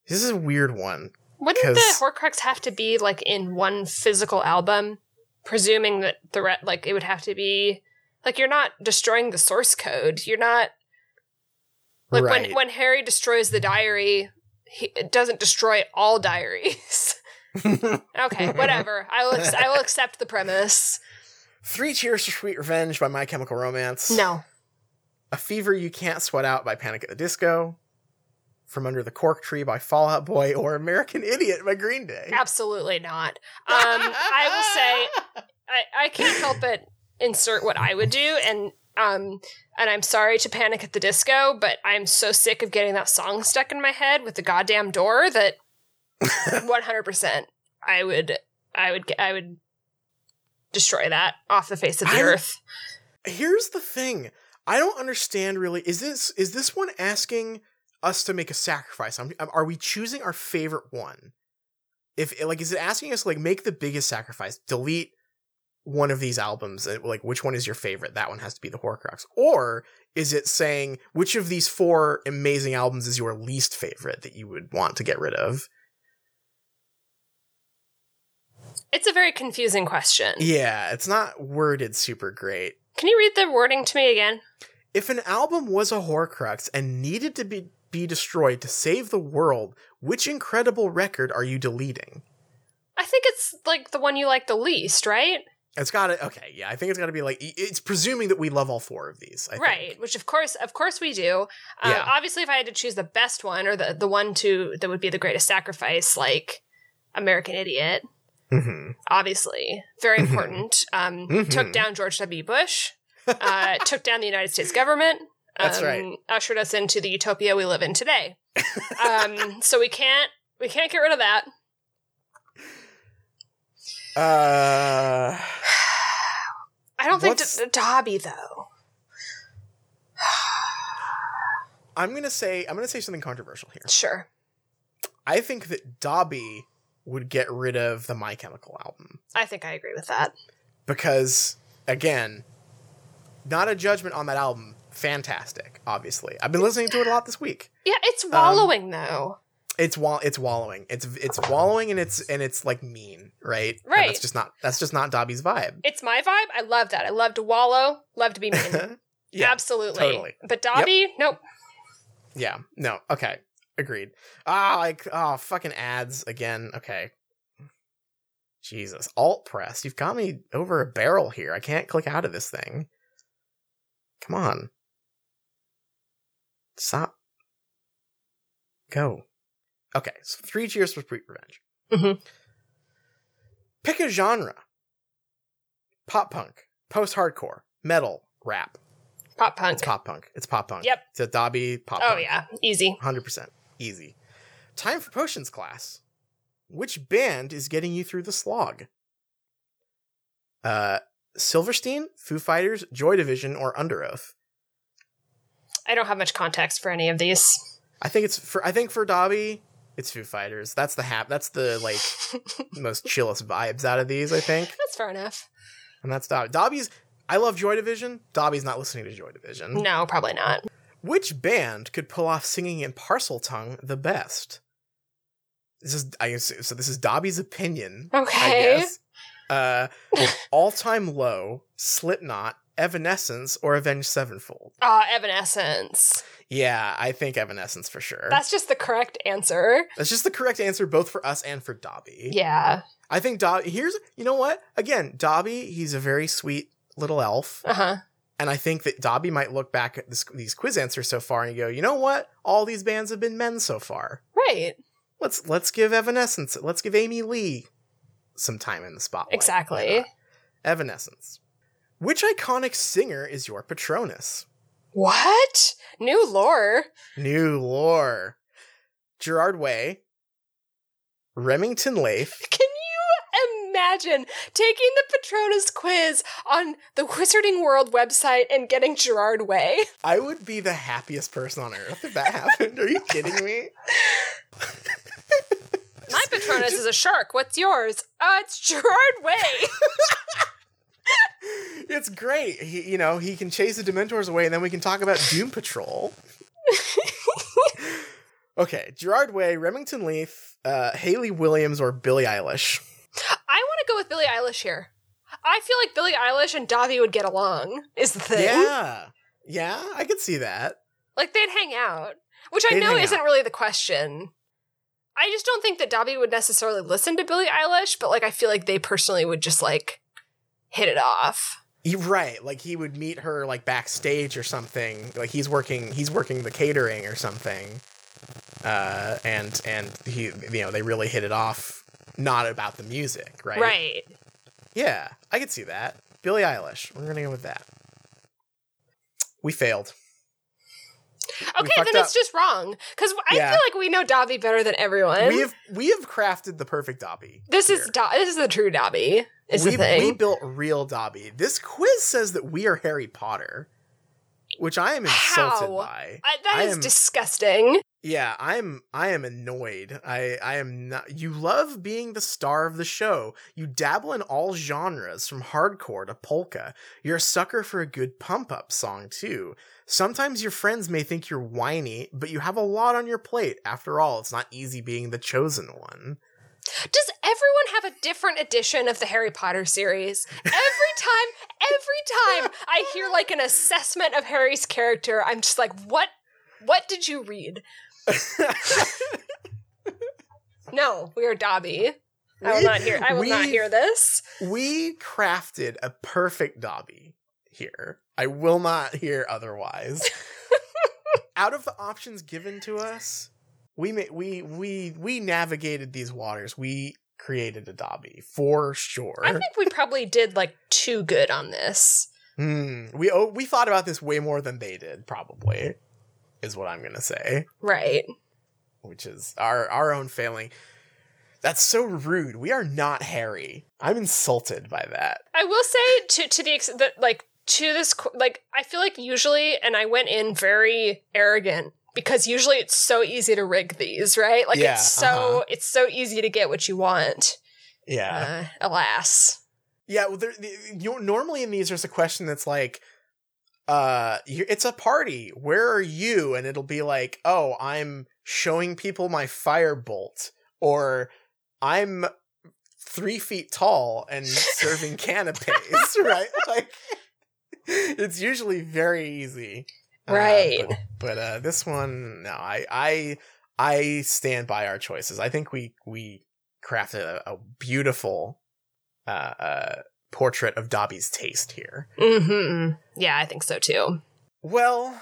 This is a weird one. Wouldn't the Horcrux have to be like in one physical album? Presuming that the re- like it would have to be like you're not destroying the source code. You're not like right. when when Harry destroys the diary, he it doesn't destroy all diaries. okay, whatever. I will I will accept the premise. Three Cheers for Sweet Revenge by My Chemical Romance. No. A Fever You Can't Sweat Out by Panic at the Disco. From Under the Cork Tree by Fall Out Boy or American Idiot by Green Day. Absolutely not. Um, I will say I, I can't help but insert what I would do, and um, and I'm sorry to Panic at the Disco, but I'm so sick of getting that song stuck in my head with the goddamn door that 100 percent I would I would get, I would destroy that off the face of the I- earth. here's the thing. I don't understand really. Is this is this one asking us to make a sacrifice? I'm, are we choosing our favorite one? If like is it asking us to like make the biggest sacrifice delete one of these albums uh, like which one is your favorite? That one has to be the horcrux. Or is it saying which of these four amazing albums is your least favorite that you would want to get rid of It's a very confusing question. yeah it's not worded super great Can you read the wording to me again? If an album was a Horcrux and needed to be, be destroyed to save the world, which incredible record are you deleting? I think it's like the one you like the least, right? It's got to okay, yeah. I think it's got to be like it's presuming that we love all four of these. I right think. which of course of course we do uh, Yeah. obviously if i had to choose the best one or the, the one to that would be the greatest sacrifice like american idiot hmm obviously very Mhm. important um, Mhm. took down george w bush uh, took down the united states government That's um, right. ushered us into the utopia we live in today um, so we can't we can't get rid of that Uh, i don't think D- dobby though I'm gonna say I'm gonna say something controversial here. sure I think that Dobby would get rid of the My Chemical album i think i agree with that because again, not a judgment on that album. Fantastic, obviously. I've been listening to it a lot this week. yeah it's um, wallowing though it's wall it's wallowing it's it's wallowing and it's and it's like mean right And Right. that's just not that's just not dobby's vibe it's my vibe i love that i love to wallow love to be mean yeah Absolutely. totally. But Dobby, nope. yeah no okay agreed. Ah like oh fucking ads again. Okay. Jesus alt press. You've got me over a barrel here. I can't click out of this thing. Come on. Stop. Go. Okay so three cheers for sweet revenge Mhm. pick a genre. Pop punk post hardcore metal rap. Pop punk. it's pop punk. It's pop punk. Yep. it's a dobby? Pop oh punk. yeah, easy. 100% easy. Time for potions class. Which band is getting you through the slog? Uh silverstein foo fighters joy division or under oath? I don't have much context for any of these. i think it's for i think for dobby it's foo fighters. That's the hap that's the like most chillest vibes out of these i think. That's fair enough. and that's dobby dobby's i love joy division. Dobby's not listening to joy division. No, probably not. Which band could pull off singing in Parseltongue the best? This is I guess so. This is Dobby's opinion. I Okay. guess. Uh, all time low, Slipknot, Evanescence, or Avenged Sevenfold. Uh, Evanescence. Yeah, I think Evanescence for sure. That's just the correct answer. That's just the correct answer, both for us and for Dobby. Yeah. I think Dobby. Here's you know what? Again, Dobby. He's a very sweet little elf, Uh huh. And I think that Dobby might look back at this, these quiz answers so far and go, you know what? All these bands have been men so far. Right. Let's let's give Evanescence. Let's give Amy Lee some time in the spotlight. Exactly. Evanescence. Which iconic singer is your Patronus? What? New lore. New lore. Gerard Way. Remington Leith. Can imagine taking the Patronus quiz on the Wizarding World website and getting Gerard Way? I would be the happiest person on earth if that happened. Are you kidding me? My Patronus is a shark. What's yours? Uh, it's Gerard Way. It's great. He, you know, he can chase the Dementors away, and then we can talk about Doom Patrol. okay, Gerard Way, Remington Leith, uh, Hayley Williams, or Billie Eilish. I to go with Billie Eilish here. I feel like Billie Eilish and Dobby would get along. Is the thing? Yeah, yeah, I could see that. Like they'd hang out, which I They'd know isn't out. really the question. I just don't think that Dobby would necessarily listen to Billie Eilish, but like I feel like they personally would just like hit it off. You're right. Like he would meet her like backstage or something. Like he's working he's working the catering or something. Uh and and he you know, they really hit it off not about the music, right? Right. Yeah, I could see that. Billie Eilish. We're gonna go with that. We failed. Okay, then it's up. just wrong because I Yeah. feel like we know Dobby better than everyone. We have we have crafted the perfect Dobby. this is here. Do- this is the true Dobby. Is we, the thing. we built real Dobby. This quiz says that we are Harry Potter, which I am insulted How? by. I, that I is am- disgusting. Yeah, I'm I am annoyed. I I am not you love being the star of the show. You dabble in all genres from hardcore to polka. You're a sucker for a good pump up song too. Sometimes your friends may think you're whiny, but you have a lot on your plate. After all, it's not easy being the chosen one. Does everyone have a different edition of the Harry Potter series? Every time, every time I hear like an assessment of Harry's character, I'm just like, what? What did you read? No, we are Dobby. I will We- not hear. I will not hear this. we crafted a perfect Dobby here. I will not hear otherwise. Out of the options given to us, we ma- we we we navigated these waters. We created a Dobby for sure. I think we probably did like too good on this. Hmm. We oh, we thought about this way more than they did. Probably is what I'm gonna say, Right. which is our our own failing. That's so rude. We are not Harry. I'm insulted by that. I will say to to the extent that like to this like I feel like usually and I went in very arrogant because usually it's so easy to rig these, right? Like Yeah, it's so uh-huh. it's so easy to get what you want. Yeah. Uh, alas. Yeah, well, there, the- you normally in these there's a question that's like, uh, it's a party. Where are you? And it'll be like, oh, I'm showing people my firebolt, or I'm three feet tall and serving canapes, right? Like, it's usually very easy, Uh, Right. but, but uh, this one, no, I, I, I stand by our choices. I think we we crafted a, a beautiful uh, uh, portrait of Dobby's taste here. hmm Yeah, I think so too. Well,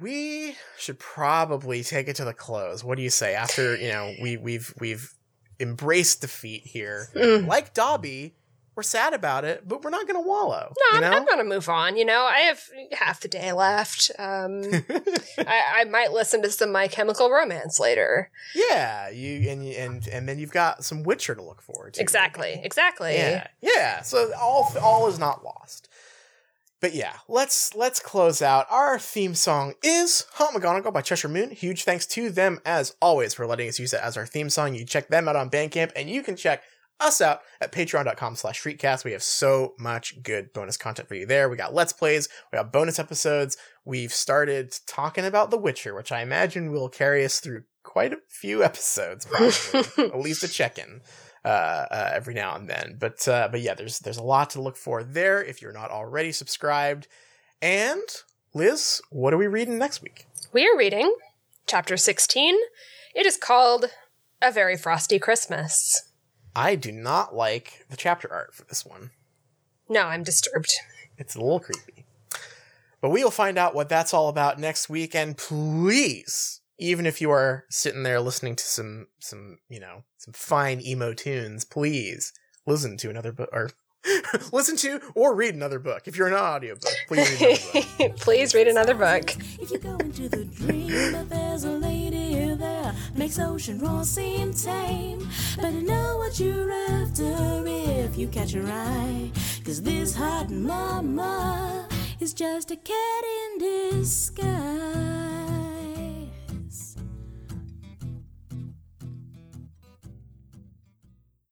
we should probably take it to the close. What do you say? After you know we we've we've embraced defeat here, Mm. like Dobby, we're sad about it, but we're not going to wallow. No, you I'm, know? I'm gonna move on. You know, I have half the day left. Um, I, I might listen to some My Chemical Romance later. yeah, you and and and then you've got some Witcher to look forward to. Exactly. Exactly. Yeah, yeah. So all all is not lost. But yeah, let's let's close out. Our theme song is Haunt McGonagall by Cheshire Moon. Huge thanks to them as always for letting us use it as our theme song. You check them out on Bandcamp, and you can check us out at patreon.com slash shriekcast. We have so much good bonus content for you there. We got Let's Plays, we got bonus episodes. We've started talking about The Witcher, which I imagine will carry us through quite a few episodes, probably. at least a check-in. Uh, uh, every now and then, but uh, but yeah, there's there's a lot to look for there if you're not already subscribed. And Liz, what are we reading next week? We are reading chapter 16. It is called A Very Frosty Christmas. I do not like the chapter art for this one. No, I'm disturbed. It's a little creepy. But we will find out what that's all about next week. And please, even if you are sitting there listening to some, some, you know, some fine emo tunes, please listen to another book or listen to or read another book. If you're an audiobook, please read another book. Please read another book. Makes ocean roar seem tame. Better know what you're after if you catch her eye. Cause this hot mama is just a cat in disguise.